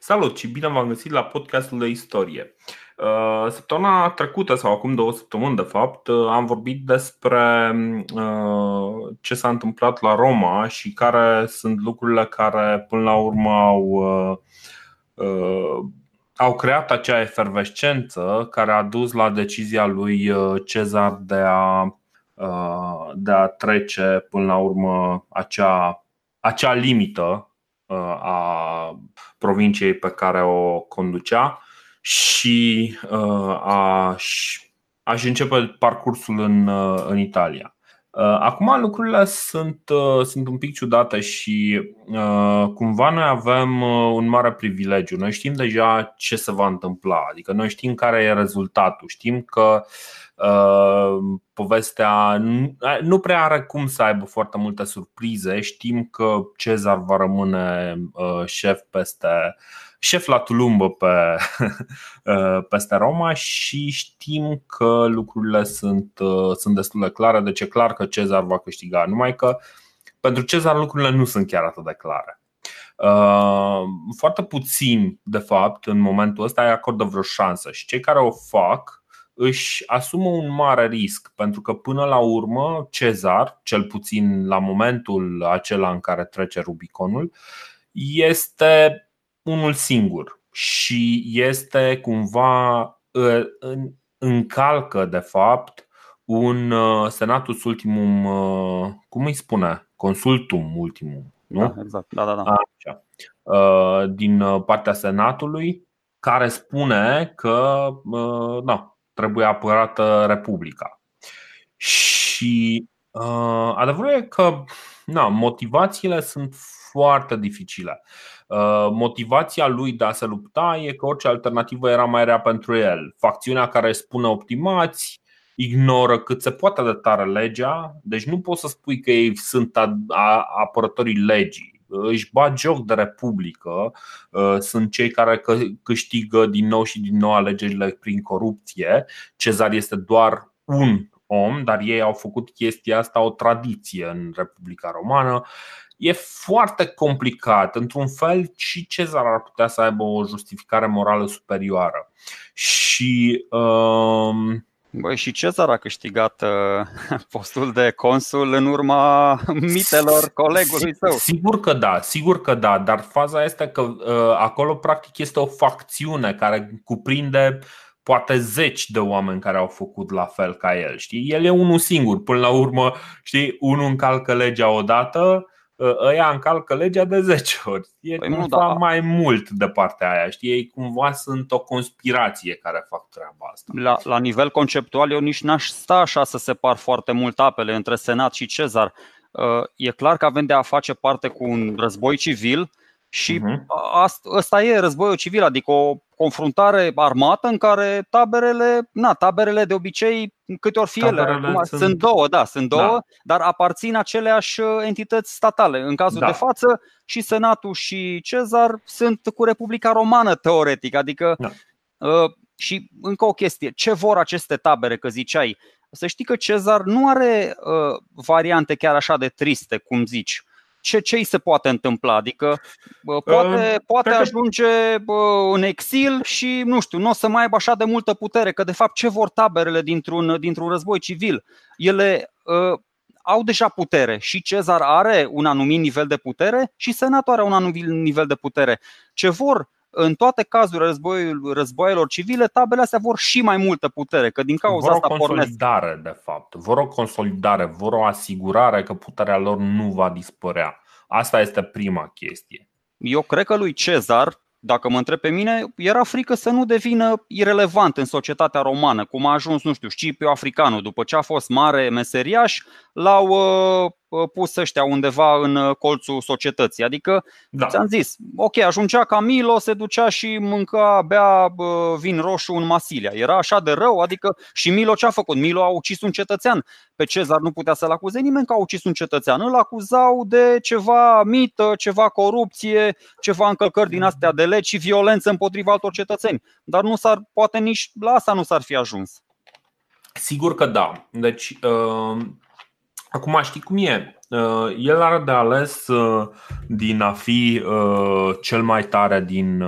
Salut și bine v-am găsit la podcastul de istorie. Uh, săptămâna trecută, sau acum două săptămâni de fapt, uh, am vorbit despre uh, ce s-a întâmplat la Roma și care sunt lucrurile care până la urmă au, au creat acea efervescență care a dus la decizia lui Cezar de a, de a trece până la urmă acea, acea limită a provinciei pe care o conducea și uh, aș, aș începe parcursul în, uh, în Italia. Uh, acum lucrurile sunt, sunt un pic ciudate și cumva noi avem un mare privilegiu. Noi știm deja ce se va întâmpla, adică noi știm care e rezultatul, știm că povestea nu prea are cum să aibă foarte multe surprize. Știm că Cezar va rămâne șef peste șef la Tulumbă pe, peste Roma și știm că lucrurile sunt, sunt destul de clare, deci e clar că Cezar va câștiga, numai că pentru Cezar lucrurile nu sunt chiar atât de clare. Foarte puțini, de fapt, în momentul ăsta îi acordă vreo șansă și cei care o fac își asumă un mare risc, pentru că până la urmă Cezar, cel puțin la momentul acela în care trece Rubiconul, este unul singur și este cumva ă, încalcă de fapt un ă, senatus ultimum, ă, cum îi spune? Consultum ultimum, nu? Da, exact. Da, da, da. Așa. Din partea senatului care spune că da, trebuie apărată Republica. Și adevărul e că na, motivațiile sunt foarte dificile. Uh, motivația lui de a se lupta e că orice alternativă era mai rea pentru el. Facțiunea care spune optimați ignoră cât se poate de tare legea, deci nu poți să spui că ei sunt apărătorii legii. Își bat joc de Republică, uh, sunt cei care câștigă din nou și din nou alegerile prin corupție. Cezar este doar un om, dar ei au făcut chestia asta o tradiție în Republica Romană e foarte complicat. Într-un fel, și Cezar ar putea să aibă o justificare morală superioară. Și. Um... Băi, și Cezar a câștigat uh, postul de consul în urma mitelor colegului său. Sigur că da, sigur că da, dar faza este că uh, acolo practic este o facțiune care cuprinde poate zeci de oameni care au făcut la fel ca el. Știi? El e unul singur. Până la urmă, știi, unul încalcă legea odată, ăia încalcă legea de 10 ori. E păi cumva da. mai mult de partea aia. Știi? Ei cumva sunt o conspirație care fac treaba asta. La, la nivel conceptual, eu nici n-aș sta așa să separ foarte mult apele între Senat și Cezar. E clar că avem de a face parte cu un război civil și uh-huh. asta e războiul civil, adică o confruntare armată în care taberele, na, taberele de obicei, câte ori fi ele, acum, sunt... sunt două, da, sunt două, da. dar aparțin aceleași uh, entități statale. În cazul da. de față, și Senatul și Cezar sunt cu Republica Romană teoretic, adică da. uh, și încă o chestie, ce vor aceste tabere, că ziceai, să știi că Cezar nu are uh, variante chiar așa de triste, cum zici ce, ce îi se poate întâmpla? Adică poate, uh, poate ajunge în exil și nu știu, nu o să mai aibă așa de multă putere, că de fapt ce vor taberele dintr-un, dintr-un război civil? Ele uh, au deja putere și Cezar are un anumit nivel de putere și Senatul are un anumit nivel de putere. Ce vor în toate cazurile războiilor civile, tabele astea vor și mai multă putere, că din cauza vor asta o consolidare, pornesc. de fapt. Vor o consolidare, vor o asigurare că puterea lor nu va dispărea. Asta este prima chestie. Eu cred că lui Cezar, dacă mă întreb pe mine, era frică să nu devină irelevant în societatea romană, cum a ajuns, nu știu, Scipio Africanul, după ce a fost mare meseriaș, l-au uh, Uh, pus ăștia undeva în uh, colțul societății. Adică, da. ți-am zis, ok, ajungea ca Milo, se ducea și mânca, bea vin roșu în Masilia. Era așa de rău, adică și Milo ce a făcut? Milo a ucis un cetățean. Pe Cezar nu putea să-l acuze nimeni că a ucis un cetățean. Îl acuzau de ceva mită, ceva corupție, ceva încălcări din astea de legi și violență împotriva altor cetățeni. Dar nu s-ar, poate nici la asta nu s-ar fi ajuns. Sigur că da. Deci, uh Acum știi cum e? Uh, el are de ales uh, din a fi uh, cel mai tare din,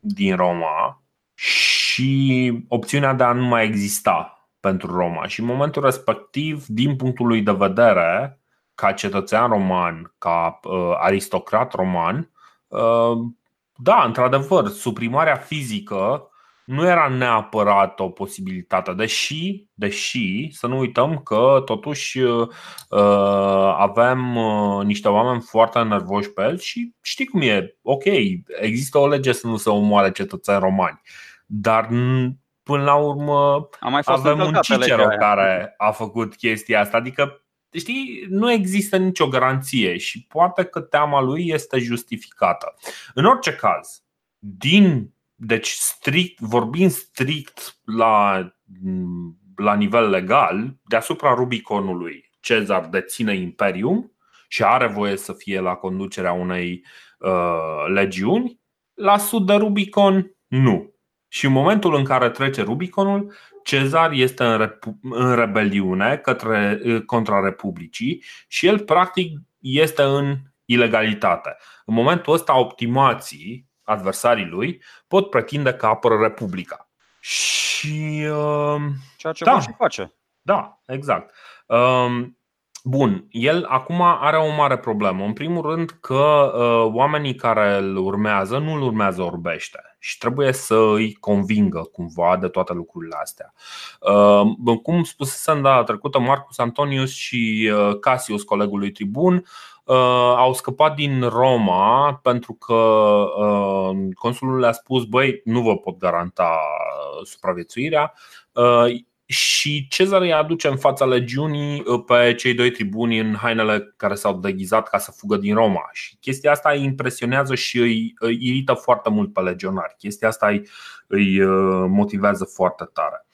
din Roma și opțiunea de a nu mai exista pentru Roma. Și în momentul respectiv, din punctul lui de vedere, ca cetățean roman, ca aristocrat roman, da, într-adevăr, suprimarea fizică nu era neapărat o posibilitate, deși, deși să nu uităm că totuși uh, avem uh, niște oameni foarte nervoși pe el și știi cum e, ok, există o lege să nu se omoare cetățeni romani, dar până la urmă a mai fost avem un Cicero care a făcut chestia asta, adică știi, nu există nicio garanție și poate că teama lui este justificată. În orice caz, din deci, strict, vorbind strict la, la nivel legal, deasupra Rubiconului, Cezar deține Imperium și are voie să fie la conducerea unei uh, legiuni. La sud de Rubicon, nu. Și în momentul în care trece Rubiconul, Cezar este în, repu- în rebeliune către, contra Republicii și el practic este în ilegalitate. În momentul ăsta, optimații adversarii lui pot pretinde că apără Republica. Și. Uh, Ceea ce da, și face. Da, exact. Uh, Bun, el acum are o mare problemă. În primul rând că uh, oamenii care îl urmează nu îl urmează orbește și trebuie să îi convingă cumva de toate lucrurile astea. Uh, cum spusesem data trecută, Marcus Antonius și uh, Cassius, colegul lui Tribun, uh, au scăpat din Roma pentru că uh, consulul le-a spus: Băi, nu vă pot garanta uh, supraviețuirea. Uh, și Cezar îi aduce în fața legiunii uh, pe cei doi tribuni în hainele care s-au deghizat ca să fugă din Roma. Și chestia asta îi impresionează și îi, îi irită foarte mult pe legionari. Chestia asta îi, îi uh, motivează foarte tare.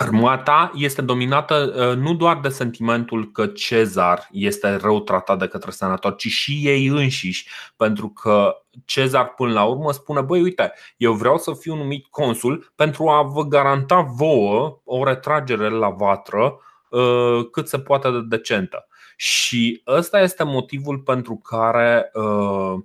Uh, Armata este dominată uh, nu doar de sentimentul că Cezar este rău tratat de către senator, ci și ei înșiși, pentru că Cezar până la urmă spune, băi uite, eu vreau să fiu numit consul pentru a vă garanta vouă o retragere la vatră uh, cât se poate de decentă. Și ăsta este motivul pentru care uh, Uh,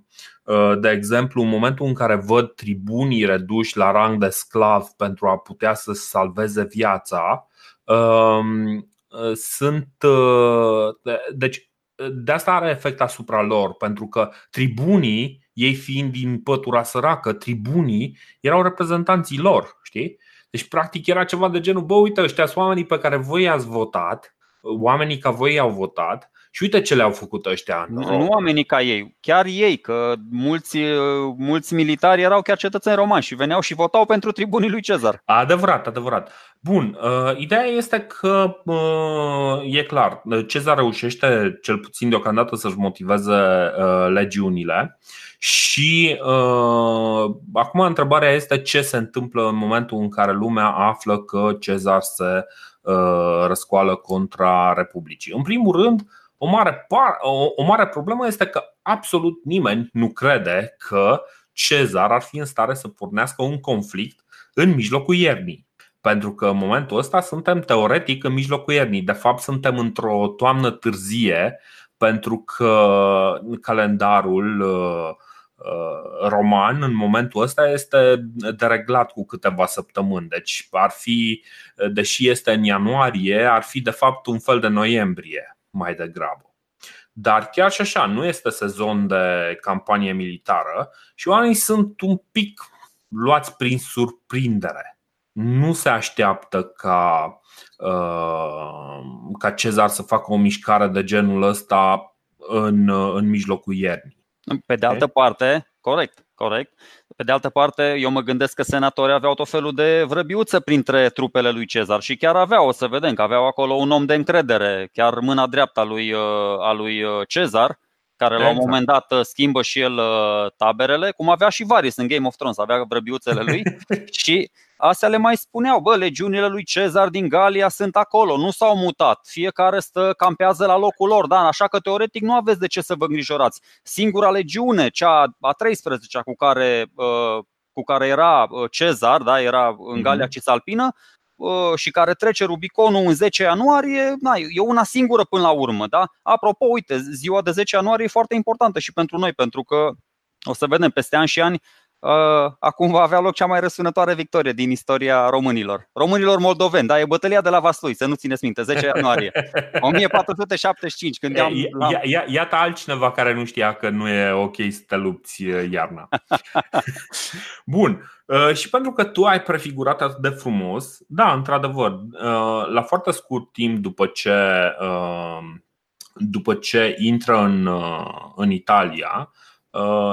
de exemplu, în momentul în care văd tribunii reduși la rang de sclav pentru a putea să salveze viața, um, uh, sunt. Uh, deci, de asta are efect asupra lor, pentru că tribunii, ei fiind din pătura săracă, tribunii erau reprezentanții lor, știi? Deci, practic, era ceva de genul: bă, uite, ăștia sunt oamenii pe care voi i-ați votat, oamenii ca voi i-au votat și uite ce le-au făcut ăștia. Nu, nu oamenii ca ei, chiar ei, că mulți, mulți militari erau chiar cetățeni romani și veneau și votau pentru tribunii lui Cezar. Adevărat, adevărat. Bun, uh, ideea este că uh, e clar, Cezar reușește cel puțin deocamdată să-și motiveze uh, legiunile și uh, acum întrebarea este ce se întâmplă în momentul în care lumea află că Cezar se uh, răscoală contra Republicii. În primul rând, o mare, par, o, o mare problemă este că absolut nimeni nu crede că Cezar ar fi în stare să pornească un conflict în mijlocul iernii. Pentru că în momentul ăsta suntem teoretic în mijlocul iernii. De fapt, suntem într-o toamnă târzie, pentru că calendarul uh, uh, roman în momentul ăsta este dereglat cu câteva săptămâni. Deci ar fi, deși este în ianuarie, ar fi de fapt un fel de noiembrie mai degrabă. Dar chiar și așa, nu este sezon de campanie militară și oamenii sunt un pic luați prin surprindere. Nu se așteaptă ca, uh, ca Cezar să facă o mișcare de genul ăsta în, în mijlocul iernii. Pe de altă parte, corect, corect. Pe de altă parte, eu mă gândesc că senatorii aveau tot felul de vrăbiuță printre trupele lui Cezar și chiar aveau, o să vedem că aveau acolo un om de încredere, chiar mâna dreaptă a lui, uh, a lui uh, Cezar, care exact. la un exact. moment dat uh, schimbă și el taberele, cum avea și Varys în Game of Thrones, avea vrăbiuțele lui și astea le mai spuneau, bă, legiunile lui Cezar din Galia sunt acolo, nu s-au mutat, fiecare stă, campează la locul lor, da? așa că teoretic nu aveți de ce să vă îngrijorați. Singura legiune, cea a 13-a cu care, cu care era Cezar, da? era în Galia mhm. Cisalpină, și care trece Rubiconul în 10 ianuarie, na, e una singură până la urmă. Da? Apropo, uite, ziua de 10 ianuarie e foarte importantă și pentru noi, pentru că o să vedem peste ani și ani Uh, acum va avea loc cea mai răsunătoare victorie din istoria românilor. Românilor moldoveni, da, e bătălia de la Vaslui, să nu țineți minte, 10 ianuarie 1475, când am... Ia, ia, iată altcineva care nu știa că nu e ok să te lupți uh, iarna. Bun, uh, și pentru că tu ai prefigurat atât de frumos, da, într-adevăr, la foarte scurt timp după ce, după ce intră în, în Italia,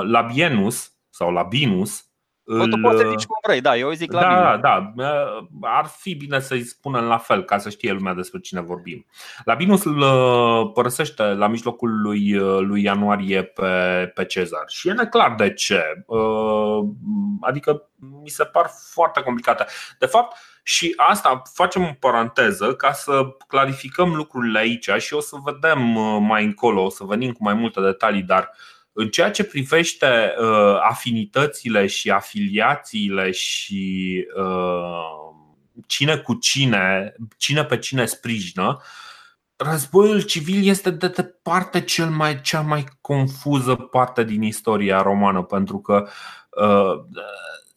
Labienus, sau la Binus. Îl... Tu poți să zici cum vrei, da, eu zic la da, Da, da, ar fi bine să-i spunem la fel, ca să știe lumea despre cine vorbim. La Binus îl uh, părăsește la mijlocul lui, uh, lui ianuarie pe, pe Cezar și e neclar de ce. Uh, adică mi se par foarte complicate. De fapt, și asta facem o paranteză ca să clarificăm lucrurile aici și o să vedem mai încolo, o să venim cu mai multe detalii, dar uh, în ceea ce privește uh, afinitățile și afiliațiile și uh, cine cu cine, cine pe cine sprijină, războiul civil este de departe cel mai, cea mai confuză parte din istoria romană, pentru că uh,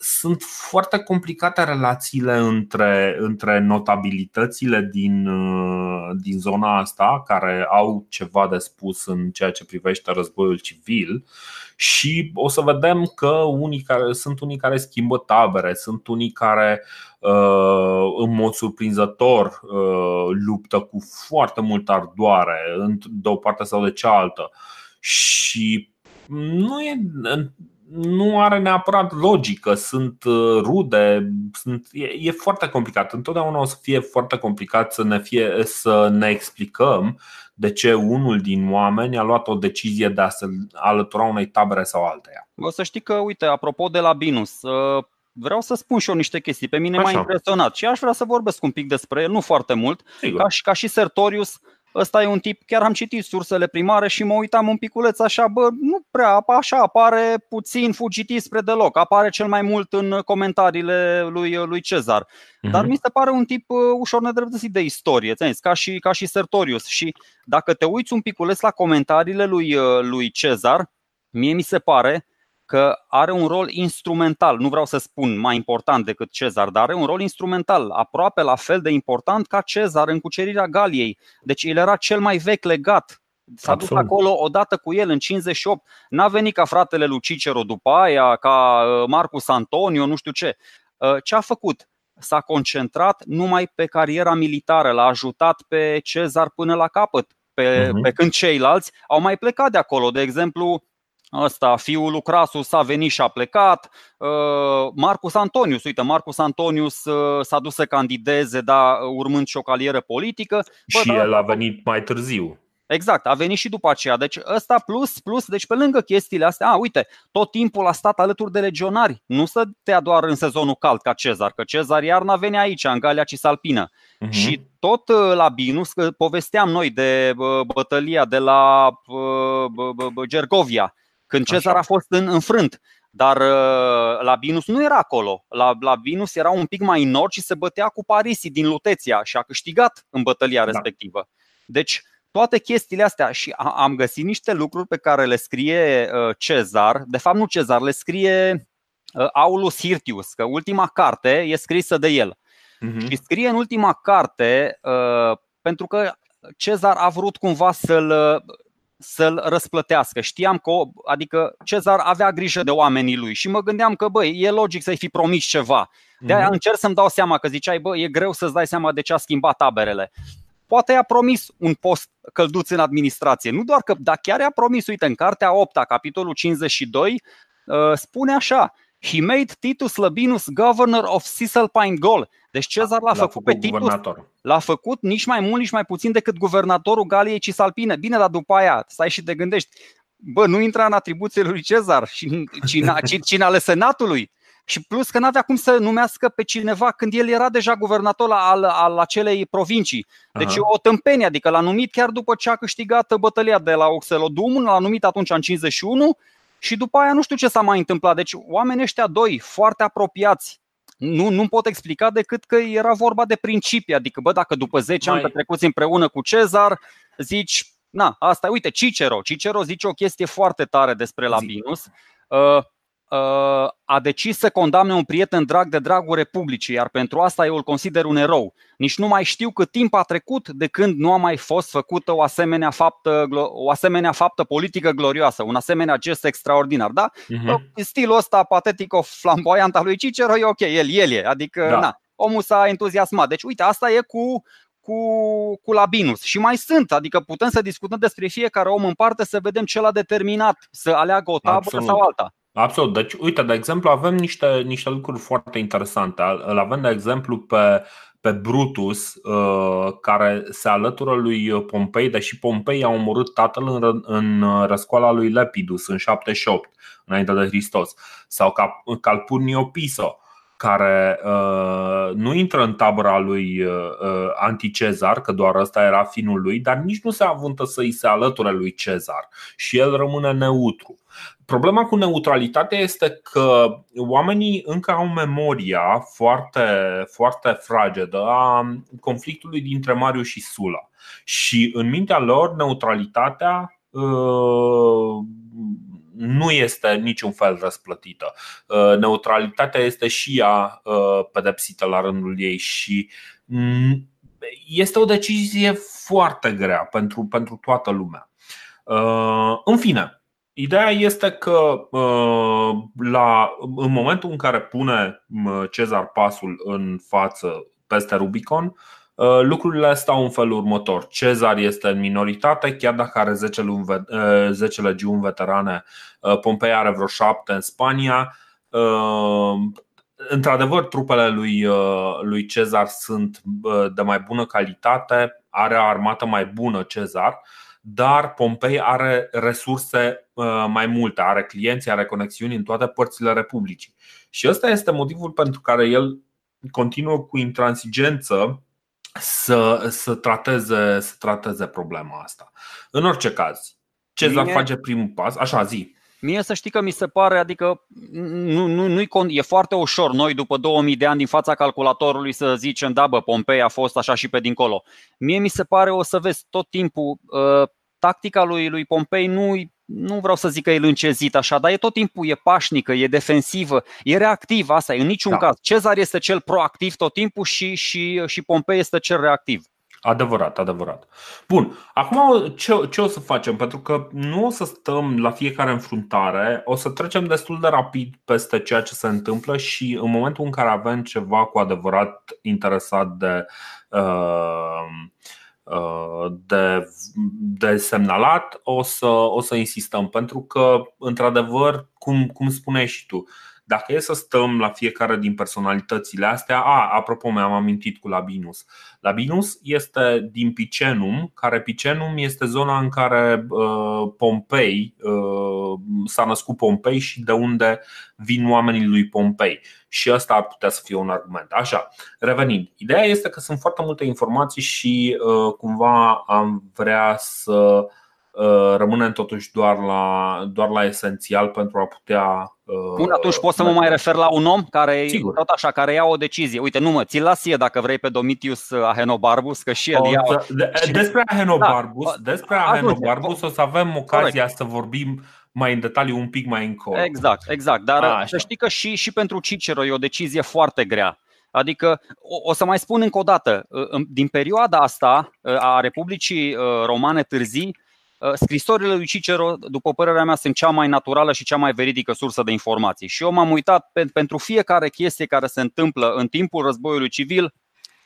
sunt foarte complicate relațiile între, între notabilitățile din, uh, din zona asta care au ceva de spus în ceea ce privește războiul civil. Și o să vedem că unii care, sunt unii care schimbă tabere, sunt unii care uh, în mod surprinzător uh, luptă cu foarte multă ardoare de o parte sau de cealaltă. Și nu e nu are neapărat logică, sunt uh, rude, sunt, e, e foarte complicat. Întotdeauna o să fie foarte complicat să ne, fie, să ne explicăm de ce unul din oameni a luat o decizie de a se alătura unei tabere sau alteia. O să știi că, uite, apropo de la Binus, uh, vreau să spun și eu niște chestii. Pe mine m-a impresionat și aș vrea să vorbesc un pic despre el, nu foarte mult. Ca și, ca și Sertorius, ăsta e un tip, chiar am citit sursele primare și mă uitam un piculeț așa, bă, nu prea, așa apare puțin fugitiv spre deloc, apare cel mai mult în comentariile lui, lui Cezar. Uh-huh. Dar mi se pare un tip uh, ușor nedreptățit de istorie, ca și, ca și Sertorius. Și dacă te uiți un piculeț la comentariile lui, uh, lui Cezar, mie mi se pare că are un rol instrumental, nu vreau să spun mai important decât Cezar, dar are un rol instrumental, aproape la fel de important ca Cezar în cucerirea Galiei. Deci el era cel mai vechi legat. S-a dus acolo odată cu el în 58. N-a venit ca fratele lui Cicero după aia, ca uh, Marcus Antonio, nu știu ce. Uh, ce a făcut? S-a concentrat numai pe cariera militară, l-a ajutat pe Cezar până la capăt. Pe, uh-huh. pe când ceilalți au mai plecat de acolo. De exemplu, Ăsta, fiul lui Crasus a venit și a plecat. Uh, Marcus Antonius, uite, Marcus Antonius uh, s-a dus să candideze, dar urmând și o carieră politică. Bă, și el a venit mai târziu. Exact, a venit și după aceea. Deci ăsta plus, plus, deci pe lângă chestiile astea, a, uite, tot timpul a stat alături de legionari. Nu să te doar în sezonul cald ca Cezar, că Cezar iarna venea aici, în Galia Cisalpină. Uh-huh. Și tot uh, la Binus, că povesteam noi de bătălia de la Gergovia, când Cezar Așa. a fost în, înfrânt. Dar uh, Labinus nu era acolo. La, Labinus era un pic mai în nord și se bătea cu Parisii din Luteția și a câștigat în bătălia da. respectivă. Deci, toate chestiile astea și am găsit niște lucruri pe care le scrie uh, Cezar, de fapt nu Cezar, le scrie uh, Aulus Hirtius, că ultima carte e scrisă de el. Uh-huh. Și scrie în ultima carte pentru că Cezar a vrut cumva să-l să-l răsplătească. Știam că, adică Cezar avea grijă de oamenii lui și mă gândeam că, băi, e logic să-i fi promis ceva. De aia mhm. încerc să-mi dau seama că ziceai, bă, e greu să-ți dai seama de ce a schimbat taberele. Poate i-a promis un post călduț în administrație. Nu doar că, dar chiar i-a promis, uite, în cartea 8, capitolul 52, uh, spune așa, He made Titus Labinus governor of Cisalpine Gaul. Deci Cezar l-a, l-a făcut, făcut pe Titus, guvernator. l-a făcut nici mai mult, nici mai puțin decât guvernatorul Galiei Cisalpine. Bine, dar după aia stai și te gândești, bă, nu intra în atribuțiile lui Cezar, și cine, cine ale senatului. Și plus că n-avea cum să numească pe cineva când el era deja guvernator al, al acelei provincii. Deci Aha. o tâmpenie, adică l-a numit chiar după ce a câștigat bătălia de la Oxelodum, l-a numit atunci în 51 și după aia nu știu ce s-a mai întâmplat. Deci oamenii ăștia doi, foarte apropiați, nu, nu pot explica decât că era vorba de principii. Adică, bă, dacă după 10 Mai... ani petrecuți împreună cu Cezar, zici, na, asta, uite, Cicero. Cicero zice o chestie foarte tare despre Labinus. Uh, uh, a decis să condamne un prieten drag de dragul Republicii, iar pentru asta eu îl consider un erou. Nici nu mai știu cât timp a trecut de când nu a mai fost făcută o asemenea faptă, o asemenea faptă politică glorioasă, un asemenea gest extraordinar. Da? Uh-huh. Stilul ăsta patetico-flamboyant al lui Cicero e ok, el, el e, adică da. na, omul s-a entuziasmat. Deci uite, asta e cu cu, cu Labinus. Și mai sunt, adică putem să discutăm despre fiecare om în parte să vedem ce l-a determinat să aleagă o tabără Absolut. sau alta. Absolut. Deci, uite, de exemplu, avem niște, niște lucruri foarte interesante. Îl avem, de exemplu, pe, pe Brutus, uh, care se alătură lui Pompei, deși Pompei a omorât tatăl în, în răscoala lui Lepidus în 78, înainte de Hristos, sau Calpurnio Piso, care uh, nu intră în tabăra lui uh, uh, anticezar, că doar ăsta era finul lui, dar nici nu se avuntă să îi se alăture lui Cezar și el rămâne neutru. Problema cu neutralitatea este că oamenii încă au memoria foarte, foarte fragedă a conflictului dintre Marius și Sula. Și în mintea lor, neutralitatea uh, nu este niciun fel răsplătită. Uh, neutralitatea este și ea uh, pedepsită la rândul ei și mm, este o decizie foarte grea pentru, pentru toată lumea. Uh, în fine, ideea este că la, în momentul în care pune Cezar pasul în față peste Rubicon, Uh, lucrurile stau în felul următor. Cezar este în minoritate, chiar dacă are 10, luni, 10 uh, legiuni veterane, uh, Pompei are vreo 7 în Spania. Într-adevăr, trupele lui, lui Cezar sunt de mai bună calitate, are o armată mai bună Cezar, dar Pompei are resurse mai multe, are clienți, are conexiuni în toate părțile Republicii. Și ăsta este motivul pentru care el continuă cu intransigență să, să, trateze, să trateze problema asta. În orice caz, Cezar Mie... face primul pas, așa zi. Mie să știi că mi se pare, adică nu, nu, nu e foarte ușor noi după 2000 de ani din fața calculatorului să zicem da bă, Pompei a fost așa și pe dincolo. Mie mi se pare o să vezi tot timpul uh, tactica lui, lui Pompei nu nu vreau să zic că e lâncezit așa, dar e tot timpul, e pașnică, e defensivă, e reactivă, asta e, în niciun da. caz. Cezar este cel proactiv tot timpul și, și, și Pompei este cel reactiv. Adevărat, adevărat. Bun, acum ce, ce o să facem? Pentru că nu o să stăm la fiecare înfruntare, o să trecem destul de rapid peste ceea ce se întâmplă și în momentul în care avem ceva cu adevărat interesat de uh, de, de semnalat, o să, o să insistăm, pentru că, într-adevăr, cum, cum spuneai și tu, dacă e să stăm la fiecare din personalitățile astea, a, apropo, mi-am amintit cu Labinus. Labinus este din Picenum, care Picenum este zona în care uh, Pompei, uh, s-a născut Pompei și de unde vin oamenii lui Pompei. Și ăsta ar putea să fie un argument. Așa, revenind. Ideea este că sunt foarte multe informații și uh, cumva am vrea să Uh, rămânem totuși doar la, doar la esențial pentru a putea. Uh, Bun, atunci pot să mă mai refer la un om care Sigur. tot așa, care ia o decizie. Uite, nu mă, ți-l las e dacă vrei pe Domitius Ahenobarbus, că și el o, ia. De, despre Ahenobarbus, da. despre Ahenobarbus o să avem ocazia Corect. să vorbim mai în detaliu un pic mai încolo. Exact, exact. Dar a, să știi că și, și pentru Cicero e o decizie foarte grea. Adică, o, o să mai spun încă o dată, din perioada asta a Republicii Romane târzii, Uh, scrisorile lui Cicero, după părerea mea, sunt cea mai naturală și cea mai veridică sursă de informații. Și eu m-am uitat pe, pentru fiecare chestie care se întâmplă în timpul războiului civil,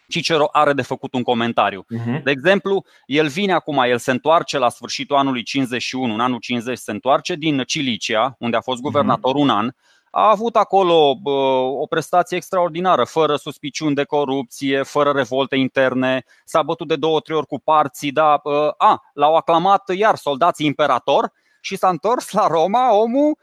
Cicero are de făcut un comentariu. Uh-huh. De exemplu, el vine acum, el se întoarce la sfârșitul anului 51, în anul 50 se întoarce din Cilicia, unde a fost guvernator uh-huh. un an, a avut acolo bă, o prestație extraordinară, fără suspiciuni de corupție, fără revolte interne, s-a bătut de două, trei ori cu parții, da, a, l-au aclamat iar soldații imperator și s-a întors la Roma omul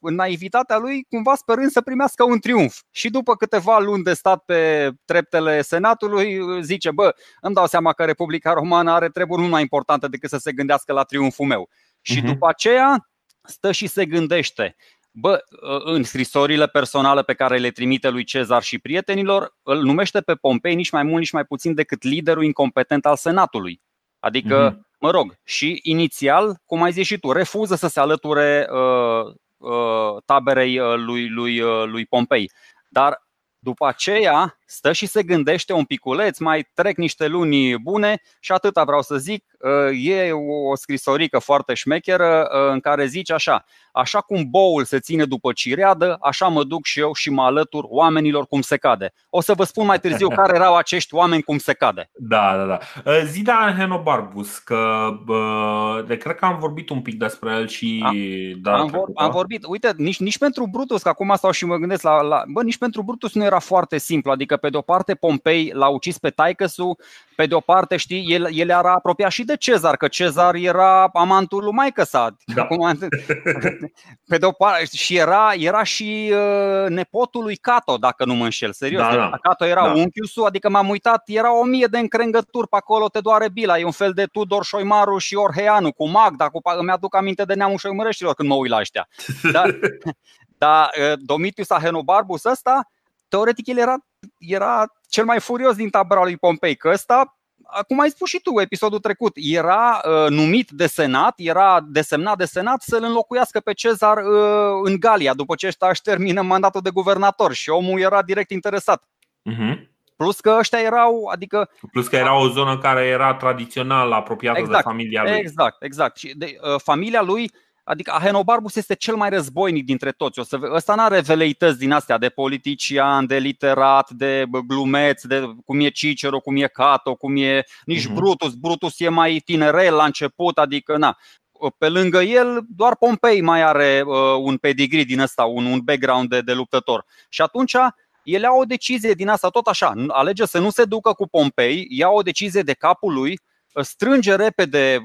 în naivitatea lui cumva sperând să primească un triumf. Și după câteva luni de stat pe treptele Senatului zice, bă, îmi dau seama că Republica Romană are treburi mult mai importante decât să se gândească la triumful meu. Și uh-huh. după aceea stă și se gândește Bă, în scrisorile personale pe care le trimite lui Cezar și prietenilor, îl numește pe Pompei nici mai mult, nici mai puțin decât liderul incompetent al Senatului. Adică, mm-hmm. mă rog, și inițial, cum ai zis și tu, refuză să se alăture uh, uh, taberei uh, lui, lui, uh, lui Pompei. Dar după aceea stă și se gândește un piculeț, mai trec niște luni bune și atâta vreau să zic. Uh, e o scrisorică foarte șmecheră uh, în care zice așa Așa cum boul se ține după cireadă, așa mă duc și eu și mă alătur oamenilor cum se cade. O să vă spun mai târziu care erau acești oameni cum se cade. Da, da, da. Uh, Zida Henobarbus, că de cred că am vorbit un pic despre el și da, am, vor, am vorbit. Uite, nici, nici pentru Brutus, că acum stau și mă gândesc la, la. Bă, nici pentru Brutus nu era foarte simplu. Adică, pe de-o parte, Pompei l-a ucis pe taicăsu, pe de o parte, știi, el, el era apropiat și de Cezar, că Cezar era amantul lui maică sa. Da. pe de o parte, și era, era și uh, nepotul lui Cato, dacă nu mă înșel, serios. Da, da. Cato era da. unchiul său, adică m-am uitat, era o mie de încrengături pe acolo, te doare bila. E un fel de Tudor Șoimaru și Orheanu cu Magda, cu, îmi aduc aminte de neamul Șoimărăștilor când mă uit la ăștia. Da, da Domitius Ahenobarbus ăsta, teoretic el era, era cel mai furios din tabăra lui Pompei, că ăsta cum ai spus și tu episodul trecut, era uh, numit de senat, era desemnat de senat să-l înlocuiască pe Cezar uh, în Galia, după ce ăștia își termină mandatul de guvernator și omul era direct interesat. Uh-huh. Plus că ăștia erau, adică. Plus că era o zonă care era tradițional apropiată exact, de familia lui. Exact, exact. Și de, uh, familia lui Adică Ahenobarbus este cel mai războinic dintre toți. O să, ăsta nu are veleități din astea de politician, de literat, de glumeț, de cum e Cicero, cum e Cato, cum e nici uh-huh. Brutus. Brutus e mai tinerel la început, adică na. Pe lângă el, doar Pompei mai are uh, un pedigree din ăsta, un, un background de, de luptător. Și atunci el ia o decizie din asta tot așa, alege să nu se ducă cu Pompei, ia o decizie de capul lui strânge repede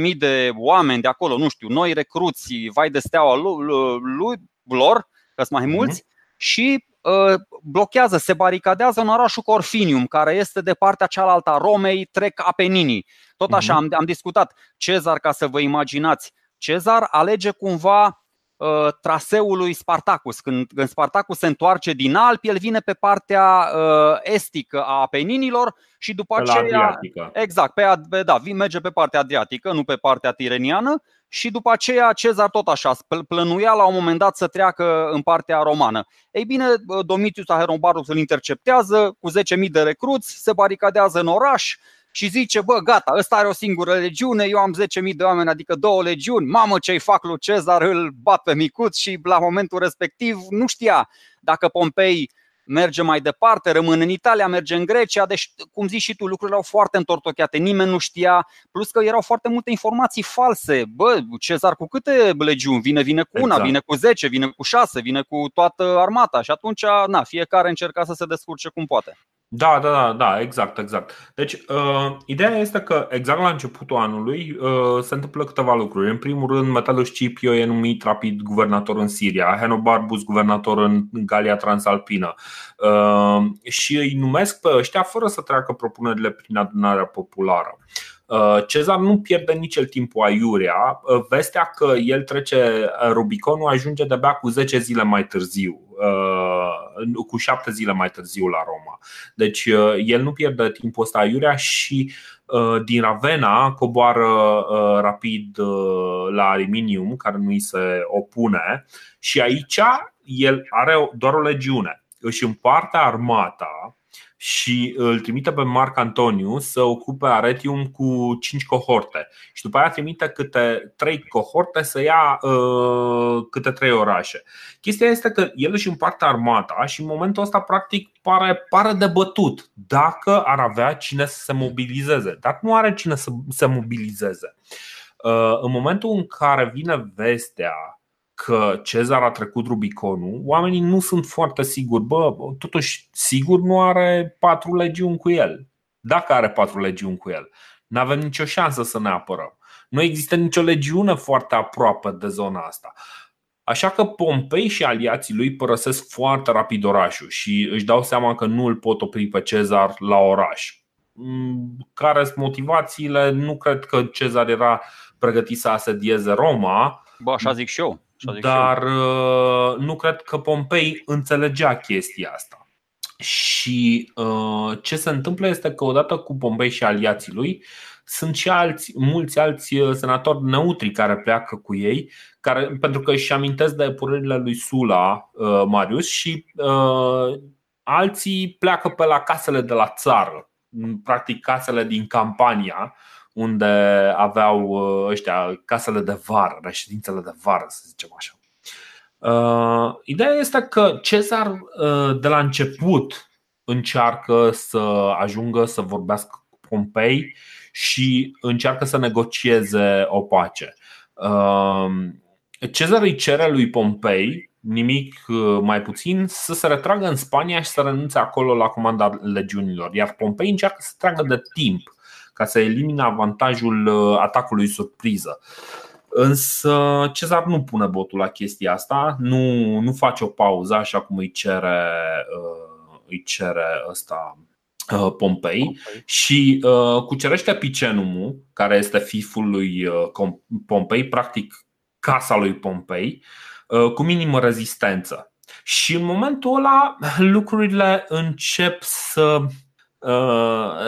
10.000 de oameni de acolo, nu știu, noi recruți, vai de steaua lui, lor, că sunt mai mhm. mulți, mm-hmm. și uh, blochează, se baricadează în orașul Corfinium, care este de partea cealaltă a Romei, trec Apeninii. Tot așa, mm-hmm. am, am discutat. Cezar, ca să vă imaginați, Cezar alege cumva uh, traseul lui Spartacus. Când, când Spartacus se întoarce din Alpi, el vine pe partea uh, estică a Apeninilor și după pe aceea. Exact, pe, pe, da, merge pe partea adriatică, nu pe partea tireniană. Și după aceea Cezar tot așa plănuia la un moment dat să treacă în partea romană. Ei bine, Domitius Aherobarus îl interceptează cu 10.000 de recruți, se baricadează în oraș, și zice, bă, gata, ăsta are o singură legiune, eu am 10.000 de oameni, adică două legiuni, mamă ce-i fac lui Cezar, îl bat pe micuț și la momentul respectiv nu știa dacă Pompei merge mai departe, rămâne în Italia, merge în Grecia, deci, cum zici și tu, lucrurile au foarte întortocheate, nimeni nu știa, plus că erau foarte multe informații false. Bă, Cezar cu câte legiuni? Vine, vine cu una, exact. vine cu 10, vine cu 6, vine cu toată armata și atunci, na, fiecare încerca să se descurce cum poate. Da, da, da, da, exact, exact. Deci, uh, ideea este că exact la începutul anului uh, se întâmplă câteva lucruri. În primul rând, Metellus Scipio e numit rapid guvernator în Siria, Henobarbus guvernator în Galia Transalpină uh, și îi numesc pe ăștia fără să treacă propunerile prin adunarea populară. Uh, Cezar nu pierde nici el timpul aiurea. Uh, vestea că el trece Rubiconul ajunge de-abia cu 10 zile mai târziu, uh, cu 7 zile mai târziu la Roma. Deci el nu pierde timpul ăsta aiurea și din Ravenna coboară rapid la Ariminium, care nu îi se opune, și aici el are doar o legiune. Își împarte armata și îl trimite pe Marc Antoniu să ocupe Aretium cu 5 cohorte și după aia trimite câte 3 cohorte să ia uh, câte 3 orașe. Chestia este că el își împarte armata și în momentul ăsta practic pare, pare de bătut dacă ar avea cine să se mobilizeze, dar nu are cine să se mobilizeze. Uh, în momentul în care vine vestea că Cezar a trecut Rubiconul, oamenii nu sunt foarte siguri. Bă, totuși, sigur nu are patru legiuni cu el. Dacă are patru legiuni cu el, nu avem nicio șansă să ne apărăm. Nu există nicio legiune foarte aproape de zona asta. Așa că Pompei și aliații lui părăsesc foarte rapid orașul și își dau seama că nu îl pot opri pe Cezar la oraș. Mm, care sunt motivațiile? Nu cred că Cezar era pregătit să asedieze Roma. Bă, așa zic și eu dar nu cred că Pompei înțelegea chestia asta. Și ce se întâmplă este că odată cu Pompei și aliații lui, sunt și alți, mulți alți senatori neutri care pleacă cu ei, care, pentru că își amintesc de epurările lui Sula, Marius, și uh, alții pleacă pe la casele de la țară, practic casele din campania, unde aveau uh, ăștia casele de vară, reședințele de vară, să zicem așa. Uh, ideea este că Cezar uh, de la început încearcă să ajungă să vorbească cu Pompei și încearcă să negocieze o pace. Cezar îi cere lui Pompei nimic mai puțin, să se retragă în Spania și să renunțe acolo la comanda legiunilor. Iar Pompei încearcă să tragă de timp ca să elimine avantajul uh, atacului surpriză. Însă Cezar nu pune botul la chestia asta, nu, nu face o pauză așa cum îi cere, uh, îi cere ăsta uh, Pompei, Pompei. și uh, cucerește Picenumul, care este fiful lui Pompei, practic casa lui Pompei, uh, cu minimă rezistență. Și în momentul ăla lucrurile încep să Uh,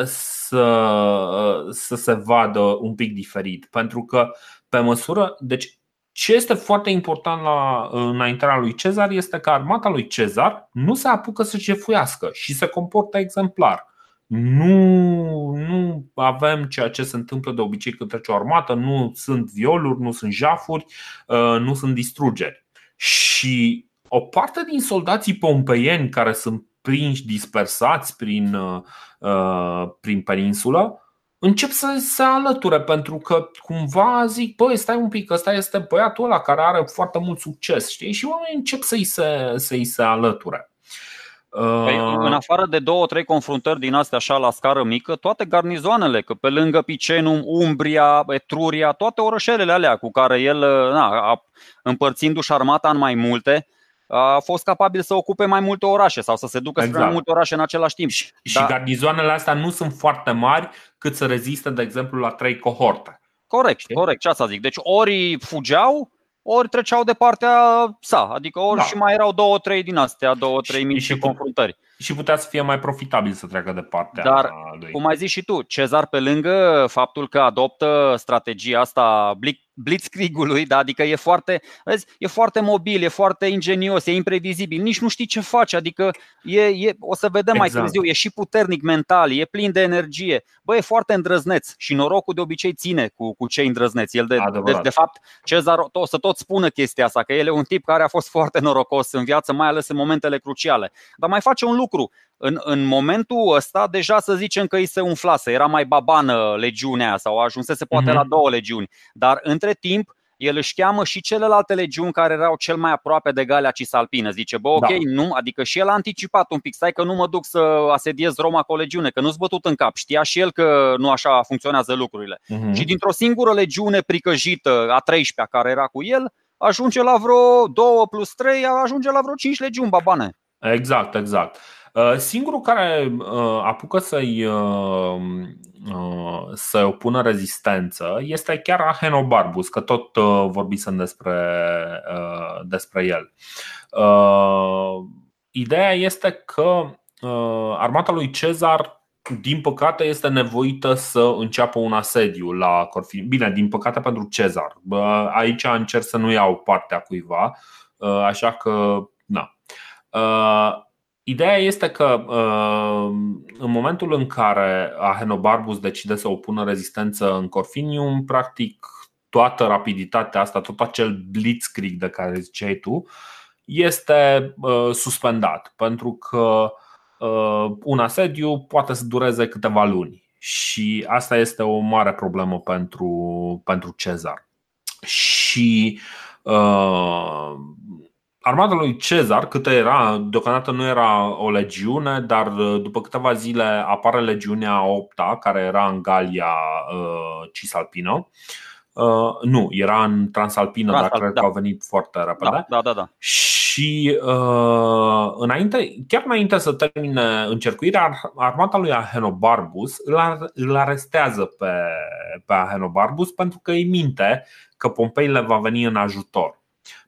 să, uh, să se vadă un pic diferit. Pentru că, pe măsură. Deci, ce este foarte important la înaintarea lui Cezar este că armata lui Cezar nu se apucă să jefuiască și se comportă exemplar. Nu, nu avem ceea ce se întâmplă de obicei când trece o armată, nu sunt violuri, nu sunt jafuri, uh, nu sunt distrugeri. Și o parte din soldații pompeieni care sunt prinși, dispersați prin, uh, uh, prin peninsulă, încep să se alăture pentru că cumva zic, băi, stai un pic, ăsta este băiatul ăla care are foarte mult succes, știi? Și oamenii încep să-i se, să-i se alăture. Păi, uh, în afară de două, trei confruntări din astea așa la scară mică, toate garnizoanele, că pe lângă Picenum, Umbria, Etruria, toate orășelele alea cu care el, na, împărțindu-și armata în mai multe, a fost capabil să ocupe mai multe orașe sau să se ducă exact. spre mai multe orașe în același timp. Și, da. și garnizoanele astea nu sunt foarte mari cât să reziste, de exemplu, la trei cohorte. Corect, Știi? corect, ce să zic. Deci ori fugeau, ori treceau de partea sa, adică ori da. și mai erau două, trei din astea, două, trei mici și confruntări. Și putea să fie mai profitabil să treacă de partea Dar, lui. cum ai zis și tu, Cezar pe lângă faptul că adoptă strategia asta blitzkriegului, da? adică e foarte, vezi, e foarte mobil, e foarte ingenios, e imprevizibil, nici nu știi ce face, adică e, e, o să vedem exact. mai târziu, e și puternic mental, e plin de energie, bă, e foarte îndrăzneț și norocul de obicei ține cu, cu cei îndrăzneți. El de, de, de fapt, Cezar o să tot spună chestia asta, că el e un tip care a fost foarte norocos în viață, mai ales în momentele cruciale. Dar mai face un lucru, în, în momentul ăsta deja să zicem că îi se umflase, era mai babană legiunea sau ajunsese poate mm-hmm. la două legiuni, dar între timp el își cheamă și celelalte legiuni care erau cel mai aproape de Galia Cisalpină. Zice, bă, ok, da. nu, adică și el a anticipat un pic, stai că nu mă duc să asediez Roma cu o legiune, că nu-s bătut în cap. Știa și el că nu așa funcționează lucrurile. Uh-huh. Și dintr-o singură legiune pricăjită, a 13-a care era cu el, ajunge la vreo 2 plus 3, ajunge la vreo 5 legiuni, babane. Exact, exact. Uh, singurul care uh, apucă să-i, uh, să opună rezistență este chiar Ahenobarbus, că tot vorbisem despre, despre el. Ideea este că armata lui Cezar din păcate este nevoită să înceapă un asediu la Corfin. Bine, din păcate pentru Cezar. Aici încerc să nu iau partea cuiva, așa că na. Ideea este că uh, în momentul în care Ahenobarbus decide să opună rezistență în Corfinium, practic toată rapiditatea asta, tot acel blitzkrieg de care ziceai tu, este uh, suspendat pentru că uh, un asediu poate să dureze câteva luni și asta este o mare problemă pentru, pentru Cezar. Și uh, Armata lui Cezar, câtă era, deocamdată nu era o legiune, dar uh, după câteva zile apare legiunea opta, care era în Galia uh, Cisalpină. Uh, nu, era în Transalpină, Transal, dar cred da. că au venit foarte repede. Da, da, da. da. Și uh, înainte, chiar înainte să termine încercuirea, armata lui Ahenobarbus îl, îl arestează pe, pe Ahenobarbus pentru că îi minte că Pompei le va veni în ajutor.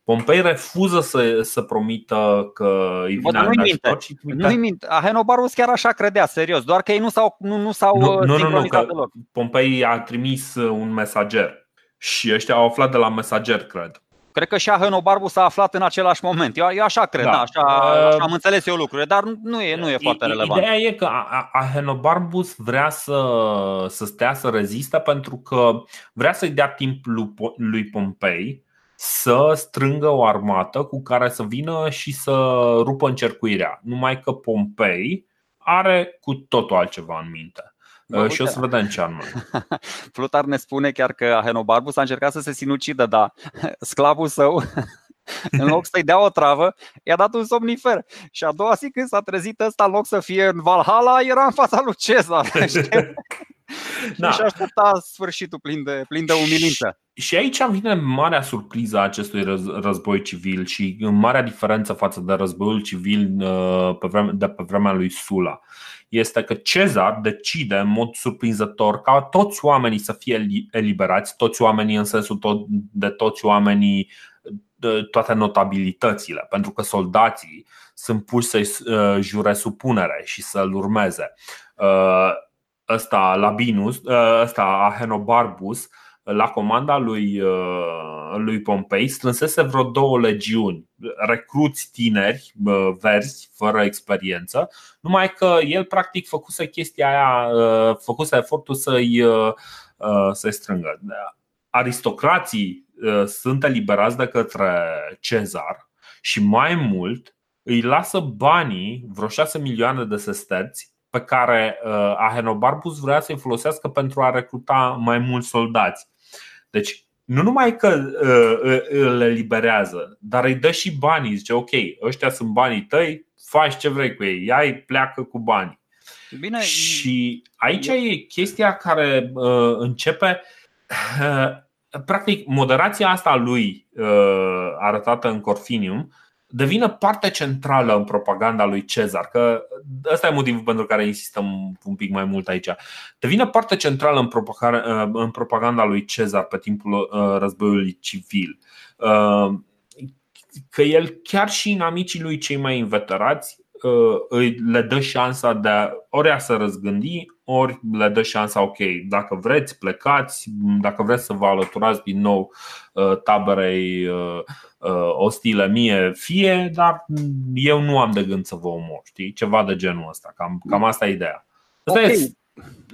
Pompei refuză să, să promită că îi vine nu minte. Nu minte. Ahenobarbus chiar așa credea, serios, doar că ei nu s-au, nu, nu s-au nu, nu, nu, nu, că Pompei a trimis un mesager și ăștia au aflat de la mesager, cred. Cred că și Ahenobarbu s-a aflat în același moment. Eu, eu așa cred, da. Da, așa, așa am înțeles eu lucrurile, dar nu e, nu e foarte relevant. Ideea e că Ahenobarbus vrea să, să stea să reziste pentru că vrea să-i dea timp lui Pompei să strângă o armată cu care să vină și să rupă încercuirea. Numai că Pompei are cu totul altceva în minte. Bă, și o să vedem ce anume. Plutar ne spune chiar că Ahenobarbus a încercat să se sinucidă, dar sclavul său în loc să-i dea o travă, i-a dat un somnifer. Și a doua zi când s-a trezit ăsta, în loc să fie în Valhalla, era în fața lui Cezar. da. Și aștepta sfârșitul plin de, plin de umilință. Și aici vine marea surpriză a acestui război civil și marea diferență față de războiul civil uh, de pe vremea lui Sula este că Cezar decide în mod surprinzător ca toți oamenii să fie eliberați, toți oamenii în sensul de toți oamenii, de toate notabilitățile, pentru că soldații sunt puși să-i uh, jure supunere și să-l urmeze. Uh, ăsta Labinus, ăsta Ahenobarbus, la comanda lui, uh, lui Pompei strânsese vreo două legiuni, recruți tineri, verzi, fără experiență, numai că el practic făcuse chestia aia, uh, făcuse efortul să-i, uh, să-i strângă. Aristocrații sunt eliberați de către Cezar și mai mult îi lasă banii, vreo 6 milioane de sesterți, pe care Ahenobarbus vrea să-i folosească pentru a recruta mai mulți soldați. Deci, nu numai că uh, îl eliberează, dar îi dă și banii. Zice, ok, ăștia sunt banii tăi, faci ce vrei cu ei, ia pleacă cu banii. Bine, și aici e chestia care uh, începe. Uh, practic, moderația asta lui uh, arătată în Corfinium devină parte centrală în propaganda lui Cezar, că ăsta e motivul pentru care insistăm un pic mai mult aici. Devine parte centrală în propaganda, în propaganda lui Cezar pe timpul uh, războiului civil. Uh, că el chiar și în amicii lui cei mai inveterați uh, le dă șansa de a, ori a să răzgândi, ori le dă șansa, ok, dacă vreți, plecați, dacă vreți să vă alăturați din nou taberei uh, ostile mie fie, dar eu nu am de gând să vă omor, știi? Ceva de genul ăsta, cam, cam asta e ideea. Asta okay. e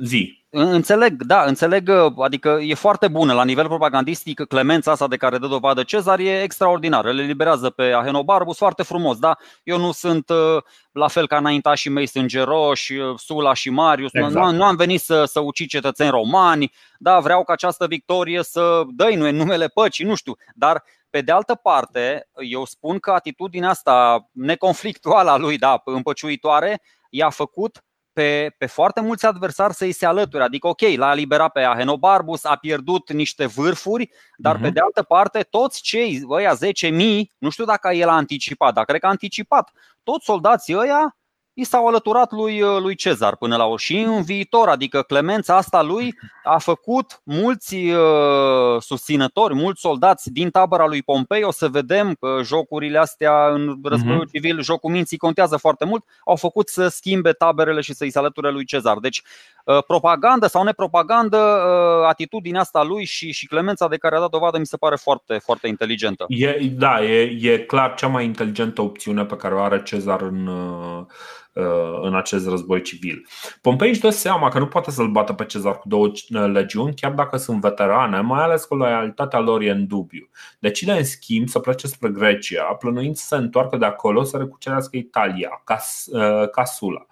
zi. Înțeleg, da, înțeleg, adică e foarte bună la nivel propagandistic clemența asta de care dă dovadă Cezar e extraordinară, le liberează pe Ahenobarbus foarte frumos, da? Eu nu sunt uh, la fel ca înaintașii mei sângeroși, uh, Sula și Marius, exact. nu, nu am venit să, să ucid cetățeni romani, da, vreau ca această victorie să dăinuie numele păcii, nu știu, dar pe de altă parte, eu spun că atitudinea asta neconflictuală a lui, da, împăciuitoare, i-a făcut pe, pe foarte mulți adversari să-i se alăture. Adică, ok, l-a eliberat pe Ahenobarbus, a pierdut niște vârfuri, dar uh-huh. pe de altă parte, toți cei, ăia 10.000, nu știu dacă el a anticipat, dar cred că a anticipat, toți soldații ăia i s-au alăturat lui, uh, lui Cezar până la o și în viitor, adică clemența asta lui a făcut mulți uh, susținători, mulți soldați din tabăra lui Pompei, o să vedem că jocurile astea în războiul uh-huh. civil, jocul minții contează foarte mult, au făcut să schimbe taberele și să-i se alăture lui Cezar. Deci uh, propagandă sau nepropagandă, uh, atitudinea asta lui și, și clemența de care a dat dovadă mi se pare foarte, foarte inteligentă. E, da, e, e clar cea mai inteligentă opțiune pe care o are Cezar în uh Uh, în acest război civil. Pompei își dă seama că nu poate să-l bată pe Cezar cu două uh, legiuni, chiar dacă sunt veterane, mai ales că loialitatea lor e în dubiu. Decide în schimb să plece spre Grecia, plănuind să se întoarcă de acolo să recucerească Italia, uh, Casula.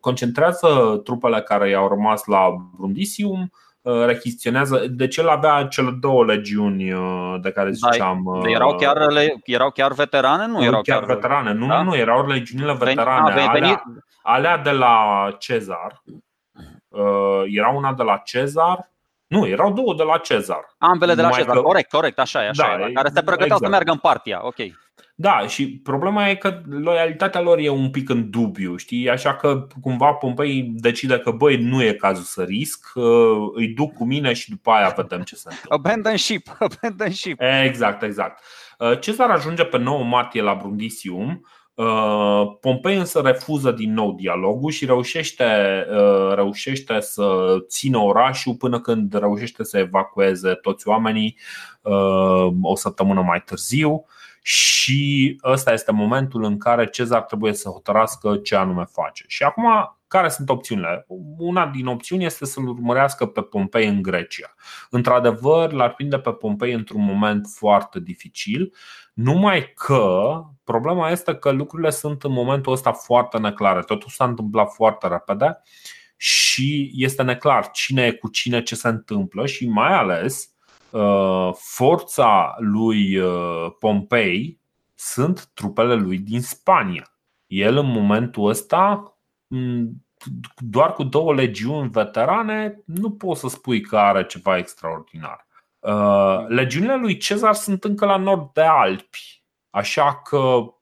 Concentrează trupele care i-au rămas la Brundisium, Uh, rechiziționează. Deci el avea cele două legiuni uh, de care da, ziceam. Da, erau, chiar, erau chiar veterane? Nu erau chiar, chiar veterane. Nu, da? nu, erau legiunile veterane. Veni, alea, alea de la Cezar. Era una de la Cezar. Nu, erau două de la Cezar. Ambele de la Cezar, că... corect, corect, așa e, așa da, e, care se pregăteau exact. să meargă în partia, ok. Da, și problema e că loialitatea lor e un pic în dubiu, știi? Așa că cumva Pompei decide că băi, nu e cazul să risc, îi duc cu mine și după aia vedem ce se întâmplă. Abandon ship, abandon ship. Exact, exact. Cezar ajunge pe 9 martie la Brundisium. Pompei însă refuză din nou dialogul și reușește, reușește să țină orașul până când reușește să evacueze toți oamenii o săptămână mai târziu și ăsta este momentul în care Cezar trebuie să hotărască ce anume face. Și acum, care sunt opțiunile? Una din opțiuni este să-l urmărească pe Pompei în Grecia. Într-adevăr, l-ar prinde pe Pompei într-un moment foarte dificil, numai că problema este că lucrurile sunt în momentul ăsta foarte neclare. Totul s-a întâmplat foarte repede și este neclar cine e cu cine, ce se întâmplă și mai ales Uh, forța lui uh, Pompei sunt trupele lui din Spania. El în momentul ăsta, doar cu două legiuni veterane, nu poți să spui că are ceva extraordinar. Uh, legiunile lui Cezar sunt încă la nord de Alpi, așa că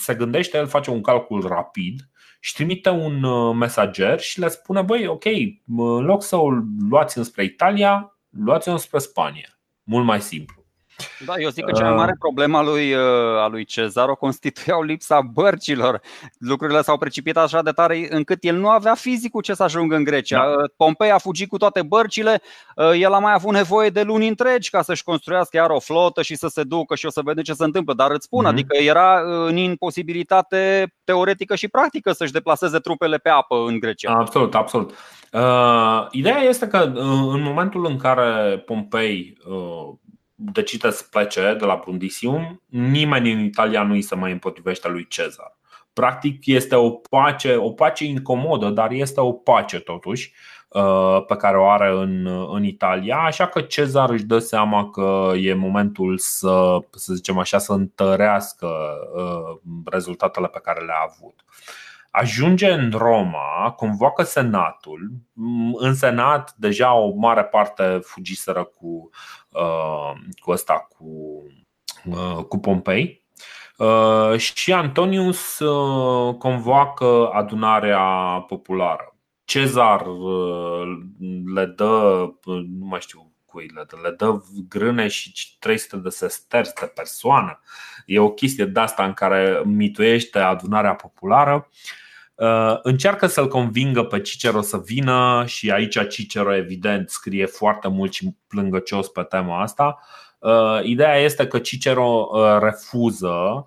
se gândește, el face un calcul rapid și trimite un mesager și le spune: Băi, ok, în loc să o luați înspre Italia, luați-o spre Spania mult mai simplu. Da, eu zic că cea mai mare uh. problemă a lui, uh, a lui Cezar o constituiau lipsa bărcilor. Lucrurile s-au precipitat așa de tare încât el nu avea fizicul ce să ajungă în Grecia. Da. Uh, Pompei a fugit cu toate bărcile, el a mai avut nevoie de luni întregi ca să-și construiască iar o flotă și să se ducă și o să vedem ce se întâmplă. Dar îți spun, mm-hmm. adică era în imposibilitate teoretică și practică să-și deplaseze trupele pe apă în Grecia. Absolut, absolut. Uh, ideea este că uh, în momentul în care Pompei uh, decide să plece de la Brundisium, nimeni în Italia nu îi se mai împotrivește lui Cezar. Practic este o pace, o pace incomodă, dar este o pace totuși uh, pe care o are în, în Italia, așa că Cezar își dă seama că e momentul să, să zicem așa, să întărească uh, rezultatele pe care le-a avut ajunge în Roma, convoacă senatul. În senat deja o mare parte fugiseră cu, uh, cu ăsta, cu, uh, cu Pompei. Uh, și Antonius convoacă adunarea populară. Cezar le dă, nu mai știu cui le dă, le dă grâne și 300 de sesterți de persoană. E o chestie de asta în care mituiește adunarea populară. Uh, încearcă să-l convingă pe Cicero să vină și aici Cicero evident scrie foarte mult și plângăcios pe tema asta. Uh, ideea este că Cicero uh, refuză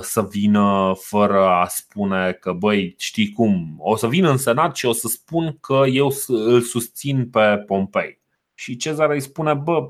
să vină fără a spune că băi, știi cum, o să vin în senat și o să spun că eu îl susțin pe Pompei. Și Cezar îi spune, bă,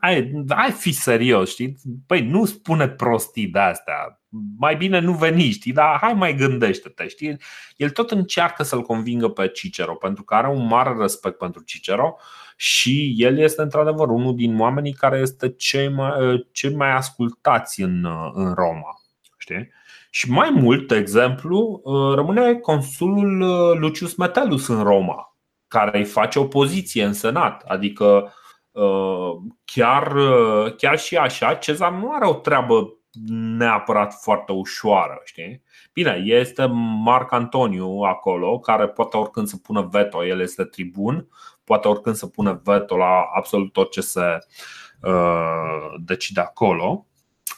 hai, hai fi serios, știi? Păi nu spune prostii de astea, mai bine nu veni, știi, dar hai mai gândește-te, știi? El tot încearcă să-l convingă pe Cicero, pentru că are un mare respect pentru Cicero și el este într-adevăr unul din oamenii care este cei mai, cei mai ascultați în, în Roma, știi? Și mai mult, de exemplu, rămâne consulul Lucius Metellus în Roma, care îi face opoziție în Senat. Adică uh, chiar, uh, chiar și așa, Cezar nu are o treabă neapărat foarte ușoară. Știi? Bine, este Marc Antoniu acolo, care poate oricând să pună veto, el este tribun, poate oricând să pună veto la absolut tot ce se uh, decide acolo.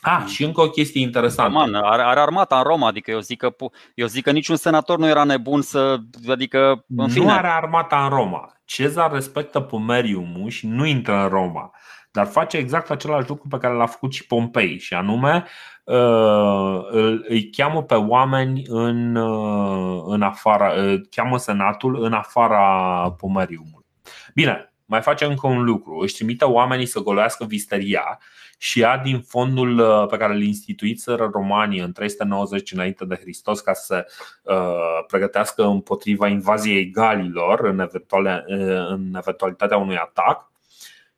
Ah, mm. și încă o chestie interesantă. Man, are, are armata în Roma, adică eu zic, că, eu zic că niciun senator nu era nebun să. Adică, în fine. Nu are armata în Roma. Cezar respectă Pomeriumul și nu intră în Roma, dar face exact același lucru pe care l-a făcut și Pompei, și anume uh, îi cheamă pe oameni în, uh, în afara, cheamă senatul în afara Pomeriumului. Bine, mai face încă un lucru, își trimite oamenii să goloiască visteria și ia din fondul uh, pe care îl instituiseră romanii în 390 înainte de Hristos ca să se uh, pregătească împotriva invaziei galilor în, eventuale, uh, în eventualitatea unui atac.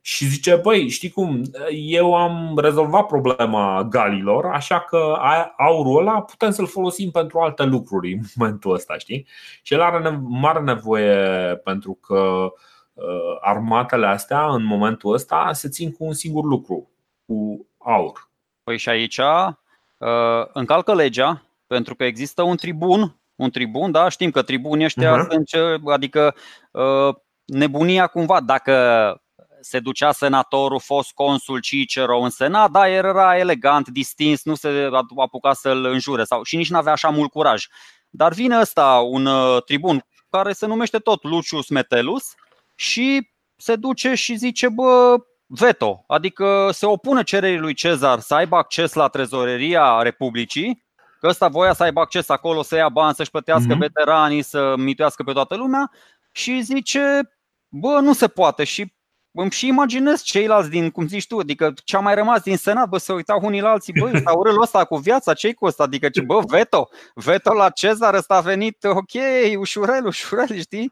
Și zice, băi, știi cum, eu am rezolvat problema galilor, așa că aurul ăla putem să-l folosim pentru alte lucruri în momentul ăsta, știi? Și el are mare nevoie pentru că armatele astea în momentul ăsta se țin cu un singur lucru, cu aur. Păi și aici uh, încalcă legea, pentru că există un tribun, un tribun, da, știm că tribunii ăștia uh-huh. sunt, adică uh, nebunia cumva, dacă se ducea senatorul, fost consul Cicero în senat, da, era elegant, distins, nu se apuca să-l înjure sau, și nici nu avea așa mult curaj. Dar vine ăsta, un uh, tribun care se numește tot Lucius Metellus și se duce și zice, bă, veto, adică se opune cererii lui Cezar să aibă acces la trezoreria Republicii, că ăsta voia să aibă acces acolo, să ia bani, să-și plătească mm-hmm. veteranii, să mituiască pe toată lumea și zice, bă, nu se poate și îmi și imaginez ceilalți din, cum zici tu, adică ce a mai rămas din Senat, bă, se uitau unii la alții, bă, ăsta urâl ăsta cu viața, ce cu ăsta? Adică, ce, bă, veto, veto la Cezar, ăsta a venit, ok, ușurel, ușurel, știi?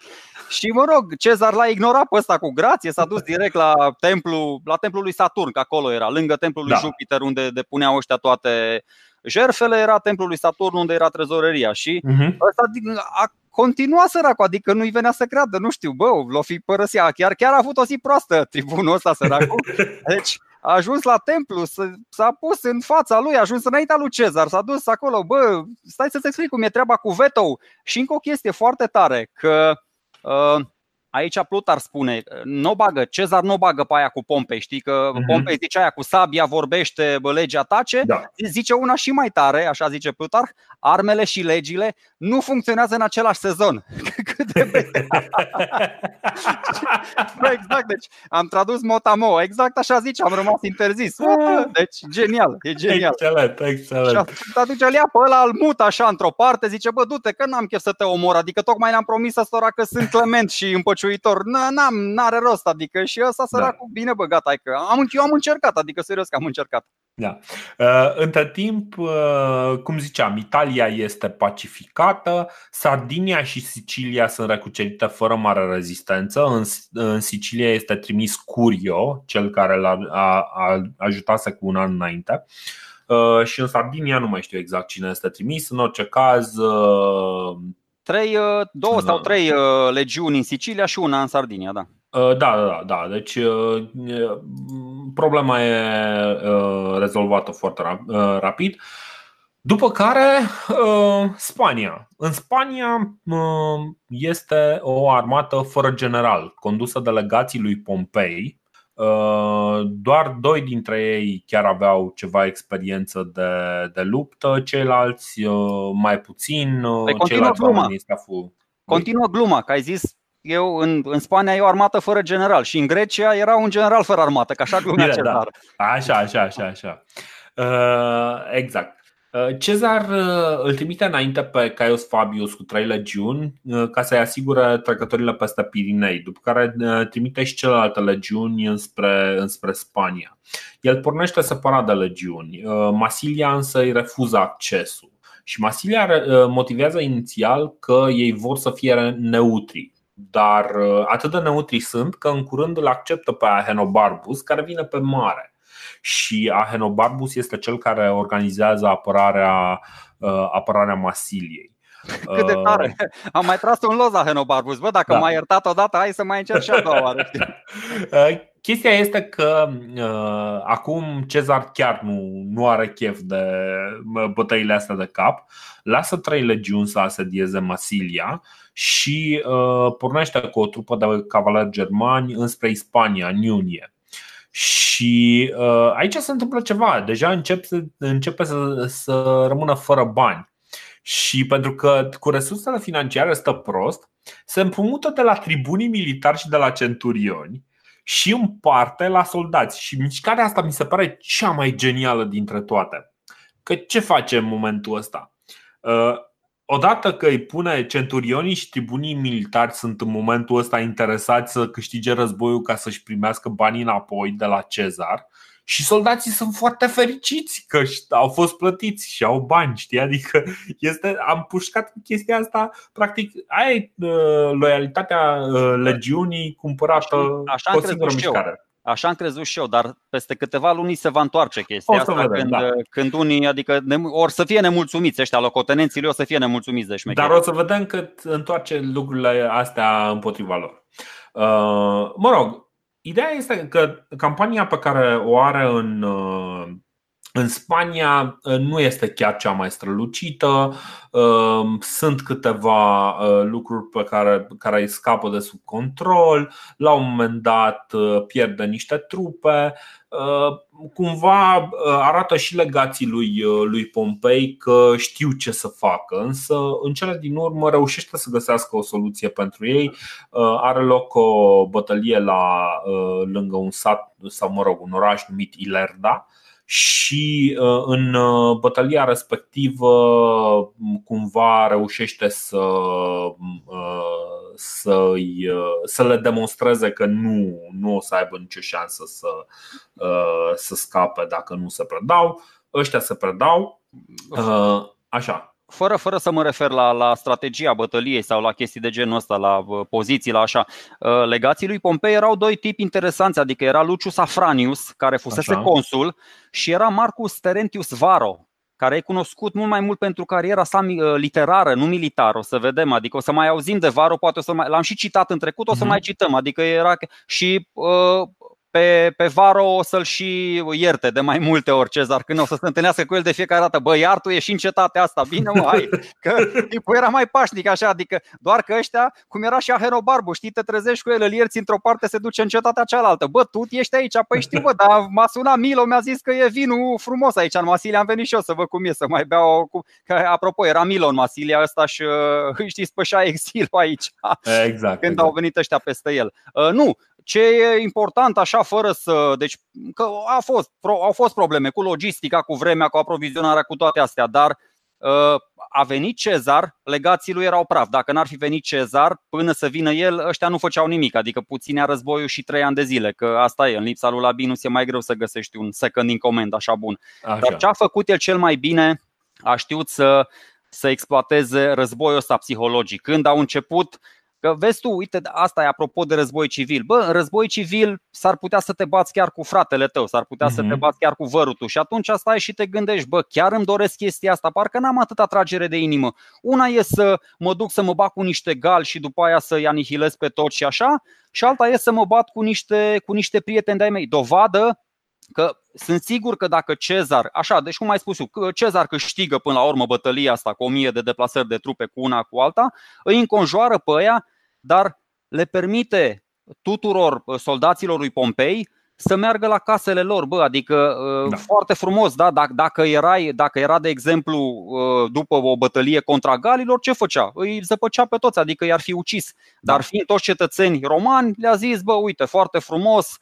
Și mă rog, Cezar l-a ignorat pe ăsta cu grație, s-a dus direct la templu, la templul lui Saturn, că acolo era, lângă templul lui da. Jupiter, unde depuneau ăștia toate jerfele, era templul lui Saturn, unde era trezoreria și uh-huh. ăsta a continua săracul, adică nu-i venea să creadă, nu știu, bă, l-o fi părăsit, chiar, chiar a avut o zi proastă tribunul ăsta săracul. Deci a ajuns la templu, s-a pus în fața lui, a ajuns înaintea lui Cezar, s-a dus acolo, bă, stai să-ți explic cum e treaba cu veto Și încă o chestie foarte tare, că uh, Aici Plutar spune, nu bagă, Cezar nu bagă pe aia cu Pompei, știi că uh-huh. Pompei zice aia cu sabia vorbește, bă, legea tace, da. zice una și mai tare, așa zice Plutar, armele și legile nu funcționează în același sezon. Cât de Bă, exact, deci am tradus motamo, exact așa zice, am rămas interzis. Deci genial, e genial. Excelent, excelent. Și atunci îl ia pe ăla, îl mut așa într-o parte, zice, bă, du-te că n-am chef să te omor, adică tocmai ne-am promis ăstora că sunt clement și împăciu bijuitor, n-am, n-are rost, adică și ăsta săracul da. bine băgat, adică am, eu am încercat, adică serios că am încercat. Da. Uh, între timp, uh, cum ziceam, Italia este pacificată, Sardinia și Sicilia sunt recucerite fără mare rezistență. În, în Sicilia este trimis Curio, cel care l-a a, a ajutase cu un an înainte. Uh, și în Sardinia nu mai știu exact cine este trimis. În orice caz, Trei, uh, două sau da. trei uh, legiuni în Sicilia și una în Sardinia, da. Uh, da, da, da. Deci problema e rezolvată foarte rapid. După care, Spania. În Spania este o armată fără general, condusă de legații lui Pompei, Uh, doar doi dintre ei chiar aveau ceva experiență de, de luptă, ceilalți uh, mai puțin, uh, păi ceilalți gluma. Continuă gluma, că ai zis eu în, în Spania e o armată fără general și în Grecia era un general fără armată, că așa glumea Cezar. Da. Așa, așa, așa, așa. Uh, exact. Uh, Cezar uh, îl trimite înainte pe Caius Fabius cu trei legiuni uh, ca să-i asigure trecătorile peste Pirinei, după care trimite și celelalte legiuni înspre, înspre Spania. El pornește separat de legiuni. Masilia însă îi refuză accesul. Și Masilia motivează inițial că ei vor să fie neutri, dar atât de neutri sunt că în curând îl acceptă pe Ahenobarbus, care vine pe mare și Ahenobarbus este cel care organizează apărarea, uh, apărarea Masiliei. Cât de uh, tare! Am mai tras un loz la Henobarbus. Bă, dacă da. m-ai iertat odată, hai să mai încerc și a doua oară. Uh, chestia este că uh, acum Cezar chiar nu, nu are chef de bătăile astea de cap. Lasă trei legiuni să asedieze Masilia și uh, pornește cu o trupă de cavaleri germani înspre Ispania în iunie. Și uh, aici se întâmplă ceva. Deja încep, începe să, să rămână fără bani. Și pentru că cu resursele financiare stă prost, se împrumută de la tribunii militari și de la centurioni și împarte la soldați. Și mișcarea asta mi se pare cea mai genială dintre toate. Că ce face în momentul ăsta? Uh, odată că îi pune centurionii și tribunii militari sunt în momentul ăsta interesați să câștige războiul ca să-și primească banii înapoi de la Cezar și soldații sunt foarte fericiți că au fost plătiți și au bani, știi? Adică este, am pușcat cu chestia asta, practic, ai uh, loialitatea uh, legiunii cumpărată așa, așa cu o singură mișcare. Așa am crezut și eu, dar peste câteva luni se va întoarce chestia asta vedem, când, da. când unii, adică or să fie nemulțumiți ăștia locotenenții o să fie nemulțumiți de șmecheri. Dar o să vedem că întoarce lucrurile astea împotriva lor. Uh, mă rog, ideea este că campania pe care o are în, uh, în Spania uh, nu este chiar cea mai strălucită. Um, sunt câteva uh, lucruri pe care, care îi scapă de sub control. La un moment dat uh, pierde niște trupe. Cumva arată și legații lui, lui Pompei că știu ce să facă, însă în cele din urmă reușește să găsească o soluție pentru ei. Are loc o bătălie la, lângă un sat sau, mă rog, un oraș numit Ilerda și uh, în uh, bătălia respectivă cumva reușește să, uh, să, să le demonstreze că nu, nu o să aibă nicio șansă să, să scape dacă nu se predau. Ăștia se predau. Așa, fără, fără să mă refer la, la strategia bătăliei sau la chestii de genul ăsta, la uh, poziții, la așa, uh, legații lui Pompei erau doi tipi interesanți, adică era Lucius Afranius, care fusese așa. consul, și era Marcus Terentius Varo, care e cunoscut mult mai mult pentru cariera sa uh, literară, nu militară, o să vedem, adică o să mai auzim de Varo, poate o să mai, l-am și citat în trecut, o să uh-huh. mai cităm, adică era și uh, pe, pe Varo o să-l și ierte de mai multe ori Cezar când o să se întâlnească cu el de fiecare dată. Bă, iar tu ești în cetatea asta, bine mă, hai. Că tipul era mai pașnic așa, adică doar că ăștia, cum era și Ahenobarbu, știi, te trezești cu el, îl ierți într-o parte, se duce în cetatea cealaltă. Bă, tu ești aici, păi știu, bă, dar m-a sunat Milo, mi-a zis că e vinul frumos aici în Masilia, am venit și eu să văd cum e, să mai beau. Că, apropo, era Milo în Masilia ăsta și uh, știți, spășea exilul aici. Exact. Când exact. au venit ăștia peste el. Uh, nu, ce e important așa fără să. Deci că a fost, au fost probleme cu logistica, cu vremea, cu aprovizionarea, cu toate astea, dar ă, a venit Cezar, legații lui erau praf. Dacă n-ar fi venit Cezar, până să vină el, ăștia nu făceau nimic. Adică puținea războiul și trei ani de zile, că asta e. În lipsa lui Labinus e mai greu să găsești un second in command așa bun. Așa. Dar ce a făcut el cel mai bine, a știut să, să exploateze războiul ăsta psihologic. Când au început Că vezi tu, uite, asta e apropo de război civil. Bă, în război civil s-ar putea să te bați chiar cu fratele tău, s-ar putea uh-huh. să te mhm. bați chiar cu vărutul și atunci stai și te gândești, bă, chiar îmi doresc chestia asta, parcă n-am atâta tragere de inimă. Una e să mă duc să mă bat cu niște gali și după aia să-i anihilez pe toți și așa, și alta e să mă bat cu niște, cu niște prieteni de-ai mei. Dovadă că sunt sigur că dacă Cezar, așa, deci cum ai spus eu, Cezar câștigă până la urmă bătălia asta cu o mie de deplasări de trupe cu una cu alta, îi înconjoară pe aia dar le permite tuturor uh, soldaților lui Pompei să meargă la casele lor, bă, adică uh, da. foarte frumos, da, dacă, dacă, erai, dacă era de exemplu uh, după o bătălie contra galilor, ce făcea? Îi zăpăcea pe toți, adică i-ar fi ucis. Da. Dar fiind toți cetățeni romani, le-a zis, bă, uite, foarte frumos,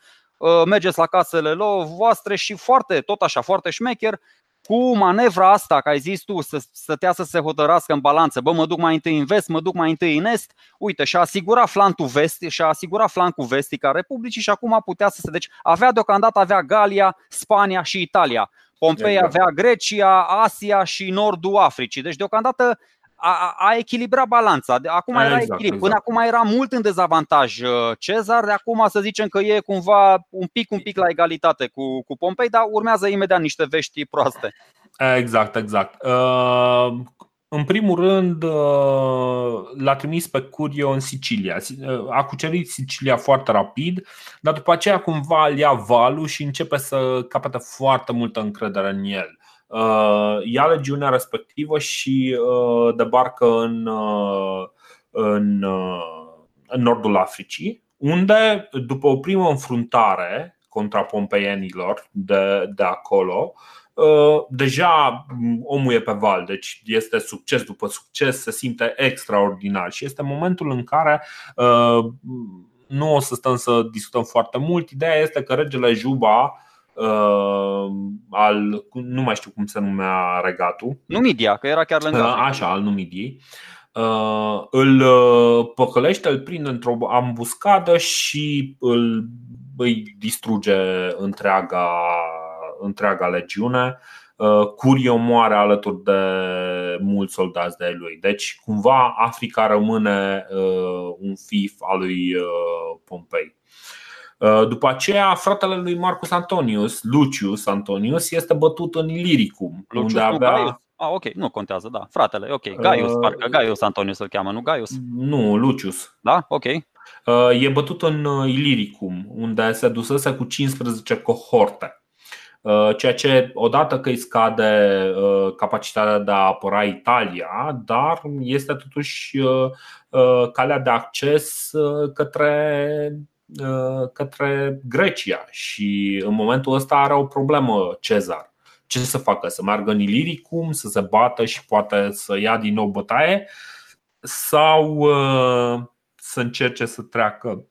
mergeți la casele lor voastre și foarte, tot așa, foarte șmecher, cu manevra asta, că ai zis tu, să stătea să se hotărască în balanță, bă, mă duc mai întâi în vest, mă duc mai întâi în est, uite, și-a asigurat flancul vest, și-a asigurat flancul vestic al Republicii și acum putea să se... Deci avea deocamdată avea Galia, Spania și Italia. Pompei exact. avea Grecia, Asia și Nordul Africii. Deci deocamdată a, a echilibrat balanța. Acum era exact, echilibru. Până exact. acum era mult în dezavantaj uh, Cezar, de acum să zicem că e cumva un pic, un pic la egalitate cu, cu Pompei, dar urmează imediat niște vești proaste. Exact, exact. Uh, în primul rând, uh, l-a trimis pe Curio în Sicilia. A cucerit Sicilia foarte rapid, dar după aceea cumva îl ia valul și începe să capete foarte multă încredere în el. Uh, ia legiunea respectivă și uh, debarcă în, uh, în, în nordul Africii, unde, după o primă înfruntare contra pompeienilor de, de acolo, deja omul e pe val, deci este succes după succes, se simte extraordinar și este momentul în care nu o să stăm să discutăm foarte mult. Ideea este că regele Juba uh, al, nu mai știu cum se numea regatul. Numidia, că era chiar lângă. Uh, așa, al Numidiei. Uh, îl uh, păcălește, îl prinde într-o ambuscadă și îl, îi distruge întreaga, întreaga legiune. Uh, Curio moare alături de mulți soldați de lui. Deci, cumva, Africa rămâne uh, un fif al lui uh, Pompei. Uh, după aceea, fratele lui Marcus Antonius, Lucius Antonius, este bătut în Iliricum. Lucius, unde avea... Gaius. Ah, ok, nu contează, da. Fratele, ok. Gaius, uh, parcă Gaius Antonius îl cheamă, nu Gaius? Nu, Lucius. Da, ok. Uh, e bătut în uh, Iliricum, unde se dusese cu 15 cohorte. ceea ce odată că îi scade capacitatea de a apăra Italia, dar este totuși calea de acces către, către Grecia și în momentul ăsta are o problemă Cezar ce să facă? Să meargă în Iliricum, să se bată și poate să ia din nou bătaie sau uh, să încerce să treacă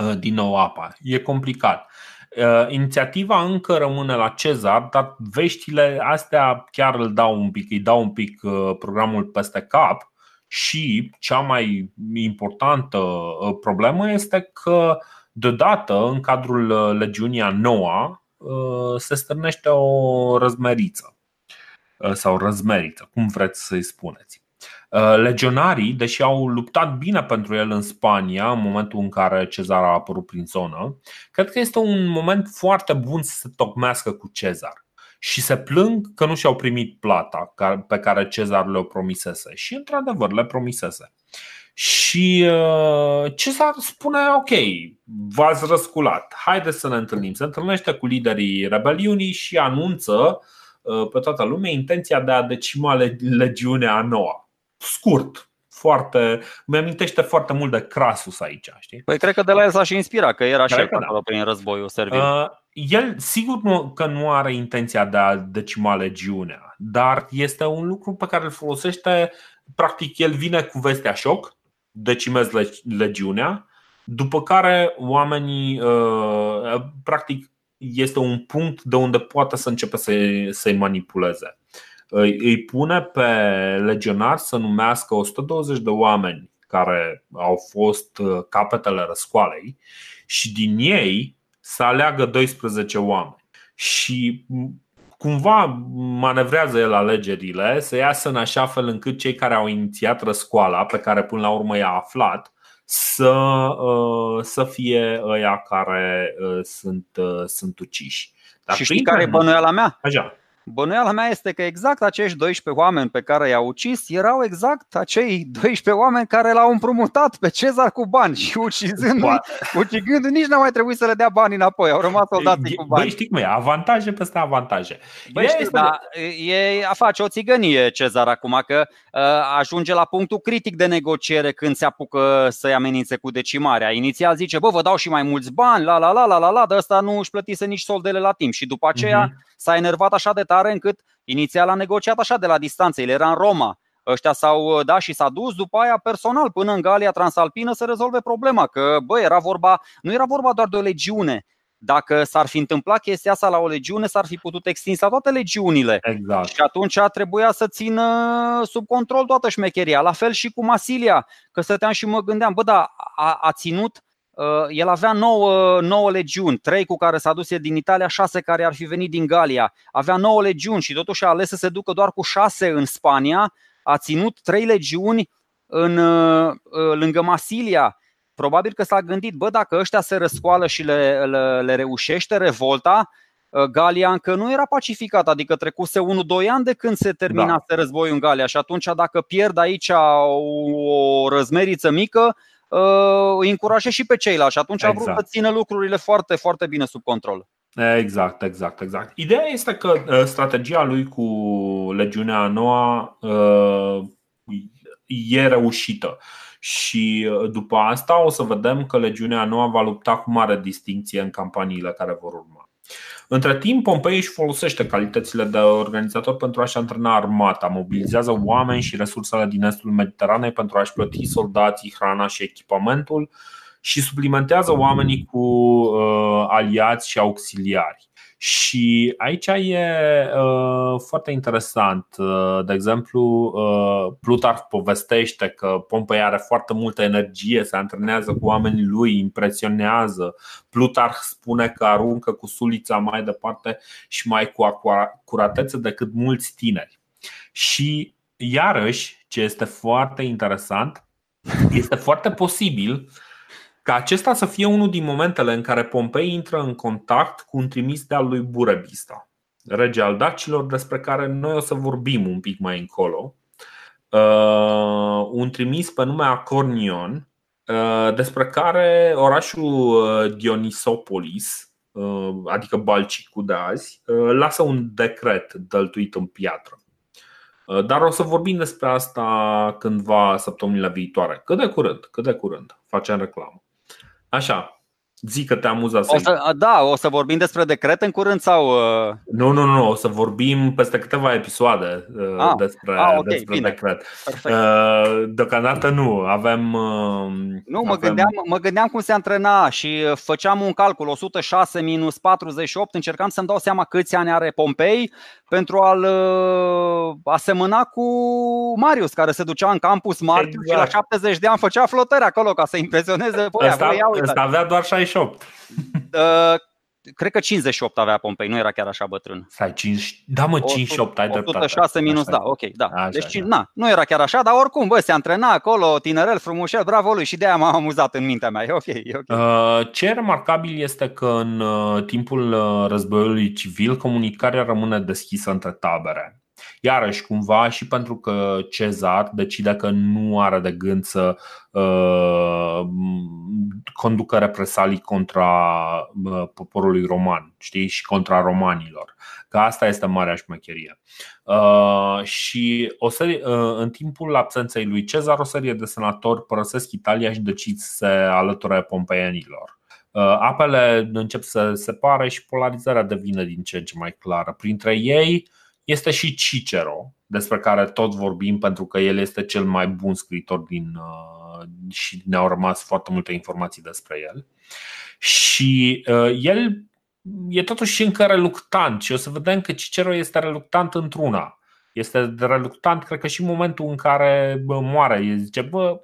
uh, din nou apa. E complicat. Uh, inițiativa încă rămâne la Cezar, dar veștile astea chiar îl dau un pic, îi dau un pic programul peste cap și cea mai importantă problemă este că deodată în cadrul legiunii a noua Uh, se stârnește o răzmeriță uh, sau răzmeriță, cum vreți să-i spuneți. Uh, legionarii, deși au luptat bine pentru el în Spania în momentul în care Cezar a apărut prin zonă, cred că este un moment foarte bun să se tocmească cu Cezar și se plâng că nu și-au primit plata pe care Cezar le-o promisese. Și într-adevăr le promisese. Și uh, Cezar spune, ok, v-ați răsculat, haideți să ne întâlnim. Se întâlnește cu liderii rebeliunii și anunță uh, pe toată lumea intenția de a decima legiunea a noua. Scurt, foarte, mi-amintește foarte mult de Crasus aici, știi? Păi cred că de la el s-a și inspirat, că era și da. prin războiul servil. Uh, el sigur nu, că nu are intenția de a decima legiunea, dar este un lucru pe care îl folosește, practic el vine cu vestea șoc, decimez legiunea, după care oamenii, uh, practic, este un punct de unde poate să începe să-i manipuleze. Îi pune pe legionar să numească 120 de oameni care au fost uh, capetele răscoalei și din ei să aleagă 12 oameni. Și cumva manevrează el alegerile să iasă în așa fel încât cei care au inițiat răscoala, pe care până la urmă i-a aflat, să, uh, să fie ăia care uh, sunt, uh, sunt uciși. Dar și știi care e bănuiala mea? Așa. Bănuiala mea este că exact acești 12 oameni pe care i-au ucis erau exact acei 12 oameni care l-au împrumutat pe Cezar cu bani și ucizându-i, ucigându nici n-a mai trebuit să le dea bani înapoi, au rămas soldații cu bani. Băi, știi cum e, avantaje peste avantaje. Băi, știți, este... da, e, a face o țigănie Cezar acum, că uh, ajunge la punctul critic de negociere când se apucă să-i amenințe cu decimarea. Inițial zice, bă, vă dau și mai mulți bani, la la la la la la, dar ăsta nu își plătise nici soldele la timp și după aceea uh-huh s-a enervat așa de tare încât inițial a negociat așa de la distanță. El era în Roma. Ăștia s-au dat și s-a dus după aia personal până în Galia Transalpină să rezolve problema. Că, bă, era vorba, nu era vorba doar de o legiune. Dacă s-ar fi întâmplat chestia asta la o legiune, s-ar fi putut extins la toate legiunile. Exact. Și atunci trebuia să țină sub control toată șmecheria. La fel și cu Masilia, că stăteam și mă gândeam, bă, da, a, a ținut Uh, el avea 9, 9 legiuni, 3 cu care s-a dus din Italia, 6 care ar fi venit din Galia. Avea 9 legiuni și totuși a ales să se ducă doar cu 6 în Spania. A ținut 3 legiuni în, uh, uh, lângă Masilia. Probabil că s-a gândit, bă, dacă ăștia se răscoală și le, le, le reușește revolta, Galia încă nu era pacificată, adică trecuse 1-2 ani de când se terminase da. războiul în Galia și atunci dacă pierd aici o, o răzmeriță mică, uh, îi încuraje și pe ceilalți și atunci exact. a vrut să țină lucrurile foarte, foarte bine sub control. Exact, exact, exact. Ideea este că uh, strategia lui cu legiunea noua uh, e reușită. Și uh, după asta o să vedem că legiunea noua va lupta cu mare distinție în campaniile care vor urma. Între timp, Pompei își folosește calitățile de organizator pentru a-și antrena armata, mobilizează oameni și resursele din estul Mediteranei pentru a-și plăti soldații, hrana și echipamentul și suplimentează oamenii cu uh, aliați și auxiliari. Și aici e uh, foarte interesant. Uh, de exemplu, uh, Plutarh povestește că Pompei are foarte multă energie, se antrenează cu oamenii lui, impresionează. Plutarh spune că aruncă cu sulița mai departe și mai cu acuratețe decât mulți tineri. Și iarăși, ce este foarte interesant, este foarte posibil ca acesta să fie unul din momentele în care Pompei intră în contact cu un trimis de al lui Burebista, rege al dacilor, despre care noi o să vorbim un pic mai încolo. Uh, un trimis pe nume Acornion, uh, despre care orașul uh, Dionisopolis adică Balcicul de azi, lasă un decret dăltuit în piatră. Dar o să vorbim despre asta cândva săptămânile viitoare. Cât de curând, cât de curând. Facem reclamă. Așa, Zic că te amuza să, o să Da, o să vorbim despre decret în curând sau... Uh... Nu, nu, nu, o să vorbim peste câteva episoade uh, ah, despre, ah, okay, despre bine. decret. Perfect. Uh, deocamdată nu, avem... Uh, nu, mă, avem... Gândeam, mă gândeam cum se antrena și uh, făceam un calcul, 106 minus 48, încercam să-mi dau seama câți ani are Pompei pentru a-l uh, asemăna cu Marius, care se ducea în campus Martius exact. și la exact. 70 de ani făcea flotări acolo ca să impresioneze. Băi, ăsta, ăsta avea doar 68. Uh, cred că 58 avea Pompei, nu era chiar așa bătrân. Stai, 5, da mă, 58, ai dreptate. 106 minus, da, ok, da. Așa, deci, așa. Na, nu era chiar așa, dar oricum, bă, se antrena acolo, tinerel, frumușel, bravo lui și de aia m-am amuzat în mintea mea, e ok, e ok. Uh, ce e remarcabil este că în uh, timpul uh, războiului civil comunicarea rămâne deschisă între tabere. Iarăși, cumva, și pentru că Cezar decide că nu are de gând să uh, conducă represalii contra uh, poporului roman știi? și contra romanilor. Că asta este marea șmecherie. Uh, și o serie, uh, în timpul absenței lui Cezar, o serie de senatori părăsesc Italia și decid să se alăture pompeienilor. Uh, apele încep să se separe și polarizarea devine din ce în ce mai clară. Printre ei, uh, este și Cicero, despre care tot vorbim pentru că el este cel mai bun scriitor din, uh, și ne-au rămas foarte multe informații despre el. Și uh, el e totuși încă reluctant și o să vedem că Cicero este reluctant într-una. Este reluctant, cred că și în momentul în care bă, moare, el zice, bă,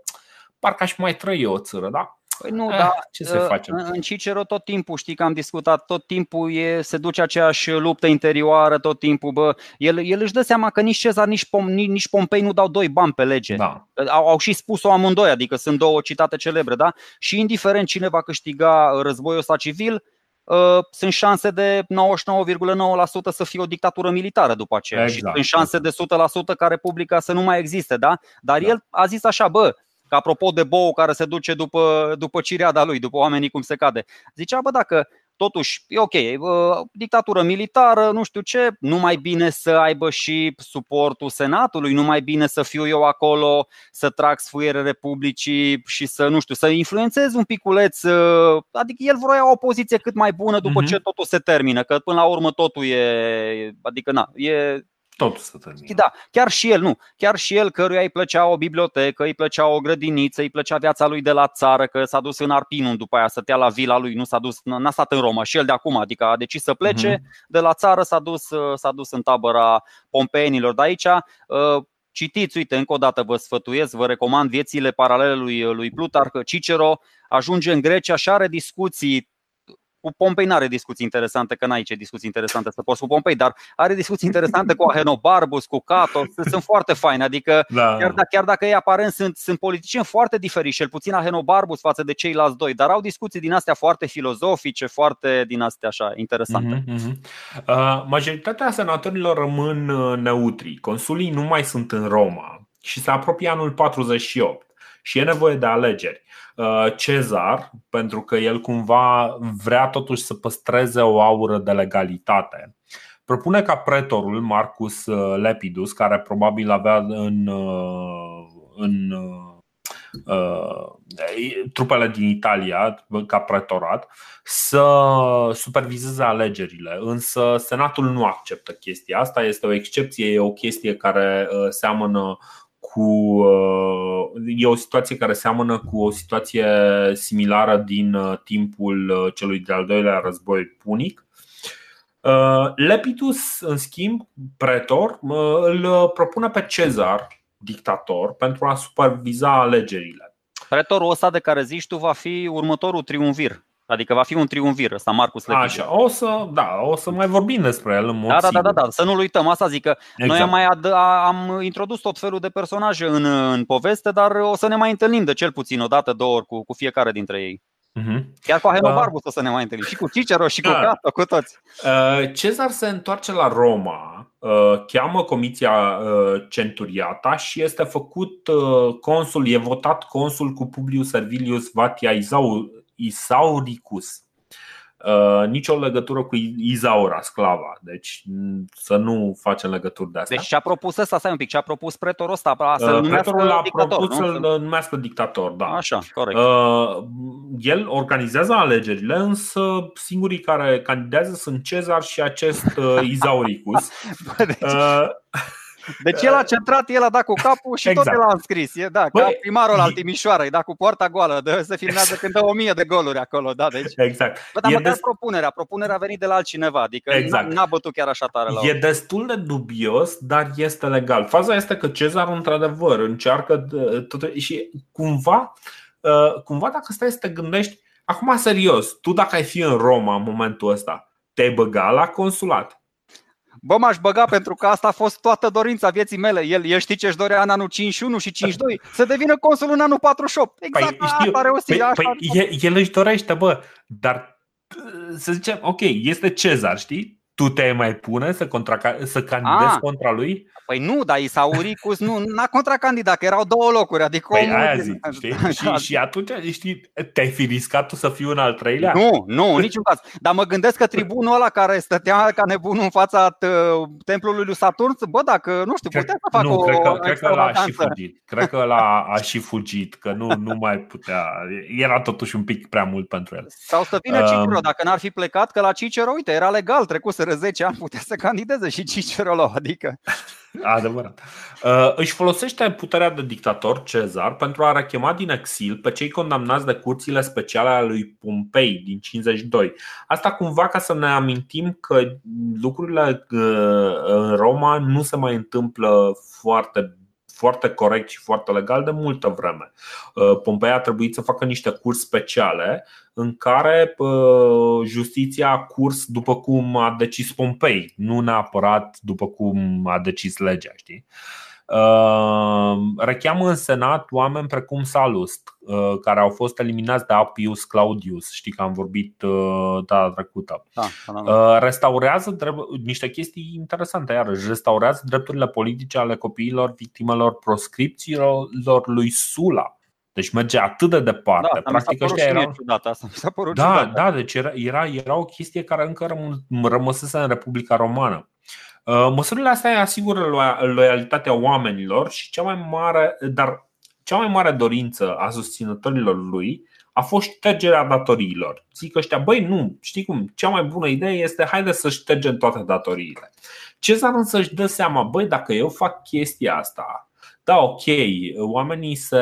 parcă aș mai trăi o țără, da? Păi nu, eh, dar ce se ă, face? în Cicero tot timpul, știi că am discutat, tot timpul e, se duce aceeași luptă interioară, tot timpul, bă, el, el își dă seama că nici Cezar, nici, Pom, nici Pompei nu dau doi bani pe lege. Da. Au, au și spus-o amândoi, adică sunt două citate celebre, da? Și indiferent cine va câștiga războiul ăsta civil, Uh, sunt șanse de 99,9% să fie o dictatură militară după aceea exact. și sunt șanse de 100% ca Republica să nu mai existe, da? Dar da. el a zis așa, bă, Că apropo de bou care se duce după, după cireada lui, după oamenii cum se cade. Zicea, bă, dacă totuși e ok, dictatură militară, nu știu ce, nu mai bine să aibă și suportul Senatului, nu mai bine să fiu eu acolo, să trag sfuiere Republicii și să, nu știu, să influențez un piculeț, ă, adică el vrea o poziție cât mai bună după uh-huh. ce totul se termină, că până la urmă totul e, adică na, e tot să termine. Da, chiar și el, nu. Chiar și el căruia îi plăcea o bibliotecă, îi plăcea o grădiniță, îi plăcea viața lui de la țară, că s-a dus în Arpinul după aia, stătea la vila lui, nu s-a dus, n-a stat în Roma și el de acum, adică a decis să plece uh-huh. de la țară, s-a dus, s-a dus în tabăra pompeenilor. De aici uh, Citiți, uite, încă o dată vă sfătuiesc, vă recomand viețile paralele lui, lui Plutarh, Cicero ajunge în Grecia și are discuții cu Pompei nu are discuții interesante, că n-ai ce discuții interesante să poți cu Pompei, dar are discuții interesante cu Ahenobarbus, cu Cato, sunt foarte faine. Adică da. chiar, dacă, chiar dacă ei aparent sunt, sunt politicieni foarte diferiți, cel puțin Ahenobarbus față de ceilalți doi, dar au discuții din astea foarte filozofice, foarte din astea așa interesante. Uh-huh, uh-huh. Uh, majoritatea senatorilor rămân uh, neutri. Consulii nu mai sunt în Roma și se apropie anul 48 și e nevoie de alegeri. Uh, Cezar, pentru că el cumva vrea totuși să păstreze o aură de legalitate. Propune ca pretorul Marcus uh, Lepidus, care probabil avea în, uh, în trupele din Italia ca pretorat să supervizeze alegerile, însă Senatul nu acceptă chestia asta, este o excepție, e o chestie care seamănă cu. Uh, e o situație care seamănă cu o situație similară din uh, timpul uh, celui de-al doilea război punic. Lepitus, în schimb, pretor, îl propune pe Cezar, dictator, pentru a superviza alegerile. Pretorul ăsta de care zici tu va fi următorul triumvir Adică va fi un triumvir ăsta, Marcus Lepide. Așa, o să, da, o să mai vorbim despre el în mod da, da, da, da, da, să nu-l uităm. Asta zic că exact. noi am, mai ad- am introdus tot felul de personaje în, în poveste, dar o să ne mai întâlnim de cel puțin o dată, două ori cu, cu fiecare dintre ei. Uh-huh. Chiar cu Ahenobarbus uh, o să ne mai întâlnim și cu Cicero și cu uh, Cato, cu toți. Uh, Cezar se întoarce la Roma, uh, cheamă comisia uh, Centuriata și este făcut uh, consul, e votat consul cu Publius Servilius Vatia Isau, Isauricus. Uh, nicio legătură cu Izaura, sclava. Deci să nu facem legături de astea. Deci ce-a propus ăsta, stai un pic, ce-a propus pretorul ăsta? Să-l pretorul a dictator, propus nu? să-l numească dictator, da. Așa, corect. Uh, el organizează alegerile, însă singurii care candidează sunt Cezar și acest uh, Izauricus. Bă, deci... uh, deci el a centrat, el a dat cu capul și exact. tot el a înscris. E, da, Băi, ca primarul al Timișoarei, da, cu poarta goală, de, se filmează când dă o mie de goluri acolo. Da, deci. Exact. Bă, dar măcar des... propunerea, propunerea a venit de la altcineva, adică exact. n-a bătut chiar așa tare la E destul de dubios, dar este legal. Faza este că Cezar, într-adevăr, încearcă tot, și cumva, uh, cumva dacă stai să te gândești, acum serios, tu dacă ai fi în Roma în momentul ăsta, te-ai băga la consulat Bă, m-aș băga pentru că asta a fost toată dorința vieții mele. El, el știe ce-și dorea în anul 51 și 52 Să devină consul în anul 48 Exact păi, știu, asta reușit păi, păi, el, el își dorește, bă Dar să zicem, ok, este Cezar, știi? Tu te mai pune să, contra, să candidezi A, contra lui? Păi nu, dar Isauricus nu n-a contracandidat, că erau două locuri. Adică păi omul aia zic, știi? Da, și, da. și atunci, știi, te-ai fi riscat tu să fii un al treilea? Nu, nu, în niciun caz. Dar mă gândesc că tribunul ăla care stătea ca nebunul în fața templului lui Saturn, bă, dacă, nu știu, putea să facă nu, o cred că, cred că ăla a și fugit. Cred că ăla a și fugit, că nu, nu mai putea. Era totuși un pic prea mult pentru el. Sau să vină Cicero, um, dacă n-ar fi plecat, că la Cicero, uite, era legal, trecuseră 10 ani, putea să candideze și Cicero l adică Adevărat. Uh, își folosește puterea de dictator, Cezar, pentru a rechema din exil pe cei condamnați de curțile speciale ale lui Pompei din 52. Asta cumva ca să ne amintim că lucrurile uh, în Roma nu se mai întâmplă foarte foarte corect și foarte legal de multă vreme. Uh, Pompei a trebuit să facă niște curs speciale în care uh, justiția a curs după cum a decis Pompei, nu neapărat după cum a decis legea. Știi? Ehm, recheamă în Senat oameni precum Salust, uh, care au fost eliminați de Appius Claudius. Știi că am vorbit uh, data trecută. Da, da, da. Uh, restaurează niște chestii interesante, iarăși. Restaurează drepturile politice ale copiilor victimelor proscripțiilor lui Sula. Deci merge atât de departe. Da, Practic, ăștia erau... ciudat, asta mi s-a părut da, ciudat. da, deci era, era, era o chestie care încă rămăsese în Republica Romană. Uh, măsurile astea asigură loialitatea oamenilor și cea mai mare, dar cea mai mare dorință a susținătorilor lui a fost ștergerea datoriilor. Zic ăștia, băi, nu, știi cum, cea mai bună idee este haide să ștergem toate datoriile. Cezar însă își dă seama, băi, dacă eu fac chestia asta, da, ok, oamenii se,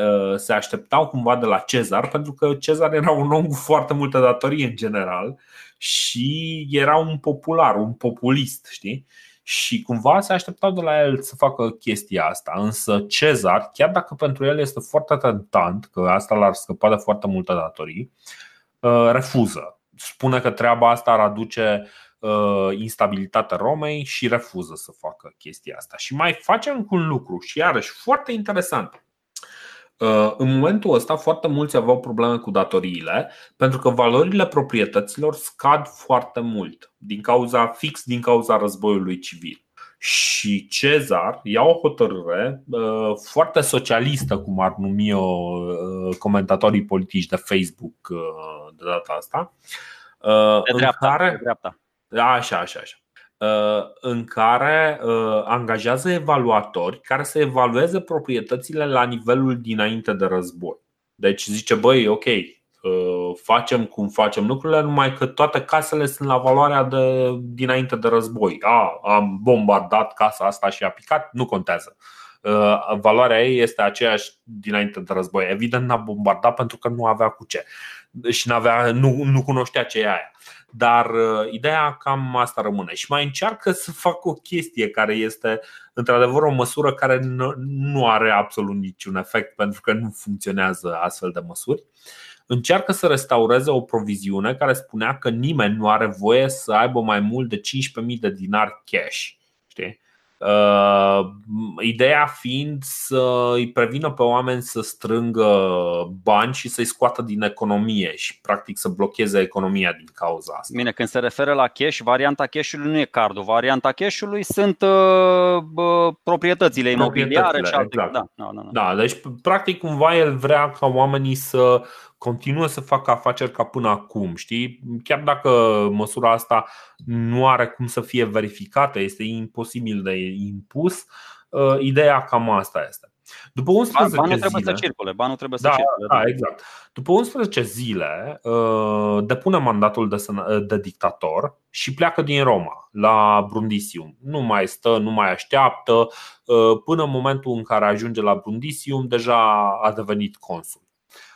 uh, se așteptau cumva de la Cezar, pentru că Cezar era un om cu foarte multe datorii în general și era un popular, un populist, știi? Și cumva se așteptau de la el să facă chestia asta. Însă Cezar, chiar dacă pentru el este foarte tentant, că asta l-ar scăpa de foarte multe datorii, uh, refuză. Spune că treaba asta ar aduce uh, instabilitatea Romei și refuză să facă chestia asta. Și mai facem un lucru și iarăși foarte interesant. Uh, în momentul ăsta foarte mulți aveau probleme cu datoriile pentru că valorile proprietăților scad foarte mult din cauza fix din cauza războiului civil. Și Cezar ia o hotărâre uh, foarte socialistă, cum ar numi-o uh, comentatorii politici de Facebook de data asta. De dreapta, în care... de dreapta. Așa, așa, așa. Uh, în care uh, angajează evaluatori care să evalueze proprietățile la nivelul dinainte de război. Deci zice, băi, ok, uh, facem cum facem lucrurile, numai că toate casele sunt la valoarea de dinainte de război. A, am bombardat casa asta și a picat, nu contează. Valoarea ei este aceeași dinainte de război. Evident n-a bombardat pentru că nu avea cu ce și n-avea, nu, nu cunoștea ce e aia. Dar uh, ideea cam asta rămâne. Și mai încearcă să facă o chestie care este într-adevăr o măsură care nu are absolut niciun efect pentru că nu funcționează astfel de măsuri. Încearcă să restaureze o proviziune care spunea că nimeni nu are voie să aibă mai mult de 15.000 de dinari cash. Știi? Uh, ideea fiind să îi prevină pe oameni să strângă bani și să-i scoată din economie și practic să blocheze economia din cauza asta. Bine, când se referă la cash, varianta cash-ului nu e cardul, varianta cash-ului sunt uh, proprietățile imobiliare și alte. Exact. Da, da, da, da. da, deci practic cumva el vrea ca oamenii să continuă să facă afaceri ca până acum, știi? Chiar dacă măsura asta nu are cum să fie verificată, este imposibil de impus, uh, ideea cam asta este. După 11 banul zile, trebuie să circule, banul trebuie da, să circule. Da, exact. După 11 zile uh, depune mandatul de, de dictator și pleacă din Roma la Brundisium. Nu mai stă, nu mai așteaptă, uh, până în momentul în care ajunge la Brundisium deja a devenit consul.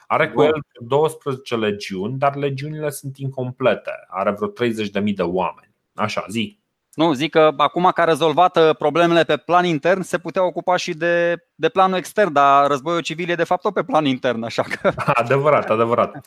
Are cu el 12 legiuni, dar legiunile sunt incomplete. Are vreo 30.000 de oameni. Așa, zi. Nu, zic că acum că a rezolvat uh, problemele pe plan intern, se putea ocupa și de, de planul extern, dar războiul civil e de fapt tot pe plan intern, așa că. Adevărat, adevărat.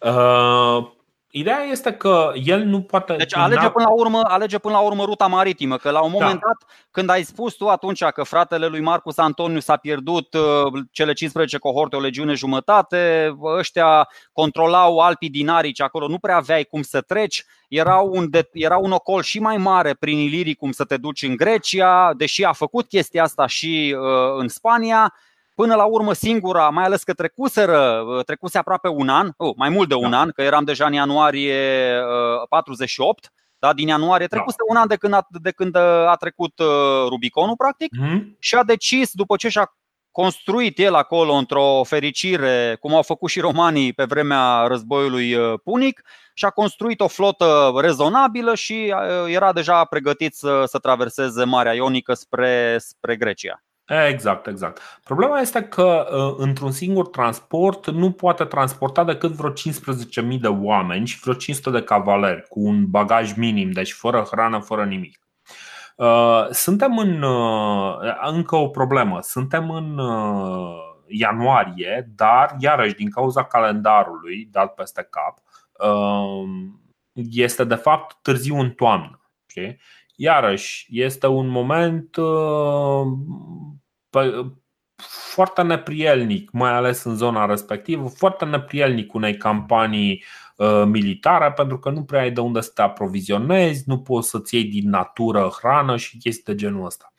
Uh, Ideea este că el nu poate. Deci alege până la urmă, alege până la urmă ruta maritimă, că la un moment da. dat, când ai spus tu atunci că fratele lui Marcus Antoniu s-a pierdut uh, cele 15 cohorte, o legiune jumătate, ăștia controlau Alpii Dinarici acolo, nu prea aveai cum să treci, era un, de, era un ocol și mai mare prin Ilirii cum să te duci în Grecia, deși a făcut chestia asta și uh, în Spania Până la urmă singura, mai ales că trecuseră, uh, trecuse aproape un an, oh, mai mult de un da. an, că eram deja în ianuarie 48, uh, da, din ianuarie trecuse da. un an de când a, de când uh, a trecut Rubiconul, practic, mm-hmm. și a decis, după ce și-a construit el acolo într-o fericire, cum au făcut și romanii pe vremea războiului punic, și a construit o flotă rezonabilă și era deja pregătit să, să traverseze Marea Ionică spre, spre Grecia. Exact, exact. Problema este că uh, într-un singur transport nu poate transporta decât vreo 15.000 de oameni și vreo 500 de cavaleri cu un bagaj minim, deci fără hrană, fără nimic. Uh, suntem în uh, încă o problemă. Suntem în ianuarie, dar iarăși din cauza calendarului dat peste cap, este de fapt târziu în toamnă. Știi? Iarăși, este un moment uh, foarte neprielnic, mai ales în zona respectivă, foarte neprielnic unei campanii uh, militare pentru că nu prea ai de unde să te aprovizionezi, nu poți să-ți iei din natură hrană și chestii de genul ăsta.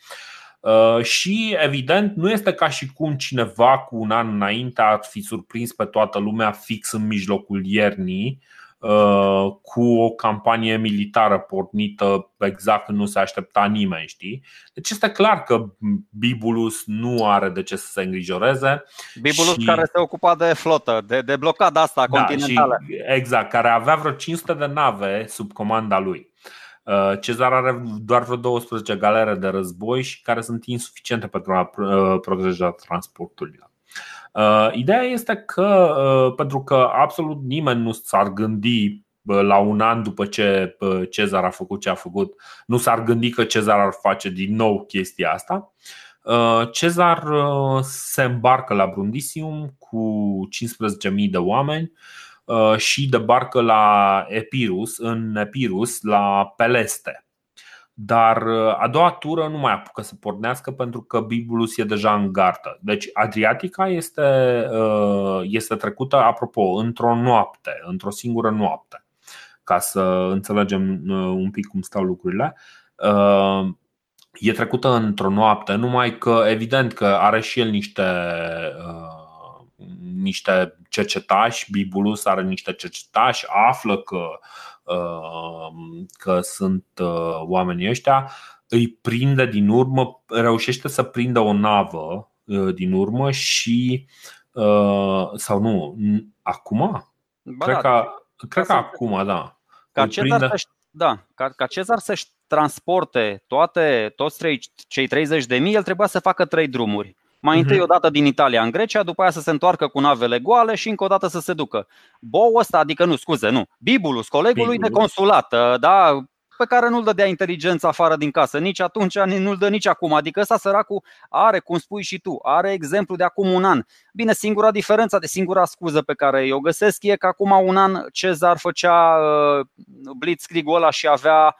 Uh, și evident nu este ca și cum cineva cu un an înainte ar fi surprins pe toată lumea fix în mijlocul iernii Uh, cu o campanie militară pornită exact când nu se aștepta nimeni, știi? Deci este clar că Bibulus nu are de ce să se îngrijoreze. Bibulus și... care se ocupa de flotă, de, de blocada asta da, continentală. Și, exact, care avea vreo 500 de nave sub comanda lui. Uh, Cezar are doar vreo 12 galere de război și care sunt insuficiente pentru a uh, proteja transporturile. Uh, ideea este că, uh, pentru că absolut nimeni nu s-ar gândi la un an după ce Cezar a făcut ce a făcut, nu s-ar gândi că Cezar ar face din nou chestia asta. Uh, Cezar se îmbarcă la Brundisium cu 15.000 de oameni și debarcă la Epirus, în Epirus, la Peleste. Dar uh, a doua tură nu mai apucă să pornească pentru că Bibulus e deja în gartă. Deci Adriatica este, uh, este trecută, apropo, într-o noapte, într-o singură noapte, ca să înțelegem uh, un pic cum stau lucrurile. E trecută într-o noapte, numai că evident că are și el niște niște cercetași, Bibulus are niște cercetași, află că Uh, că sunt uh, oamenii ăștia, îi prinde din urmă, reușește să prindă o navă uh, din urmă și sau nu, acum? Ba cred da, că, cred că acum, da. Ca Cezar, prinde... să da, ca, ca Cezar să-și transporte toate, toți cei 30 de mii, el trebuia să facă trei drumuri. Mai întâi mhm. o dată din Italia în Grecia, după aia să se întoarcă cu navele goale și încă o dată să se ducă. Bou ăsta, adică nu, scuze, nu, Bibulus, colegul lui de consulat, ă, da, pe care nu-l dădea inteligența afară din casă, nici atunci, nu-l dă nici acum. Adică ăsta săracul are, cum spui și tu, are exemplu de acum un an. Bine, singura diferență, de singura scuză pe care eu găsesc e că acum un an Cezar făcea uh, blitzkrieg-ul ăla și avea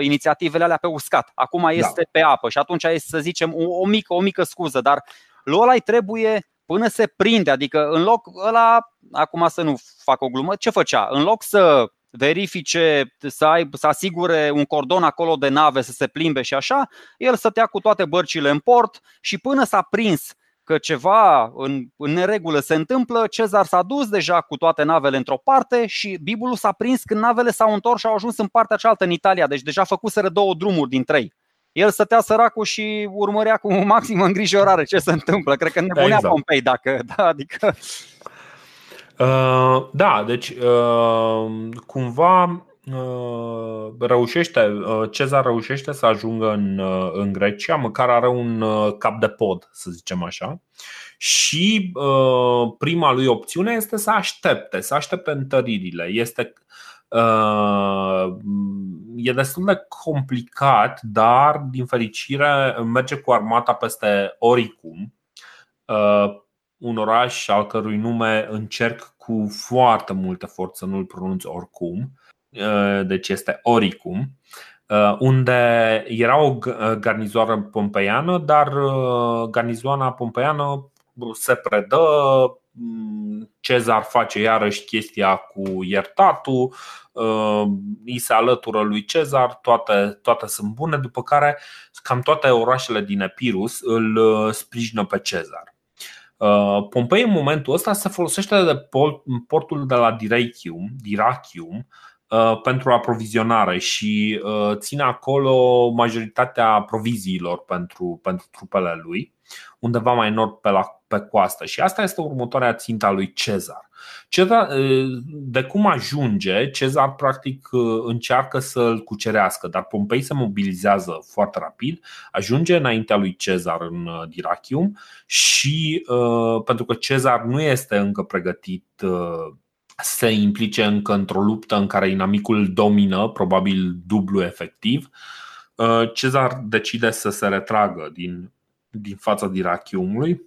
inițiativele alea pe uscat. Acum da. este da. pe apă și atunci este să zicem o, o mică, o mică scuză, dar lui ăla trebuie până se prinde, adică în loc ăla, acum să nu fac o glumă, ce făcea? În loc să verifice, să, ai, să asigure un cordon acolo de nave să se plimbe și așa, el stătea cu toate bărcile în port și până s-a prins că ceva în, în neregulă se întâmplă, Cezar s-a dus deja cu toate navele într-o parte și Bibulul s-a prins când navele s-au întors și au ajuns în partea cealaltă în Italia, deci deja făcuseră două drumuri din trei. El stătea săracul și urmărea cu maximă îngrijorare ce se întâmplă. Cred că nebunea exact. Pompei dacă, da, adică Uh, da, deci uh, cumva uh, reușește, uh, Cezar reușește să ajungă în, uh, în Grecia, măcar are un uh, cap de pod, să zicem așa. Și uh, prima lui opțiune este să aștepte, să aștepte întăririle. Este Uh, e destul de complicat, dar din fericire merge cu armata peste Oricum, uh, un oraș al cărui nume încerc cu foarte multă forță, nu-l pronunț oricum, uh, deci este Oricum, uh, unde era o garnizoară pompeiană, dar uh, garnizoana pompeiană se predă, mm, Cezar face iarăși chestia cu iertatul, îi se alătură lui Cezar, toate, toate sunt bune, după care cam toate orașele din Epirus îl sprijină pe Cezar. Uh, Pompei în momentul ăsta se folosește de portul de la Dirachium, Dirachium uh, pentru aprovizionare și uh, ține acolo majoritatea proviziilor pentru, pentru trupele lui, undeva mai nord pe, la, pe coastă. Și asta este următoarea ținta lui Cezar. Cezar, de cum ajunge, Cezar practic încearcă să-l cucerească, dar Pompei se mobilizează foarte rapid, ajunge înaintea lui Cezar în Dirachium și pentru că Cezar nu este încă pregătit să se implice încă într-o luptă în care inamicul domină, probabil dublu efectiv, Cezar decide să se retragă din, din fața Dirachiumului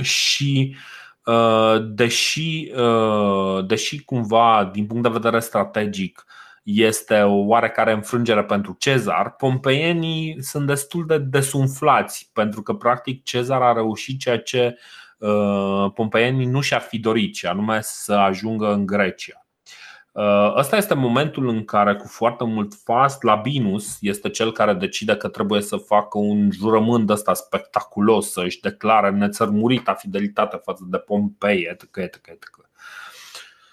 și uh, Uh, deși, uh, deși cumva, din punct de vedere strategic, este o oarecare înfrângere pentru Cezar, pompeienii sunt destul de desumflați, pentru că, practic, Cezar a reușit ceea ce uh, pompeienii nu și-ar fi dorit, și anume să ajungă în Grecia. Uh, ăsta este momentul în care, cu foarte mult fast, Labinus este cel care decide că trebuie să facă un jurământ ăsta spectaculos, să își declare nețărmurita fidelitate față de Pompei, etc. etc., etc.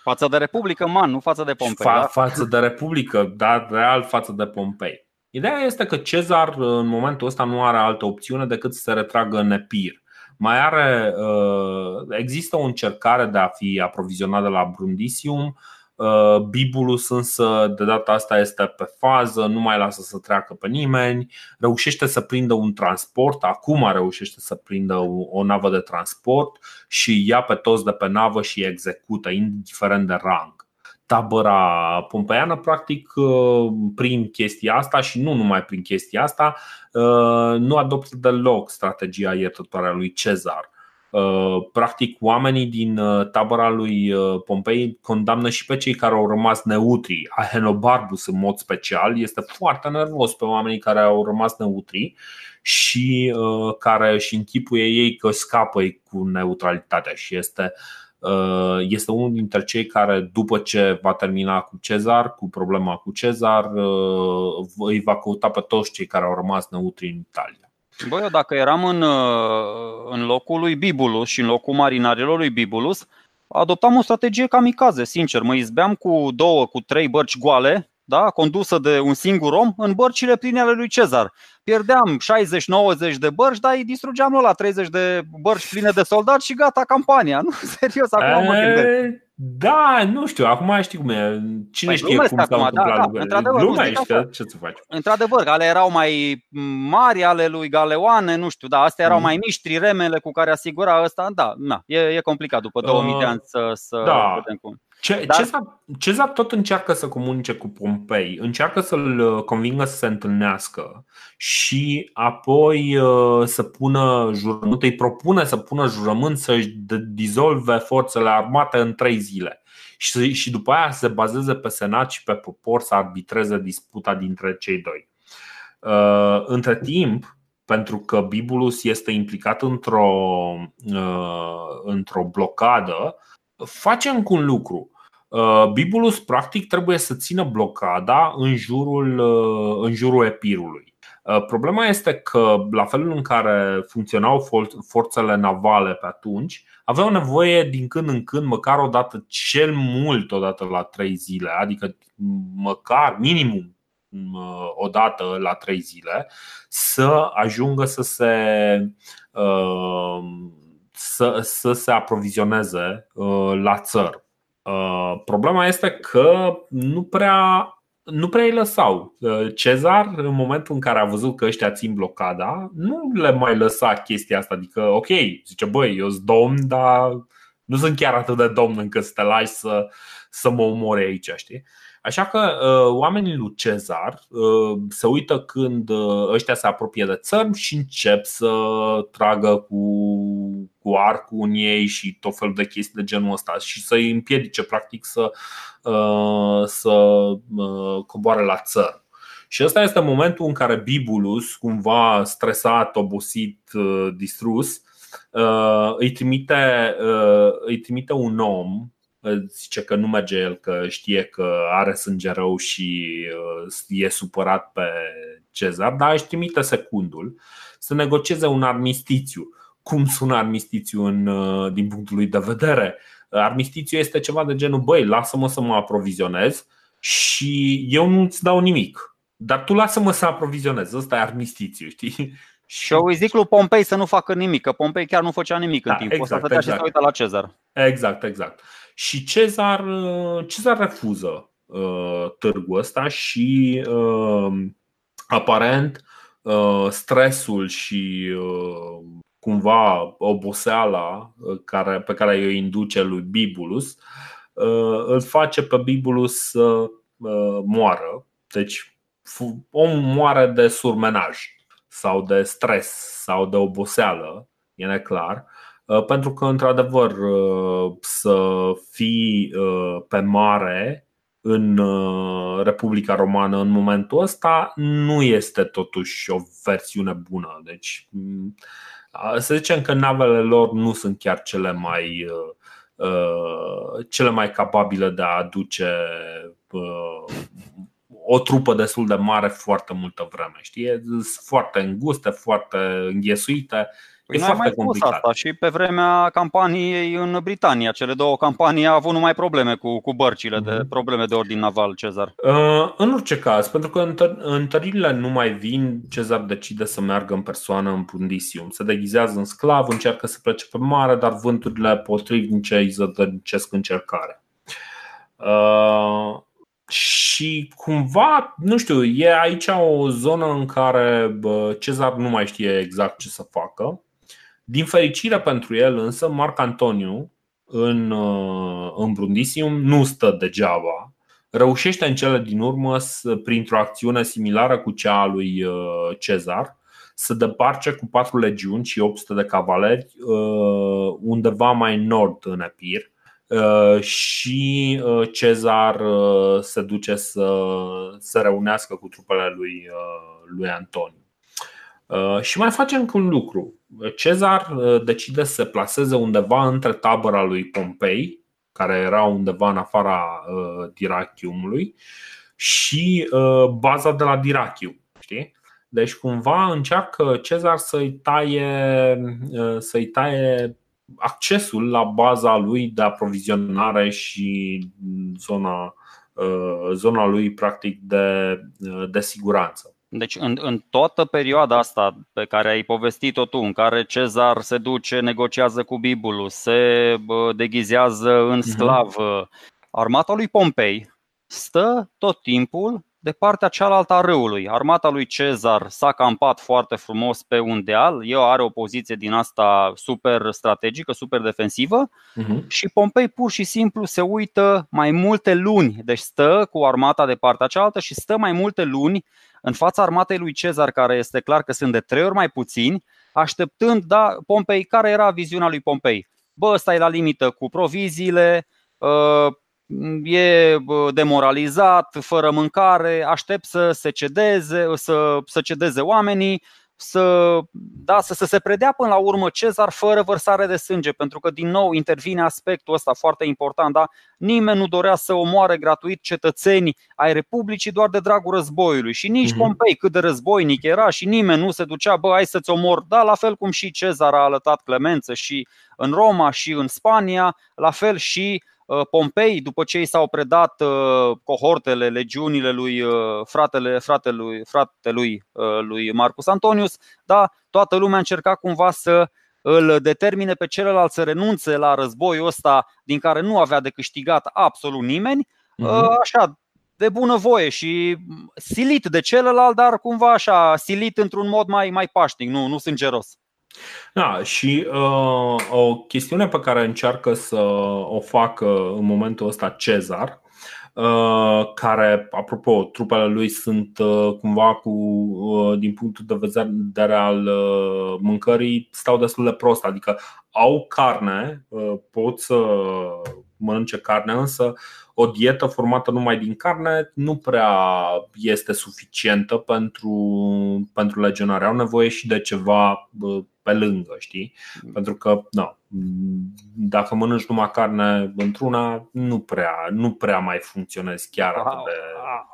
Față de Republică, man, nu față de Pompei. Fa- da? Față de Republică, dar real față de Pompei. Ideea este că Cezar în momentul ăsta nu are altă opțiune decât să se retragă în Epir. Mai are, uh, există o încercare de a fi aprovizionat de la Brundisium, Uh, Bibulus însă de data asta este pe fază, nu mai lasă să treacă pe nimeni, reușește să prindă un transport, acum reușește să prindă o navă de transport și ia pe toți de pe navă și execută, indiferent de rang. Tabăra pompeiană, practic, uh, prin chestia asta și nu numai prin chestia asta, uh, nu adoptă deloc strategia iertătoare a lui Cezar Uh, practic, oamenii din uh, tabăra lui uh, Pompei condamnă și pe cei care au rămas neutri. Ahenobarbus, în mod special, este foarte nervos pe oamenii care au rămas neutri și care își închipuie ei că scapă cu neutralitatea și este este unul dintre cei care, după ce va termina cu Cezar, cu problema cu Cezar, îi va căuta pe toți cei care au rămas neutri în Italia. Băi, eu dacă eram în, uh, în locul lui Bibulus și în locul marinarilor lui Bibulus, adoptam o strategie kamikaze, sincer. Mă izbeam cu două, cu trei bărci goale, da, condusă de un singur om, în bărcile pline ale lui Cezar. Pierdeam 60-90 de bărci, dar îi distrugeam la 30 de bărci pline de soldați și gata campania. Nu, serios, acum mă gândesc. Da, nu știu, acum știi cum e. Cine păi știe cum s-au întâmplat da, da, într-adevăr, Glumește, ce să faci? Într-adevăr, ale erau mai mari ale lui Galeoane, nu știu, da, astea erau mm. mai mici, triremele cu care asigura ăsta, da, na, e, e complicat după 2000 uh, de ani să, să da. vedem cum. Ce, Dar... Cezar, Cezar tot încearcă să comunice cu Pompei, încearcă să-l uh, convingă să se întâlnească și apoi uh, să pună jurământ, îi propune să pună jurământ să-și dizolve forțele armate în trei zile. și, și după aia se bazeze pe senat și pe popor să arbitreze disputa dintre cei doi. Între timp, pentru că Bibulus este implicat într-o, într-o blocadă, face încă un lucru. Bibulus practic trebuie să țină blocada în jurul, în jurul epirului. Uh, problema este că, la felul în care funcționau forțele navale pe atunci, aveau nevoie din când în când, măcar o dată, cel mult o dată la trei zile, adică măcar minimum uh, o dată la trei zile, să ajungă să se, uh, să, să se aprovizioneze la țăr. Problema este că nu prea nu prea îi lăsau. Uh, Cezar, în momentul în care a văzut că ăștia țin blocada, nu le mai lăsa chestia asta. Adică, ok, zice, băi, eu sunt domn, dar nu sunt chiar atât de domn încât să te lași să, să mă omore aici, știi? Așa că uh, oamenii lui Cezar uh, se uită când uh, ăștia se apropie de țărm și încep să tragă cu, cu arcul în ei și tot felul de chestii de genul ăsta și să-i împiedice practic să, uh, să uh, coboare la țăr. Și ăsta este momentul în care Bibulus, cumva stresat, obosit, uh, distrus, uh, îi trimite, uh, îi trimite un om zice că nu merge el, că știe că are sânge rău și uh, e supărat pe Cezar, dar își trimite secundul să negocieze un armistițiu. Cum sună armistițiu în, uh, din punctul lui de vedere? Armistițiu este ceva de genul, băi, lasă-mă să mă aprovizionez și eu nu-ți dau nimic. Dar tu lasă-mă să aprovizionez. Ăsta e armistițiu, știi? Și eu îi zic lui Pompei să nu facă nimic, că Pompei chiar nu făcea nimic da, în timp. Exact, o să exact. și să exact. uita la Cezar. Exact, exact. Și Cezar, Cezar refuză uh, târgul ăsta și uh, aparent uh, stresul și uh, cumva oboseala uh, care, pe care îi induce lui Bibulus uh, îl face pe Bibulus să uh, moară. Deci om moare de surmenaj sau de stres sau de oboseală, e neclar. Uh, pentru că, într-adevăr, uh, să fii uh, pe mare în Republica Romană în momentul ăsta nu este totuși o versiune bună. Deci, mm, să zicem că navele lor nu sunt chiar cele mai cele mai capabile de a aduce o trupă destul de mare foarte multă vreme. Știi? Sunt foarte înguste, foarte înghesuite Păi e foarte mai complicat. asta și pe vremea campaniei în Britania. Cele două campanii au avut numai probleme cu, cu bărcile, mm-hmm. de mhm. probleme de ordin naval, Cezar. Uh, în orice caz, pentru că întăr- întăririle nu mai vin, Cezar decide să meargă în persoană în Brundisium. Se deghizează în sclav, încearcă să plece pe mare, dar vânturile potrivnice îi zădărnicesc încercarea. Uh, și cumva, nu știu, e aici o zonă în care Cezar nu mai știe exact ce să facă din fericire pentru el însă, Marc Antoniu în, uh, în Brundisium nu stă degeaba. Reușește în cele din urmă, printr-o acțiune similară cu cea a lui uh, Cezar, să deparce cu patru legiuni și 800 de cavaleri uh, undeva mai în nord în Epir și Cezar se duce să se reunească cu trupele lui, lui Antoniu. Și mai face încă un lucru. Cezar uh, decide să se placeze undeva între tabăra lui Pompei, care era undeva în afara uh, Dirachiumului, și uh, baza de la Dirachium. Știi? Deci cumva încearcă Cezar să-i taie, să-i taie accesul la baza lui de aprovizionare și zona, zona lui practic de, de siguranță. Deci în, în toată perioada asta pe care ai povestit-o tu, în care Cezar se duce, negociază cu Bibulus, se deghizează în mhm. sclav, armata lui Pompei stă tot timpul de partea cealaltă a râului. Armata lui Cezar s-a campat foarte frumos pe un deal, el are o poziție din asta super strategică, super defensivă uh-huh. și Pompei pur și simplu se uită mai multe luni, deci stă cu armata de partea cealaltă și stă mai multe luni în fața armatei lui Cezar, care este clar că sunt de trei ori mai puțini, așteptând, da, Pompei, care era viziunea lui Pompei? Bă, ăsta e la limită cu proviziile, uh, e demoralizat, fără mâncare, aștept să se cedeze, să, să cedeze oamenii să, da, să, să se predea până la urmă Cezar fără vărsare de sânge, pentru că din nou intervine aspectul ăsta foarte important. Da? Nimeni nu dorea să omoare gratuit cetățenii ai Republicii doar de dragul războiului și nici uh-huh. Pompei cât de războinic era și nimeni nu se ducea, bă, hai să-ți omor. Da, la fel cum și Cezar a alătat clemență și în Roma și în Spania, la fel și Uh, Pompei, după ce i s-au predat uh, cohortele, legiunile lui uh, fratele, fratelui, fratelui lui Marcus Antonius, da, toată lumea încerca cumva să îl determine pe celălalt să renunțe la războiul ăsta din care nu avea de câștigat absolut nimeni, uh-huh. așa, de bună voie și silit de celălalt, dar cumva așa, silit într-un mod mai, mai pașnic, nu, nu sângeros. Da, și uh, o chestiune pe care încearcă să o facă în momentul ăsta Cezar, uh, care, apropo, trupele lui sunt uh, cumva cu, uh, din punctul de vedere al uh, mâncării, stau destul de prost, adică au carne, uh, pot să mănânce carne, însă o dietă formată numai din carne nu prea este suficientă pentru, pentru legionare. Au nevoie și de ceva pe lângă, știi? Mm. Pentru că, nu, dacă mănânci numai carne într-una, nu prea, nu prea mai funcționezi chiar atât de.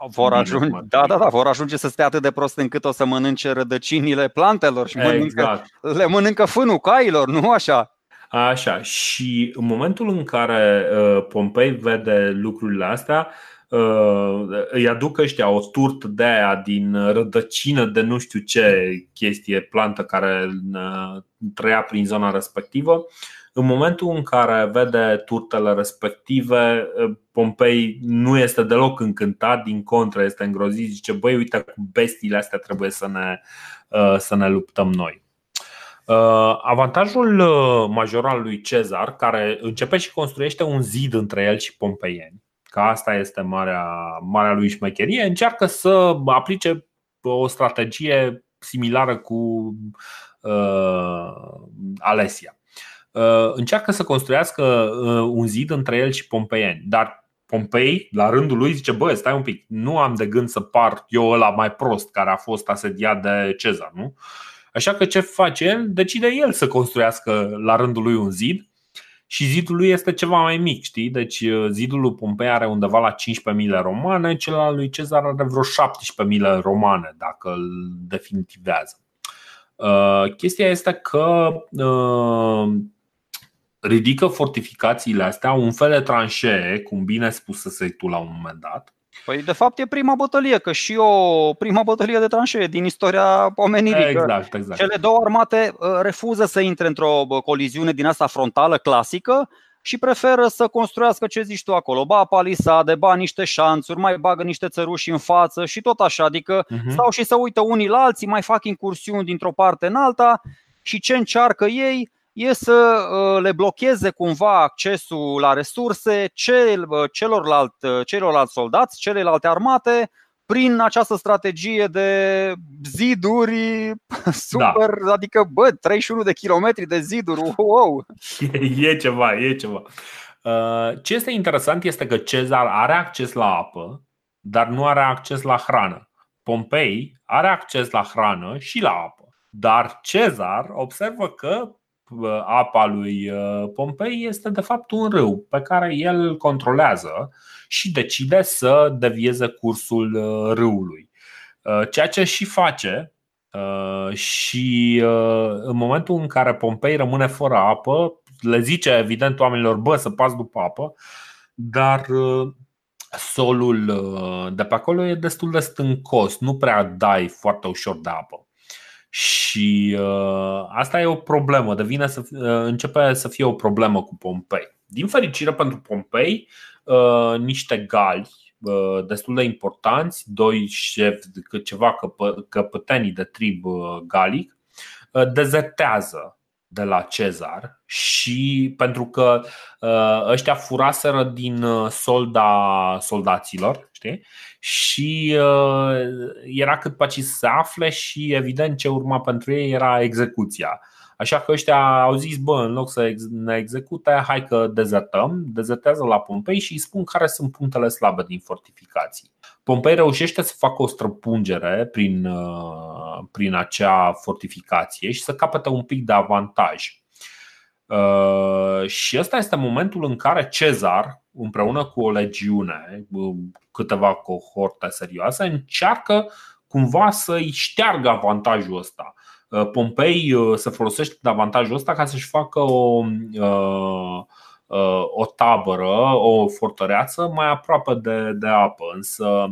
Vor ajunge, da, da, da, vor ajunge să stea atât de prost încât o să mănânce rădăcinile plantelor și mănâncă, exact. le mănâncă fânul cailor, nu așa? Așa, și în momentul în care uh, Pompei vede lucrurile astea, uh, îi aduc ăștia o turtă de aia din rădăcină de nu știu ce chestie, plantă care uh, trăia prin zona respectivă. În momentul în care vede turtele respective, Pompei nu este deloc încântat, din contră este îngrozit, zice băi, uite cu bestiile astea trebuie să ne, să ne luptăm noi. Uh, avantajul uh, major al lui Cezar, care începe și construiește un zid între el și pompeieni, că asta este marea, marea lui șmecherie, încearcă să aplice o strategie similară cu uh, Alesia. Uh, încearcă să construiască uh, un zid între el și pompeieni, dar Pompei, la rândul lui, zice: Bă, stai un pic, nu am de gând să par eu ăla mai prost care a fost asediat de Cezar, nu? Uh, Așa că ce face el? Decide el să construiască la rândul lui un zid și zidul lui este ceva mai mic, știi? Deci uh, zidul lui Pompei are undeva la 15.000 romane, cel al lui Cezar are vreo 17.000 romane, dacă îl definitivează. Uh, chestia este că uh, ridică fortificațiile astea, un fel de tranșee, cum bine spusese tu la un moment dat, Păi de fapt e prima bătălie, că și o prima bătălie de tranșee din istoria omenirii. Exact, exact. Cele două armate uh, refuză să intre într-o coliziune din asta frontală clasică și preferă să construiască ce zici tu acolo, ba palisade, ba niște șanțuri, mai bagă niște țăruși în față și tot așa, adică uh-huh. stau și să uită unii la alții, mai fac incursiuni dintr-o parte în alta și ce încearcă ei e să uh, le blocheze cumva accesul la resurse uh, celorlalt, uh, celorlalți soldați, celelalte armate, prin această strategie de ziduri super, da. adică bă, 31 de kilometri de ziduri, wow! E, e ceva, e ceva. Ce este interesant este că Cezar are acces la apă, dar nu are acces la hrană. Pompei are acces la hrană și la apă. Dar Cezar observă că apa lui uh, Pompei este de fapt un râu pe care el controlează și decide să devieze cursul uh, râului. Uh, ceea ce și face și în momentul în care Pompei rămâne fără apă, le zice evident oamenilor, bă, să pas după apă, dar solul de pe acolo e destul de stâncos, nu prea dai foarte ușor de apă. Și uh, asta e o problemă, devine să, uh, începe să fie o problemă cu Pompei. Din fericire pentru Pompei, uh, niște gali uh, destul de importanți, doi șefi, ceva căpă, căpătenii de trib uh, galic, uh, dezertează de la Cezar și pentru că uh, ăștia furaseră din uh, solda soldaților știi? și uh, era cât pe să se afle și evident ce urma pentru ei era execuția. Așa că ăștia au zis, bă, în loc să ne execute, hai că dezertăm, dezertează la Pompei și îi spun care sunt punctele slabe din fortificații. Pompei reușește să facă o străpungere prin, uh, prin acea fortificație și să capete un pic de avantaj. Uh, și ăsta este momentul în care Cezar, împreună cu o legiune, câteva cohorte serioase, încearcă cumva să-i șteargă avantajul ăsta. Uh, Pompei se folosește de avantajul ăsta ca să-și facă o, o tabără, o fortăreață mai aproape de, de apă. Însă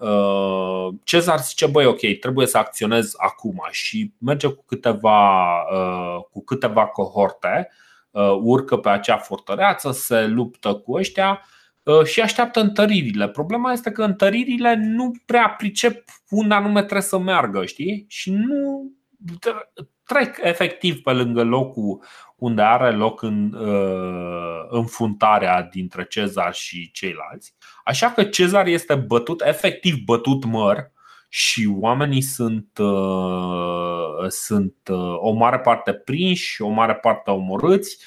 Uh, Cezar zice, băi, ok, trebuie să acționez acum și merge cu câteva, uh, cu câteva cohorte, uh, urcă pe acea fortăreață, se luptă cu ăștia și așteaptă întăririle. Problema este că întăririle nu prea pricep unde anume trebuie să meargă, știi? Și nu trec efectiv pe lângă locul unde are loc în, uh, înfruntarea dintre Cezar și ceilalți. Așa că Cezar este bătut, efectiv bătut măr și oamenii sunt, uh, sunt uh, o mare parte prinși, o mare parte omorâți.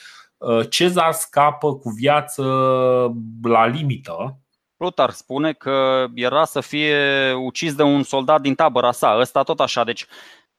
Cezar scapă cu viață la limită, Plutar spune că era să fie ucis de un soldat din tabăra sa, ăsta tot așa. Deci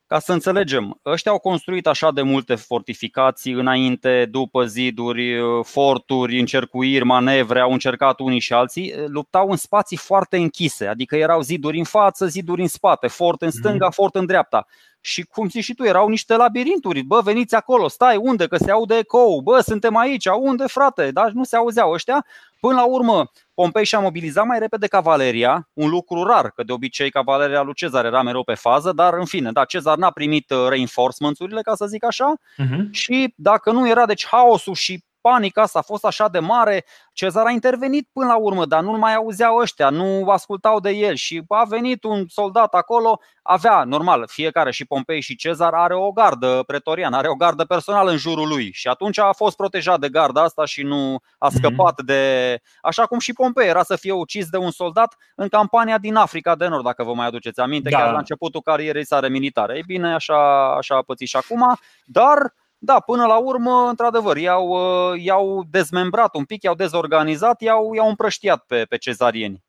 ca să înțelegem, ăștia au construit așa de multe fortificații înainte, după ziduri, forturi, încercuiri, manevre, au încercat unii și alții, luptau în spații foarte închise, adică erau ziduri în față, ziduri în spate, fort în stânga, mhm. fort în dreapta. Și cum zici și tu, erau niște labirinturi. Bă, veniți acolo, stai, unde? Că se aude ecou. Bă, suntem aici, unde, frate? Dar nu se auzeau ăștia. Până la urmă, Pompei și-a mobilizat mai repede cavaleria, un lucru rar, că de obicei cavaleria lui Cezar era mereu pe fază, dar în fine, da, Cezar n-a primit uh, reinforcements-urile, ca să zic așa, uh-huh. și dacă nu era deci haosul și panica asta a fost așa de mare, Cezar a intervenit până la urmă, dar nu-l mai auzeau ăștia, nu ascultau de el și a venit un soldat acolo, avea, normal, fiecare și Pompei și Cezar are o gardă pretoriană, are o gardă personală în jurul lui și atunci a fost protejat de garda asta și nu a mhm. scăpat mm-hmm. de... Așa cum și Pompei era să fie ucis de un soldat în campania din Africa de Nord, dacă vă mai aduceți aminte, da. chiar la începutul carierei sale militare. Ei bine, așa, așa a pățit și acum, dar da, până la urmă, într-adevăr, i-au, uh, i-au dezmembrat un pic, i-au dezorganizat, i-au, i-au împrăștiat pe, pe cezarieni.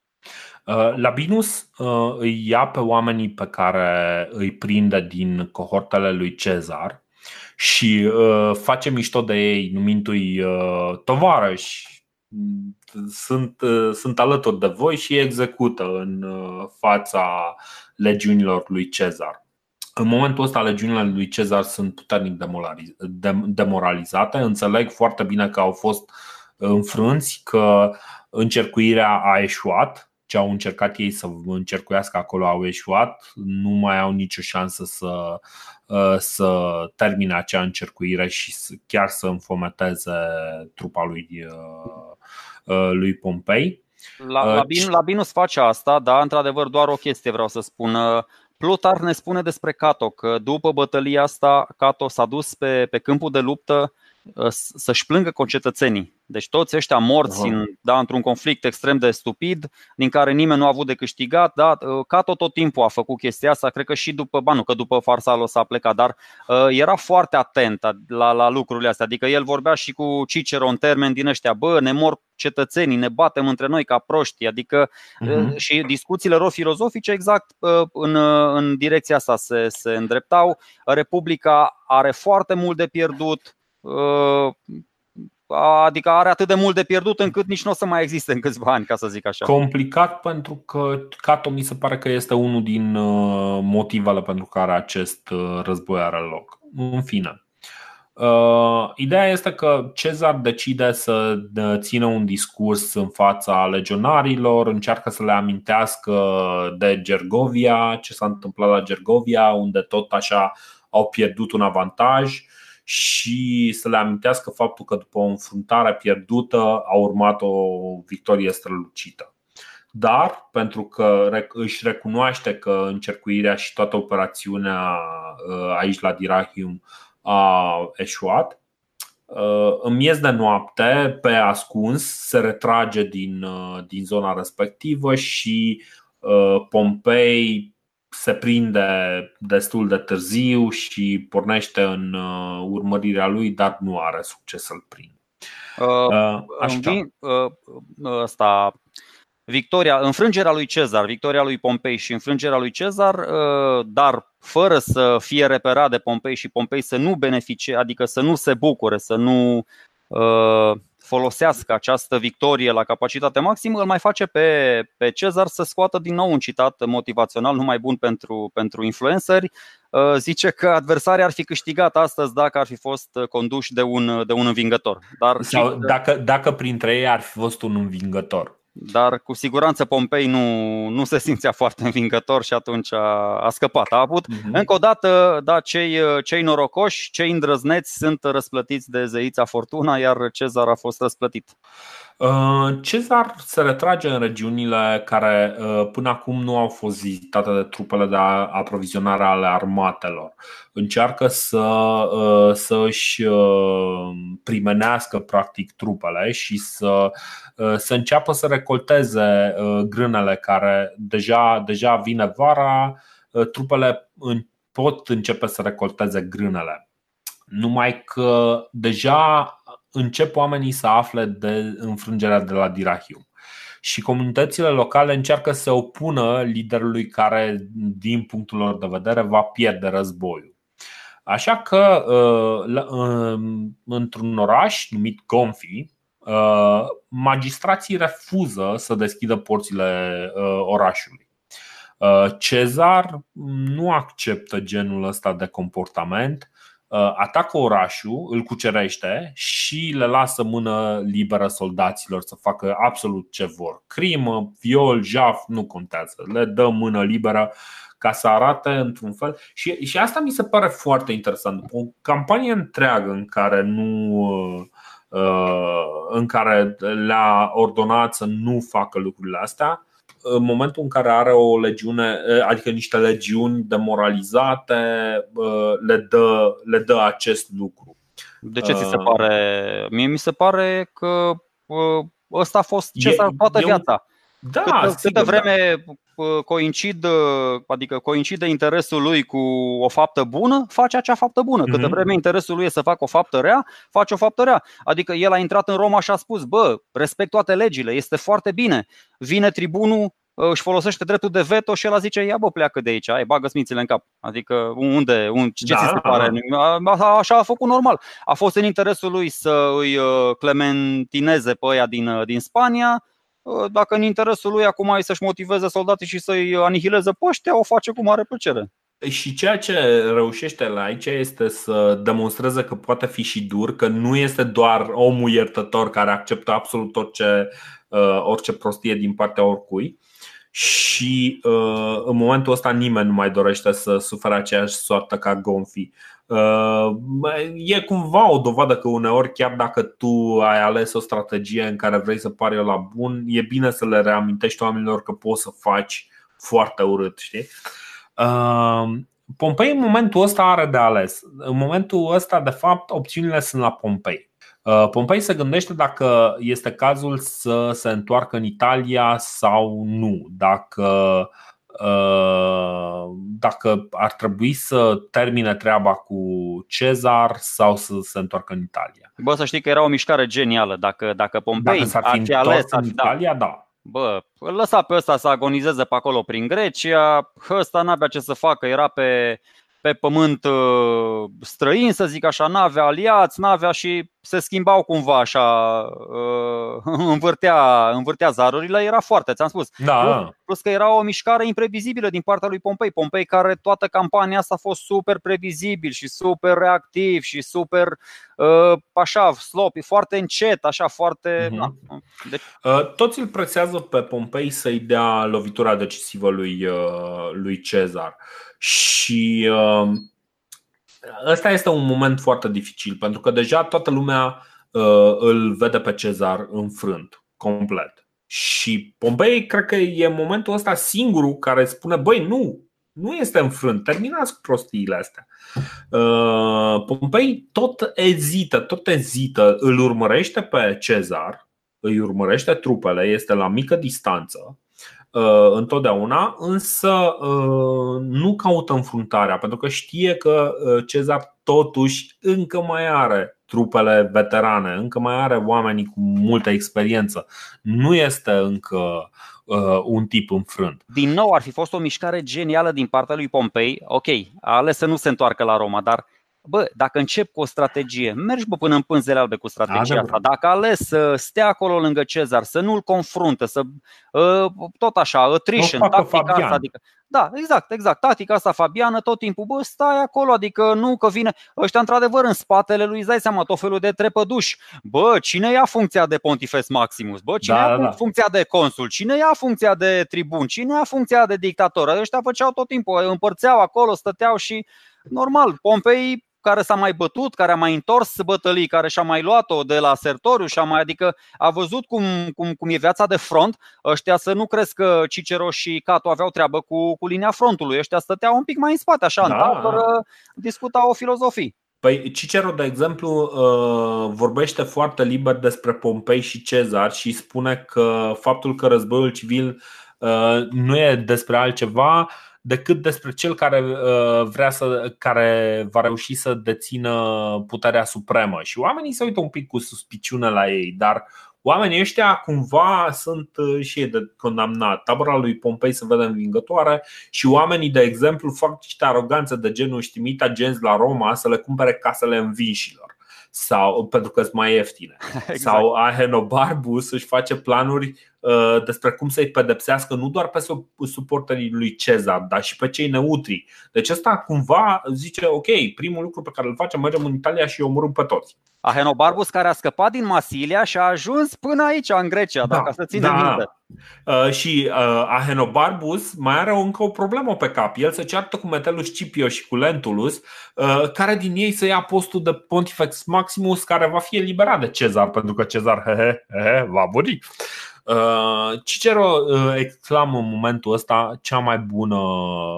Uh, Labinus uh, îi ia pe oamenii pe care îi prinde din cohortele lui Cezar și face mișto de ei numindu-i tovarăși. Sunt, sunt alături de voi și execută în fața legiunilor lui Cezar. În momentul ăsta, legiunile lui Cezar sunt puternic demoralizate. Înțeleg foarte bine că au fost înfrânți, că încercuirea a eșuat, ce au încercat ei să încercuiască acolo au eșuat, nu mai au nicio șansă să, să termine acea încercuire și chiar să înfometeze trupa lui, lui Pompei. La, Labin, Labinus face asta, da, într-adevăr, doar o chestie vreau să spun. Plutar ne spune despre Cato că după bătălia asta Cato s-a dus pe, pe câmpul de luptă uh, să-și plângă concetățenii. Deci toți ăștia morți în, da, într-un conflict extrem de stupid, din care nimeni nu a avut de câștigat, da, uh, Cato tot timpul a făcut chestia asta, cred că și după, ba nu, că după Farsalo s-a plecat, dar uh, era foarte atent la, la lucrurile astea, adică el vorbea și cu Cicero în termen din ăștia, bă, ne mor cetățenii, ne batem între noi ca proști, adică uh-huh. și discuțiile lor filozofice exact uh, în, în direcția asta se, se îndreptau. Republica are foarte mult de pierdut, Adică are atât de mult de pierdut încât nici nu o să mai existe în câțiva ani, ca să zic așa. Complicat pentru că Cato mi se pare că este unul din uh, motivele pentru care acest uh, război are loc. În fine. Uh, ideea este că Cezar decide să țină un discurs în fața legionarilor, încearcă să le amintească de Gergovia, ce s-a întâmplat la Gergovia, unde tot așa au pierdut un avantaj și să le amintească faptul că după o înfruntare pierdută a urmat o victorie strălucită. Dar pentru că își recunoaște că încercuirea și toată operațiunea uh, aici la Dirahium a eșuat, uh, în miez de noapte, pe ascuns, se retrage din, uh, din zona respectivă și Pompei se prinde destul de târziu și pornește în urmărirea lui, dar nu are succes să-l prindă. Uh, uh, uh, asta, victoria, înfrângerea lui Cezar, victoria lui Pompei și înfrângerea lui Cezar, uh, dar fără să fie reperat de Pompei și Pompei să nu beneficie, adică să nu se bucure, să nu uh, folosească această victorie la capacitate maximă, îl mai face pe, pe Cezar să scoată din nou un citat motivațional, nu mai bun pentru, pentru influenceri. Uh, zice că adversarii ar fi câștigat astăzi dacă ar fi fost conduși de un, de un învingător. Dar Sau dacă, dacă printre ei ar fi fost un învingător. Dar cu siguranță Pompei nu, nu se simțea foarte învingător și atunci a, a scăpat. A avut, uh-huh. încă o dată, da, cei, cei norocoși, cei îndrăzneți sunt răsplătiți de zeița Fortuna, iar Cezar a fost răsplătit. Uh, Cezar se retrage în regiunile care uh, până acum nu au fost vizitate de trupele de aprovizionare ale armatelor. Încearcă să, uh, să își primenească practic trupele și să, să înceapă să recolteze grânele care deja, deja vine vara, trupele pot începe să recolteze grânele. Numai că deja încep oamenii să afle de înfrângerea de la Dirahium. Și comunitățile locale încearcă să opună liderului care, din punctul lor de vedere, va pierde războiul. Așa că, uh, uh, într-un oraș numit Gonfi, uh, magistrații refuză să deschidă porțile orașului. Cezar nu acceptă genul ăsta de comportament Uh, atacă orașul, îl cucerește și le lasă mână liberă soldaților să facă absolut ce vor. Crimă, viol, jaf, nu contează. Le dă mână liberă ca să arate într-un fel. Și, și asta mi se pare foarte interesant. O campanie întreagă în care nu uh, în care le-a ordonat să nu facă lucrurile astea în momentul în care are o legiune, adică niște legiuni demoralizate, le dă, le dă acest lucru. De ce ți se pare? Mie mi se pare că ăsta a fost Cezar toată viața. Da, câtă, câtă vreme da. coincid, adică coincide interesul lui cu o faptă bună, face acea faptă bună. Câtă mm-hmm. vreme interesul lui e să facă o faptă rea, face o faptă rea. Adică el a intrat în Roma și a spus, bă, respect toate legile, este foarte bine. Vine tribunul, își folosește dreptul de veto și el a zice, ia bă, pleacă de aici, ai, bagă smințile în cap. Adică unde, un, ce da, ți se pare? Da. Așa a făcut normal. A fost în interesul lui să îi uh, clementineze pe ăia din, uh, din Spania, Uh, dacă în interesul lui acum e să-și motiveze soldații și să-i anihileze pe ăștia, o face cu mare plăcere. Și ceea ce reușește la aici este să demonstreze că poate fi și dur, că nu este doar omul iertător care acceptă absolut orice, uh, orice prostie din partea oricui. Și uh, în momentul ăsta nimeni nu mai dorește să sufere aceeași soartă ca Gonfi. Uh, e cumva o dovadă că uneori, chiar dacă tu ai ales o strategie în care vrei să pari la bun, e bine să le reamintești oamenilor că poți să faci foarte urât, știi? Uh, Pompei în momentul ăsta are de ales. În momentul ăsta, de fapt, opțiunile sunt la Pompei. Uh, Pompei se gândește dacă este cazul să se întoarcă în Italia sau nu, dacă Uh, dacă ar trebui să termine treaba cu Cezar sau să se întoarcă în Italia. Bă, să știi că era o mișcare genială. Dacă, dacă Pompei dacă ar fi ales în Italia, da. da. Bă, îl lăsa pe ăsta să agonizeze pe acolo prin Grecia, ăsta n-avea ce să facă, era pe, pe pământ uh, străin, să zic așa, n-avea aliați, n-avea și se schimbau cumva așa, uh, învârtea, învârtea zarurile, era foarte, ți-am spus. Da. Plus, plus că era o mișcare imprevizibilă din partea lui Pompei. Pompei care toată campania asta a fost super previzibil și super reactiv și super uh, așa, slop, foarte încet, așa, foarte... Uh-huh. Da. Deci... Toți îl presează pe Pompei să-i dea lovitura decisivă lui, lui Cezar. Și ăsta este un moment foarte dificil, pentru că deja toată lumea uh, îl vede pe Cezar înfrânt, complet. Și Pompei cred că e momentul ăsta singurul care spune, băi, nu, nu este înfrânt, terminați cu prostiile astea. Uh, Pompei tot ezită, tot ezită, îl urmărește pe Cezar, îi urmărește trupele, este la mică distanță întotdeauna, însă nu caută înfruntarea, pentru că știe că Cezar totuși încă mai are trupele veterane, încă mai are oamenii cu multă experiență. Nu este încă uh, un tip înfrânt. Din nou, ar fi fost o mișcare genială din partea lui Pompei. Ok, a ales să nu se întoarcă la Roma, dar bă, dacă încep cu o strategie, mergi bă, până în pânzele albe cu strategia asta. Dacă ales să stea acolo lângă Cezar, să nu-l confruntă, să uh, tot așa, attrition, tactica asta, adică da, exact, exact. Tactica asta Fabiană tot timpul, bă, stai acolo, adică nu că vine ăștia într-adevăr în spatele lui, îți dai seama, tot felul de trepăduși. Bă, cine ia funcția de Pontifex Maximus? Bă, cine da, ia da. funcția de consul? Cine ia funcția de tribun? Cine ia funcția de dictator? Ăștia făceau tot timpul, împărțeau acolo, stăteau și normal, Pompei care s-a mai bătut, care a mai întors bătălii, care și-a mai luat-o de la Sertoriu, și-a mai, adică a văzut cum, cum, cum e viața de front, ăștia să nu crezi că Cicero și Cato aveau treabă cu, cu linia frontului, ăștia stăteau un pic mai în spate, așa, da. în tabără, discutau o filozofie. Păi Cicero, de exemplu, uh, vorbește foarte liber despre Pompei și Cezar și spune că faptul că războiul civil uh, nu e despre altceva decât despre cel care uh, vrea să, care va reuși să dețină puterea supremă. Și oamenii se uită un pic cu suspiciune la ei, dar oamenii ăștia cumva sunt uh, și ei de condamnat. Tabăra lui Pompei se vede învingătoare și oamenii, de exemplu, fac niște aroganțe de genul știmit agenți la Roma să le cumpere casele învinșilor sau pentru că sunt mai ieftine. Exact. Sau Ahenobarbus își face planuri uh, despre cum să-i pedepsească nu doar pe suporterii lui Cezar, dar și pe cei neutri. Deci ăsta cumva zice, ok, primul lucru pe care îl facem, mergem în Italia și îi omorâm pe toți. Ahenobarbus care a scăpat din Masilia și a ajuns până aici, în Grecia, da, dacă să ține da. minte. Uh, și uh, Ahenobarbus mai are încă o problemă pe cap. El se ceartă cu Metellus Scipio și cu Lentulus, uh, care din ei să ia postul de Pontifex Maximus, care va fi eliberat de Cezar, pentru că Cezar he, he, he, va muri. Uh, Cicero uh, exclamă în momentul ăsta cea mai bună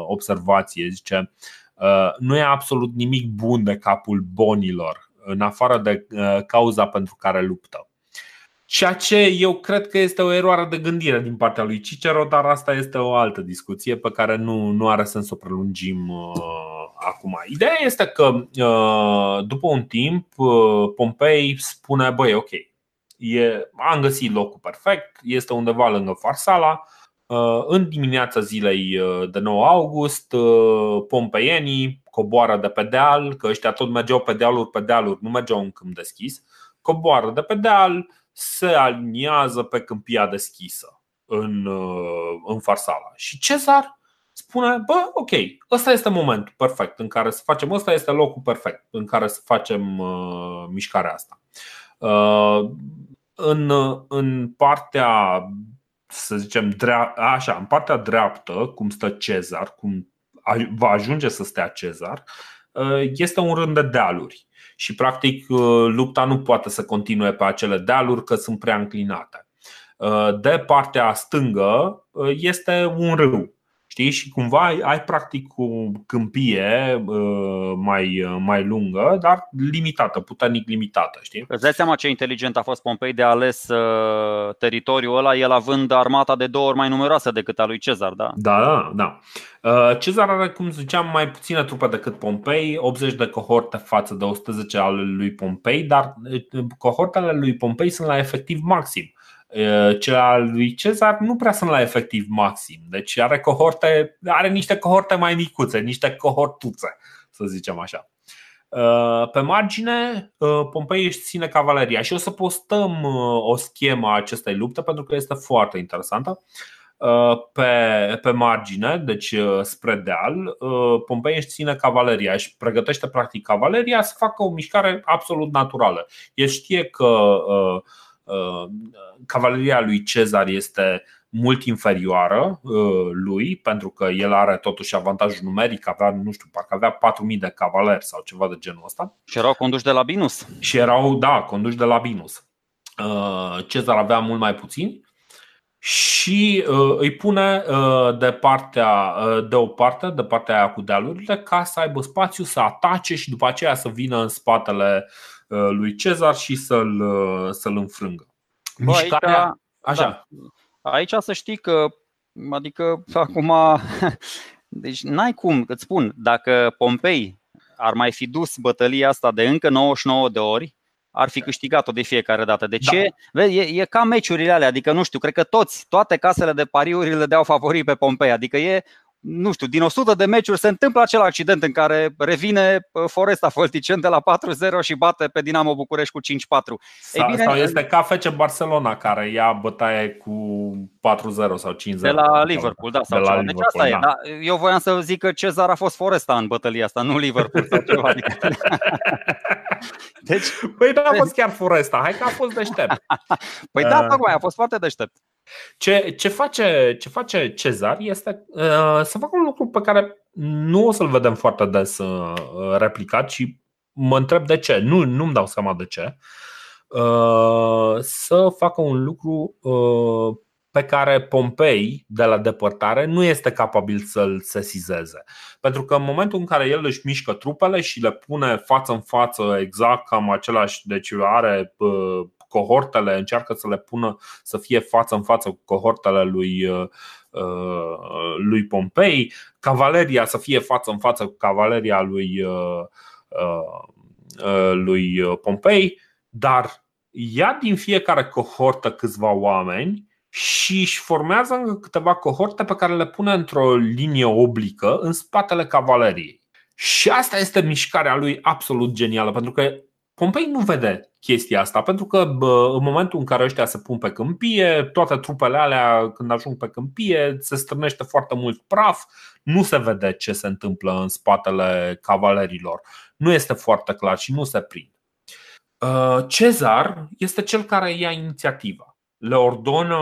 observație. Zice, uh, nu e absolut nimic bun de capul bonilor în afară de uh, cauza pentru care luptă. Ceea ce eu cred că este o eroare de gândire din partea lui Cicero, dar asta este o altă discuție pe care nu, nu are sens să o prelungim uh, acum. Ideea este că uh, după un timp uh, Pompei spune, băi, ok, e, am găsit locul perfect, este undeva lângă Farsala, uh, în dimineața zilei uh, de 9 august, pompeienii coboară de pe deal, că ăștia tot mergeau pe dealuri pe dealuri, nu mergeau în câmp deschis, coboară de pe deal, se aliniază pe câmpia deschisă în, uh, în Farsala. Și Cezar spune, bă, ok, ăsta este momentul perfect în care să facem, ăsta este locul perfect în care să facem uh, mișcarea asta. Uh, în, în partea, să zicem, drea- așa, în partea dreaptă, cum stă Cezar, cum va ajunge să stea Cezar, uh, este un rând de dealuri. Și practic uh, lupta nu poate să continue pe acele dealuri că sunt prea înclinate. Uh, de partea stângă este un râu Știi? Și cumva ai, ai practic o câmpie uh, mai, uh, mai lungă, dar limitată, puternic limitată. Știi? Îți dai seama ce inteligent a fost Pompei de ales uh, teritoriul ăla, el având armata de două ori mai numeroasă decât a lui Cezar, da? Da, da, da. Cezar are, cum ziceam, mai puține trupe decât Pompei, 80 de cohorte față de 110 ale lui Pompei, dar cohortele lui Pompei sunt la efectiv maxim. Cele al lui Cezar nu prea sunt la efectiv maxim. Deci are cohorte, are niște cohorte mai micuțe, niște cohortuțe, să zicem așa. Pe margine, Pompei își ține cavaleria și o să postăm o schemă a acestei lupte pentru că este foarte interesantă. Pe, pe margine, deci spre deal, Pompei își ține cavaleria, își pregătește practic cavaleria să facă o mișcare absolut naturală. El știe că uh, Uh, cavaleria lui Cezar este mult inferioară uh, lui, pentru că el are totuși avantajul numeric, avea, nu știu, parcă avea 4000 de cavaleri sau ceva de genul ăsta. Și erau conduși de Labinus. Și erau, da, conduși de Labinus. Uh, Cezar avea mult mai puțini și îi pune de partea de o parte, de partea aia cu dealurile, ca să aibă spațiu să atace și după aceea să vină în spatele Uh, lui Cezar și să-l, uh, să-l înfrângă. Bă, Mișcarea, aici, așa. Da. Aici să știi că Adică acum deci n-ai cum, îți spun, dacă Pompei ar mai fi dus bătălia asta de încă 99 de ori, ar fi câștigat-o de fiecare dată. De ce? Da. Vezi, e, e ca meciurile alea, adică nu știu, cred că toți, toate casele de pariuri le deau favorii pe Pompei, adică e nu știu, din 100 de meciuri se întâmplă acel accident în care revine Foresta Folticen de la 4-0 și bate pe Dinamo București cu 5-4. Sau, bine, sau este ca FC Barcelona care ia bătaie cu 4-0 sau 5-0. De la Liverpool, da. Sau de la ceva. Deci Liverpool, deci asta da. e. Da, eu voiam să zic că Cezar a fost Foresta în bătălia asta, nu Liverpool sau ceva. Adică... Deci, păi da, a fost chiar Foresta, hai că a fost deștept. Păi da, uh... tocmai, a fost foarte deștept. Ce, ce, face, ce face Cezar este uh, să facă un lucru pe care nu o să-l vedem foarte des uh, replicat și mă întreb de ce. Nu, nu-mi dau seama de ce. Uh, să facă un lucru uh, pe care Pompei, de la depărtare, nu este capabil să-l sesizeze. Pentru că în momentul în care el își mișcă trupele și le pune față în față exact cam același, deci are uh, cohortele, încearcă să le pună să fie față în față cu cohortele lui, uh, uh, lui Pompei, cavaleria să fie față în față cu cavaleria lui, uh, lui Pompei, dar ia din fiecare cohortă câțiva oameni și își formează încă câteva cohorte pe care le pune într-o linie oblică în spatele cavaleriei. Și asta este mișcarea lui absolut genială, pentru că Pompei nu vede chestia asta, pentru că bă, în momentul în care ăștia se pun pe câmpie, toate trupele alea, când ajung pe câmpie, se strânește foarte mult praf, nu se vede ce se întâmplă în spatele cavalerilor. Nu este foarte clar și nu se prind. Uh, Cezar este cel care ia inițiativa. Le ordonă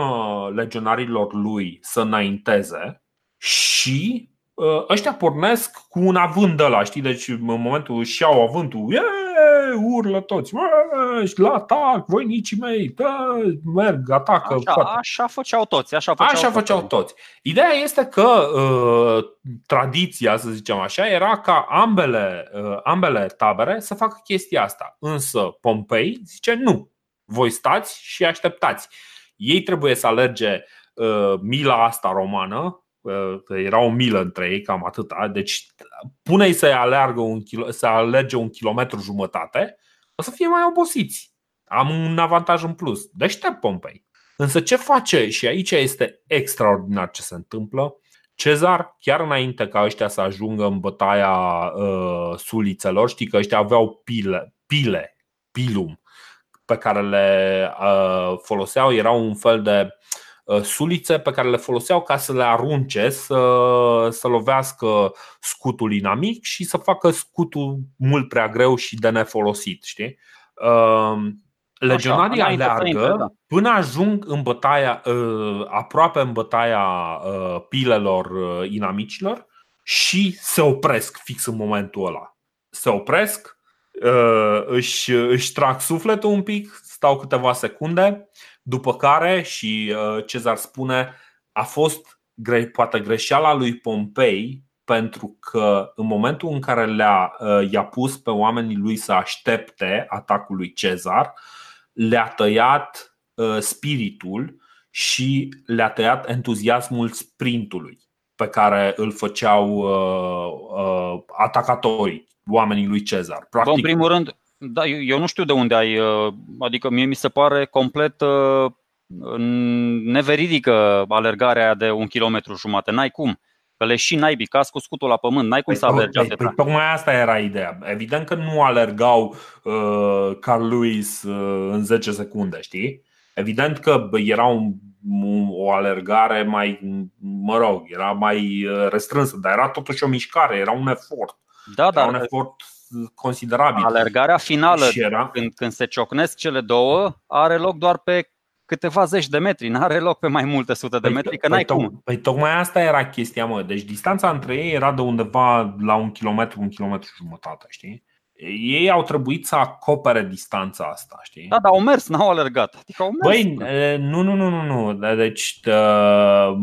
legionarilor lui să înainteze și uh, ăștia pornesc cu un avânt de la, știi? Deci în momentul își iau avântul, yeah! Urlă toți, la atac, voinicii mei, da, merg, atacă. Așa, așa făceau toți. Așa făceau, așa făceau toți. Ideea este că uh, tradiția, să zicem așa, era ca ambele, uh, ambele tabere să facă chestia asta. Însă Pompei zice nu, voi stați și așteptați. Ei trebuie să alerge uh, mila asta romană, era o milă între ei, cam atâta. Deci pune-i să aleargă un kilo, să alerge un kilometru jumătate, o să fie mai obosiți. Am un avantaj în plus. Deștept Pompei. Însă ce face, și aici este extraordinar ce se întâmplă, Cezar, chiar înainte ca ăștia să ajungă în bătaia uh, sulițelor, știi că ăștia aveau pile, pile pilum, pe care le uh, foloseau, erau un fel de Uh, sulițe pe care le foloseau ca să le arunce, să, să lovească scutul inamic și să facă scutul mult prea greu și de nefolosit. Știi? Uh, legionarii Așa, aleargă da. până ajung în bătaia, uh, aproape în bătaia pilelor inamicilor și se opresc fix în momentul ăla. Se opresc, își, își trag sufletul un pic, stau câteva secunde după care, și uh, Cezar spune, a fost poate greșeala lui Pompei pentru că în momentul în care le-a, uh, i-a pus pe oamenii lui să aștepte atacul lui Cezar, le-a tăiat uh, spiritul și le-a tăiat entuziasmul sprintului pe care îl făceau atacatorii, oamenii lui Cezar. Practic, Bă, în primul rând, da, eu, eu nu știu de unde ai, uh, adică mie mi se pare complet uh, neveridică alergarea de un kilometru jumate. N-ai cum. Că le și naibii, ca cu scutul la pământ, n-ai cum păi, să alergi păi, păi, Tocmai asta era ideea. Evident că nu alergau uh, Carl Lewis uh, în 10 secunde, știi? Evident că era un, o alergare mai, mă rog, era mai uh, restrânsă, dar era totuși o mișcare, era un efort. Da, era dar un efort considerabil. Alergarea finală, era... când, când se ciocnesc cele două, are loc doar pe câteva zeci de metri, nu are loc pe mai multe sute de păi, metri, că n-ai păi, cum. Păi tocmai asta era chestia, mă. Deci distanța între ei era de undeva la un kilometru, un kilometru jumătate, știi? Ei au trebuit să acopere distanța asta, știi? Da, dar au mers, n-au alergat. Adică au mers. Băi, nu, nu, nu, nu, nu. Deci uh,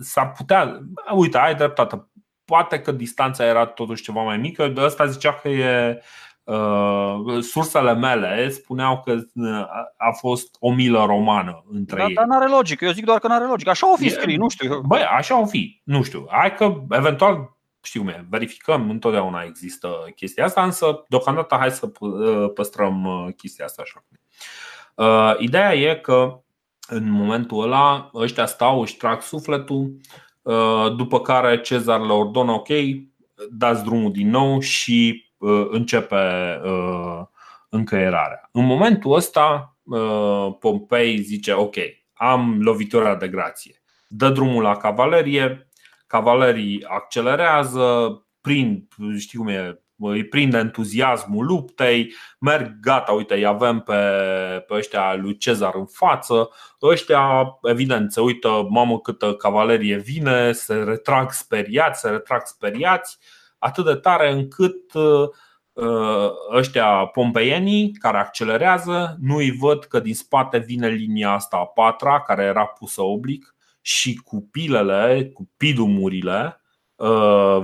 s-ar putea, uite, ai dreptate poate că distanța era totuși ceva mai mică, de ăsta zicea că e Uh, sursele mele spuneau că uh, a fost o milă romană între da, ei. Dar n-are logică, eu zic doar că n-are logică. Așa o fi scris, nu știu. Băi, așa o fi, nu știu. Hai că eventual știu cum e, verificăm, întotdeauna există chestia asta, însă deocamdată hai să uh, păstrăm chestia asta așa. Ideea e că în momentul ăla ăștia stau, își trag sufletul, după care Cezar le ordonă ok, dați drumul din nou și Uh, începe uh, încăierarea. În momentul ăsta, uh, Pompei zice: Ok, am lovitura de grație. Dă drumul la cavalerie, cavalerii accelerează, prind, știu cum e, îi prinde entuziasmul luptei, merg, gata, uite, îi avem pe, pe ăștia lui Cezar în față. Ăștia, evident, se uită, mamă, câtă cavalerie vine, se retrag speriați, se retrag speriați atât de tare încât uh, uh, ăștia pompeienii care accelerează nu îi văd că din spate vine linia asta a patra care era pusă oblic și cu pilele, cu pidumurile uh,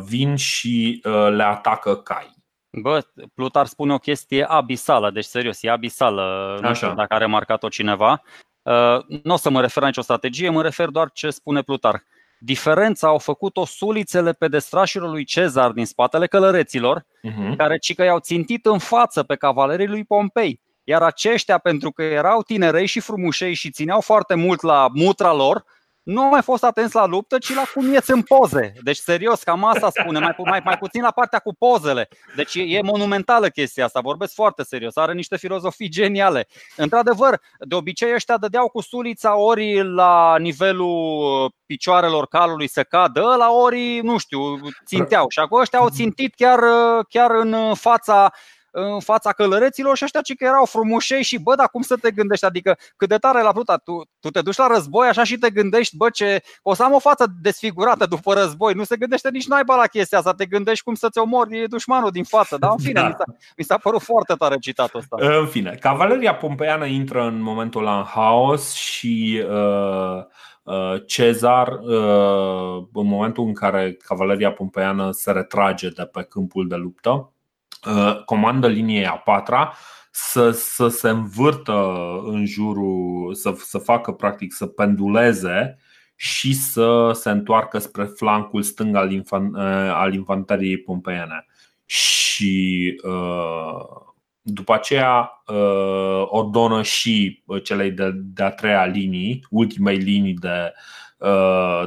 vin și le atacă cai. Bă, Plutar spune o chestie abisală, deci serios, e abisală, nu știu dacă a remarcat-o cineva. Nu o să mă refer la nicio strategie, mă refer doar ce spune Plutar. Diferența au făcut-o sulițele pedestrașilor lui Cezar din spatele călăreților, uh-huh. care ci că i-au țintit în față pe cavalerii lui Pompei. Iar aceștia, pentru că erau tinerei și frumușei și țineau foarte mult la mutra lor, nu au mai fost atenți la luptă, ci la cum ieți în poze. Deci, serios, cam asta spune, mai, mai, mai puțin la partea cu pozele. Deci e, e monumentală chestia asta, vorbesc foarte serios, are niște filozofii geniale. Într-adevăr, de obicei ăștia dădeau cu sulița ori la nivelul picioarelor calului să cadă, la ori, nu știu, ținteau. Și acum ăștia au țintit chiar, chiar în fața în fața călăreților și ăștia ce că erau frumușei și bă, dar cum să te gândești? Adică cât de tare la pluta, tu, tu te duci la război așa și te gândești, bă, ce o să am o față desfigurată după război. Nu se gândește nici naiba la chestia asta, te gândești cum să-ți omori dușmanul din față. Dar în fine, da. mi, s-a, mi s-a părut foarte tare citatul ăsta. În fine, cavaleria pompeiană intră în momentul ăla în haos și uh, uh Cezar, uh, în momentul în care cavaleria pompeiană se retrage de pe câmpul de luptă, Uh, comandă liniei a patra să, să se învârtă în jurul, să, să facă practic să penduleze și să se întoarcă spre flancul stâng al, infan, uh, al infanteriei pompeiene. Și uh, după aceea ordonă și celei de, de-a treia linii, ultimei linii de,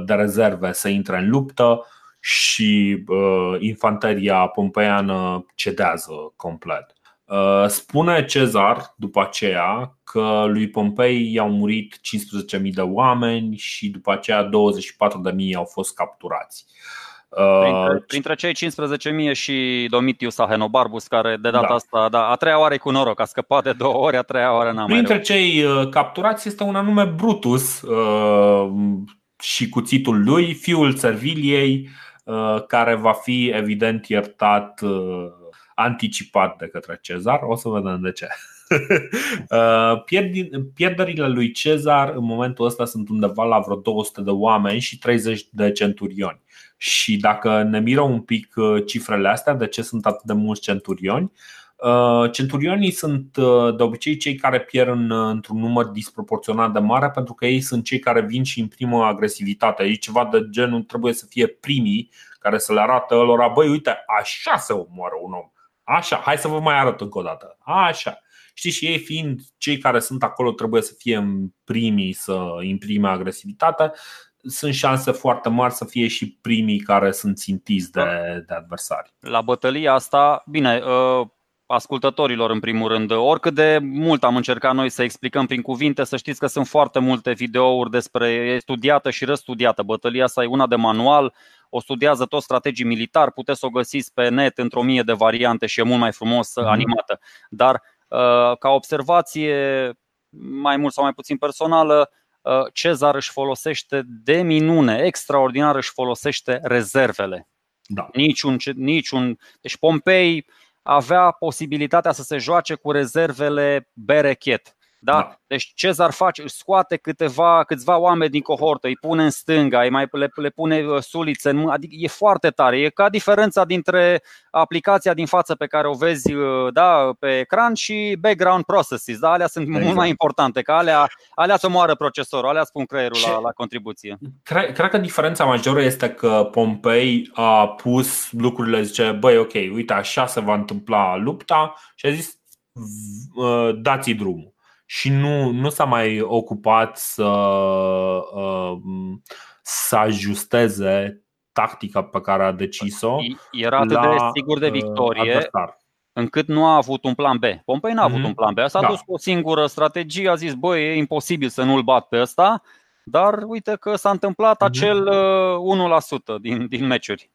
de rezerve să intre în luptă și uh, infanteria pompeiană cedează complet. Uh, spune Cezar după aceea că lui Pompei i-au murit 15.000 de oameni și după aceea 24.000 au fost capturați. Uh, printre, printre cei 15.000 și Domitius Ahenobarbus, care de data da. asta, da, a treia oară cu noroc, a scăpat de două ori, a treia oară n-a Printre mai cei uh, capturați este un anume Brutus uh, și cuțitul lui, fiul Serviliei, Uh, care va fi evident iertat uh, anticipat de către Cezar. O să vedem de ce. Uh, pierderile lui Cezar în momentul ăsta sunt undeva la vreo 200 de oameni și 30 de centurioni. Și dacă ne miră un pic cifrele astea, de ce sunt atât de mulți centurioni, Uh, centurionii sunt uh, de obicei cei care pierd în, uh, într-un număr disproporționat de mare pentru că ei sunt cei care vin și imprimă agresivitate. E ceva de genul trebuie să fie primii care să le arată lor, băi, uite, așa se omoară un om. Așa, hai să vă mai arăt încă o dată. Așa. Știți, și ei fiind cei care sunt acolo trebuie să fie primii să imprime agresivitate, sunt șanse foarte mari să fie și primii care sunt țintiți de, de adversari. La bătălia asta, bine, ascultătorilor în primul rând. Oricât de mult am încercat noi să explicăm prin cuvinte, să știți că sunt foarte multe videouri despre studiată și răstudiată. Bătălia asta e una de manual, o studiază tot strategii militar, puteți să o găsiți pe net într-o mie de variante și e mult mai frumos mm-hmm. animată. Dar uh, ca observație mai mult sau mai puțin personală, uh, Cezar își folosește de minune, extraordinar își folosește rezervele. Da. Niciun, niciun, deci Pompei avea posibilitatea să se joace cu rezervele berechet. Da? da. Deci Cezar face, scoate câteva, câțiva oameni din cohortă, îi pune în stânga, îi mai le, le pune uh, sulițe în mână, adică e foarte tare. E ca diferența dintre aplicația din față pe care o vezi uh, da, pe ecran și background processes. Da? Alea sunt exact. mult mai importante, că alea, alea să moară procesorul, alea spun creierul la, la contribuție. Cred, cred că diferența majoră este că Pompei a pus lucrurile, zice, băi, ok, uite, așa se va întâmpla lupta și a zis, dați drumul și nu, nu s-a mai ocupat să, uh, să ajusteze tactica pe care a decis-o. Era atât la, de sigur de uh, victorie adversar. încât nu a avut un plan B. Pompei n-a avut mm-hmm. un plan B. S-a da. dus cu o singură strategie, a zis, băi, e imposibil să nu-l bat pe ăsta, dar uite că s-a întâmplat mm-hmm. acel 1% uh, din, din meciuri.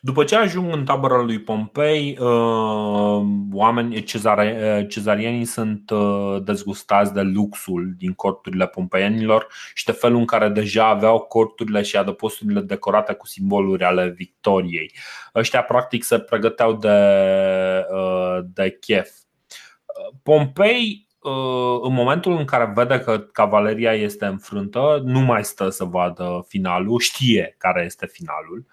După ce ajung în tabăra lui Pompei, uh, oameni cezare, uh, cezarienii sunt uh, dezgustați de luxul din corturile pompeienilor și de felul în care deja aveau corturile și adăposturile decorate cu simboluri ale victoriei. Ăștia practic se pregăteau de, de chef. Pompei în momentul în care vede că cavaleria este înfrântă, nu mai stă să vadă finalul, știe care este finalul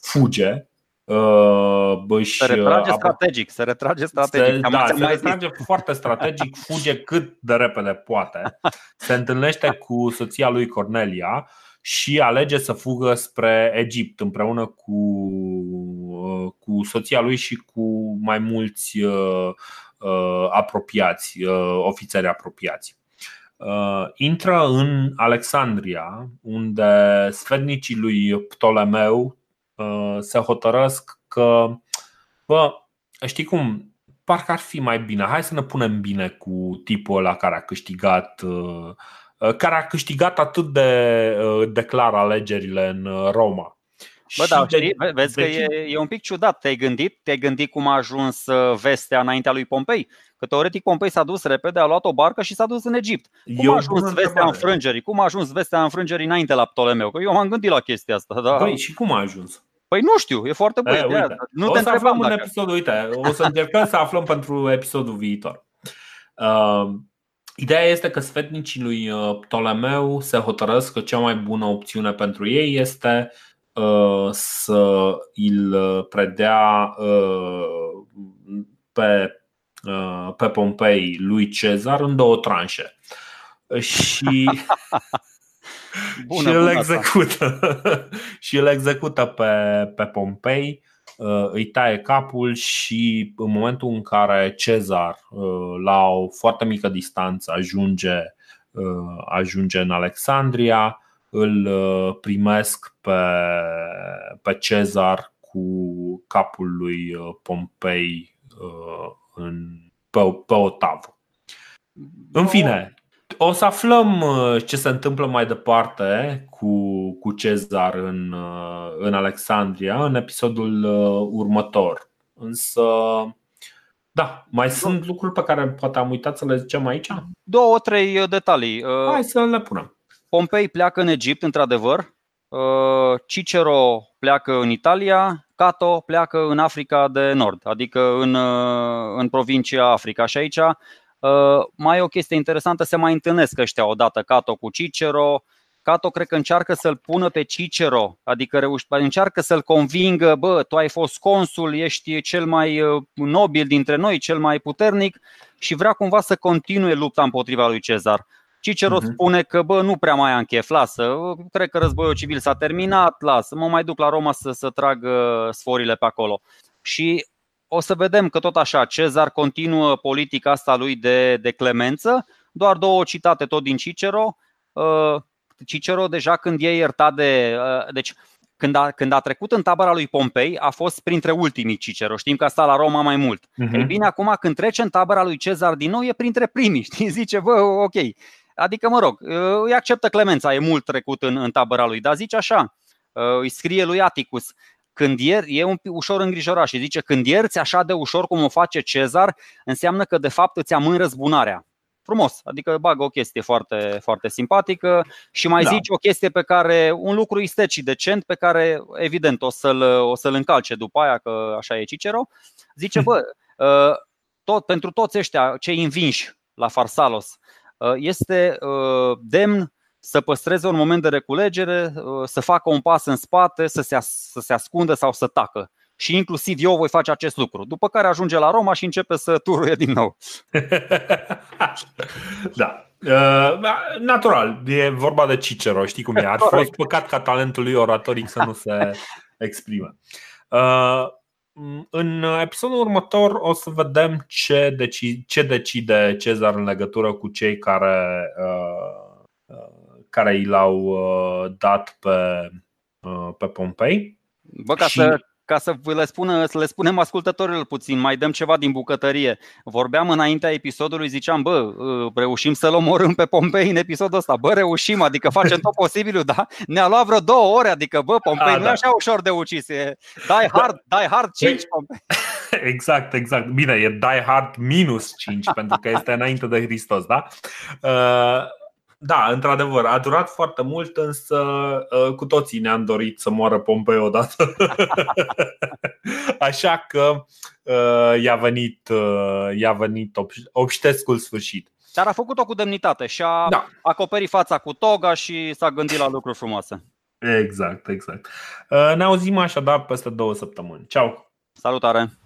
fuge Uh, se retrage strategic, se retrage strategic. Se, da, se retrage foarte strategic, fuge cât de repede poate. Se întâlnește cu soția lui Cornelia și alege să fugă spre Egipt împreună cu, uh, cu soția lui și cu mai mulți uh, apropiați, ofițeri apropiați. Uh, intră în Alexandria, unde sfednicii lui Ptolemeu Uh, se hotărăsc că, bă, știi cum, parcă ar fi mai bine, hai să ne punem bine cu tipul ăla care a câștigat uh, uh, care a câștigat atât de, de clar alegerile în Roma. Bă, da, știi, vezi că e, e un pic ciudat. Te-ai gândit? Te-ai gândit cum a ajuns vestea înaintea lui Pompei? Că teoretic Pompei s-a dus repede, a luat o barcă și s-a dus în Egipt. Cum eu a ajuns vestea înfrângerii? Cum a ajuns vestea înfrângerii înainte la Ptolemeu? Că eu m-am gândit la chestia asta. Da? Păi și cum a ajuns? Păi nu știu, e foarte bun. E, nu o te să aflăm în episodul, uite, o să încercăm să aflăm pentru episodul viitor. Uh, ideea este că sfetnicii lui uh, Ptolemeu se hotărăsc că cea mai bună opțiune pentru ei este uh, să îl predea uh, pe, uh, pe Pompei lui Cezar în două tranșe. Și Bună, și îl execută. și îl execută pe, pe Pompei, uh, îi taie capul și în momentul în care Cezar, uh, la o foarte mică distanță, ajunge, uh, ajunge în Alexandria, îl primesc pe, pe Cezar cu capul lui Pompei în, pe, pe o tavă. În fine, o să aflăm uh, ce se întâmplă mai departe cu, cu Cezar în, uh, în Alexandria în episodul uh, următor. Însă, da, mai sunt lucruri pe care poate am uitat să le zicem aici? Două, trei detalii. Hai să le punem. Pompei pleacă în Egipt, într-adevăr. Cicero pleacă în Italia, Cato pleacă în Africa de Nord, adică în, în provincia Africa. Și aici Uh, mai e o chestie interesantă, se mai întâlnesc ăștia odată, Cato cu Cicero. Cato cred că încearcă să-l pună pe Cicero, adică reuși, încearcă să-l convingă, bă, tu ai fost consul, ești cel mai uh, nobil dintre noi, cel mai puternic și vrea cumva să continue lupta împotriva lui Cezar. Cicero uh-huh. spune că bă, nu prea mai am chef, lasă, cred că războiul civil s-a terminat, lasă, mă mai duc la Roma să, să trag sforile pe acolo. Și o să vedem că tot așa Cezar continuă politica asta lui de, de clemență. Doar două citate tot din Cicero. Uh, Cicero deja când e iertat de... Uh, deci când a, când a trecut în tabăra lui Pompei, a fost printre ultimii Cicero. Știm că a stat la Roma mai mult. Uh-huh. Ei bine, acum când trece în tabăra lui Cezar din nou, e printre primii. Știi? Zice, bă, ok. Adică, mă rog, uh, îi acceptă clemența, e mult trecut în, în tabăra lui, dar zice așa, îi scrie lui Atticus, când ier, e un pic ușor îngrijorat și zice când ierți așa de ușor cum o face Cezar, înseamnă că de fapt îți amân răzbunarea. Frumos, adică bagă o chestie foarte, foarte simpatică și mai da. zice o chestie pe care, un lucru istet și decent pe care evident o să-l, o să-l încalce după aia, că așa e Cicero. Zice, bă, ă, tot, pentru toți ăștia cei învinși la Farsalos, este demn să păstreze un moment de reculegere, să facă un pas în spate, să se, să se ascundă sau să tacă. Și inclusiv eu voi face acest lucru. După care ajunge la Roma și începe să turuie din nou. da. Uh, natural, e vorba de Cicero, știi cum e. Ar fi fost păcat ca talentul lui oratoric să nu se exprime. Uh, în episodul următor o să vedem ce, deci, ce decide Cezar în legătură cu cei care, uh, care i l-au dat pe, pe Pompei. Bă, ca și... să ca să le, spună, să le spunem ascultătorilor puțin, mai dăm ceva din bucătărie. Vorbeam înaintea episodului, ziceam, bă, ă, reușim să-l omorâm pe Pompei în episodul ăsta. Bă, reușim, adică facem tot posibilul, da? Ne-a luat vreo două ore, adică, bă, Pompei A, nu da. e așa ușor de ucis. E die hard, die hard 5, Pompei. Exact, exact. Bine, e die hard minus 5, pentru că este înainte de Hristos, da? Uh, da, într-adevăr, a durat foarte mult, însă uh, cu toții ne-am dorit să moară Pompei odată. Așa că uh, i-a venit, uh, i-a venit obștescul sfârșit. Dar a făcut-o cu demnitate și a da. acoperit fața cu toga și s-a gândit la lucruri frumoase. Exact, exact. Ne auzim așadar peste două săptămâni. Ceau! Salutare!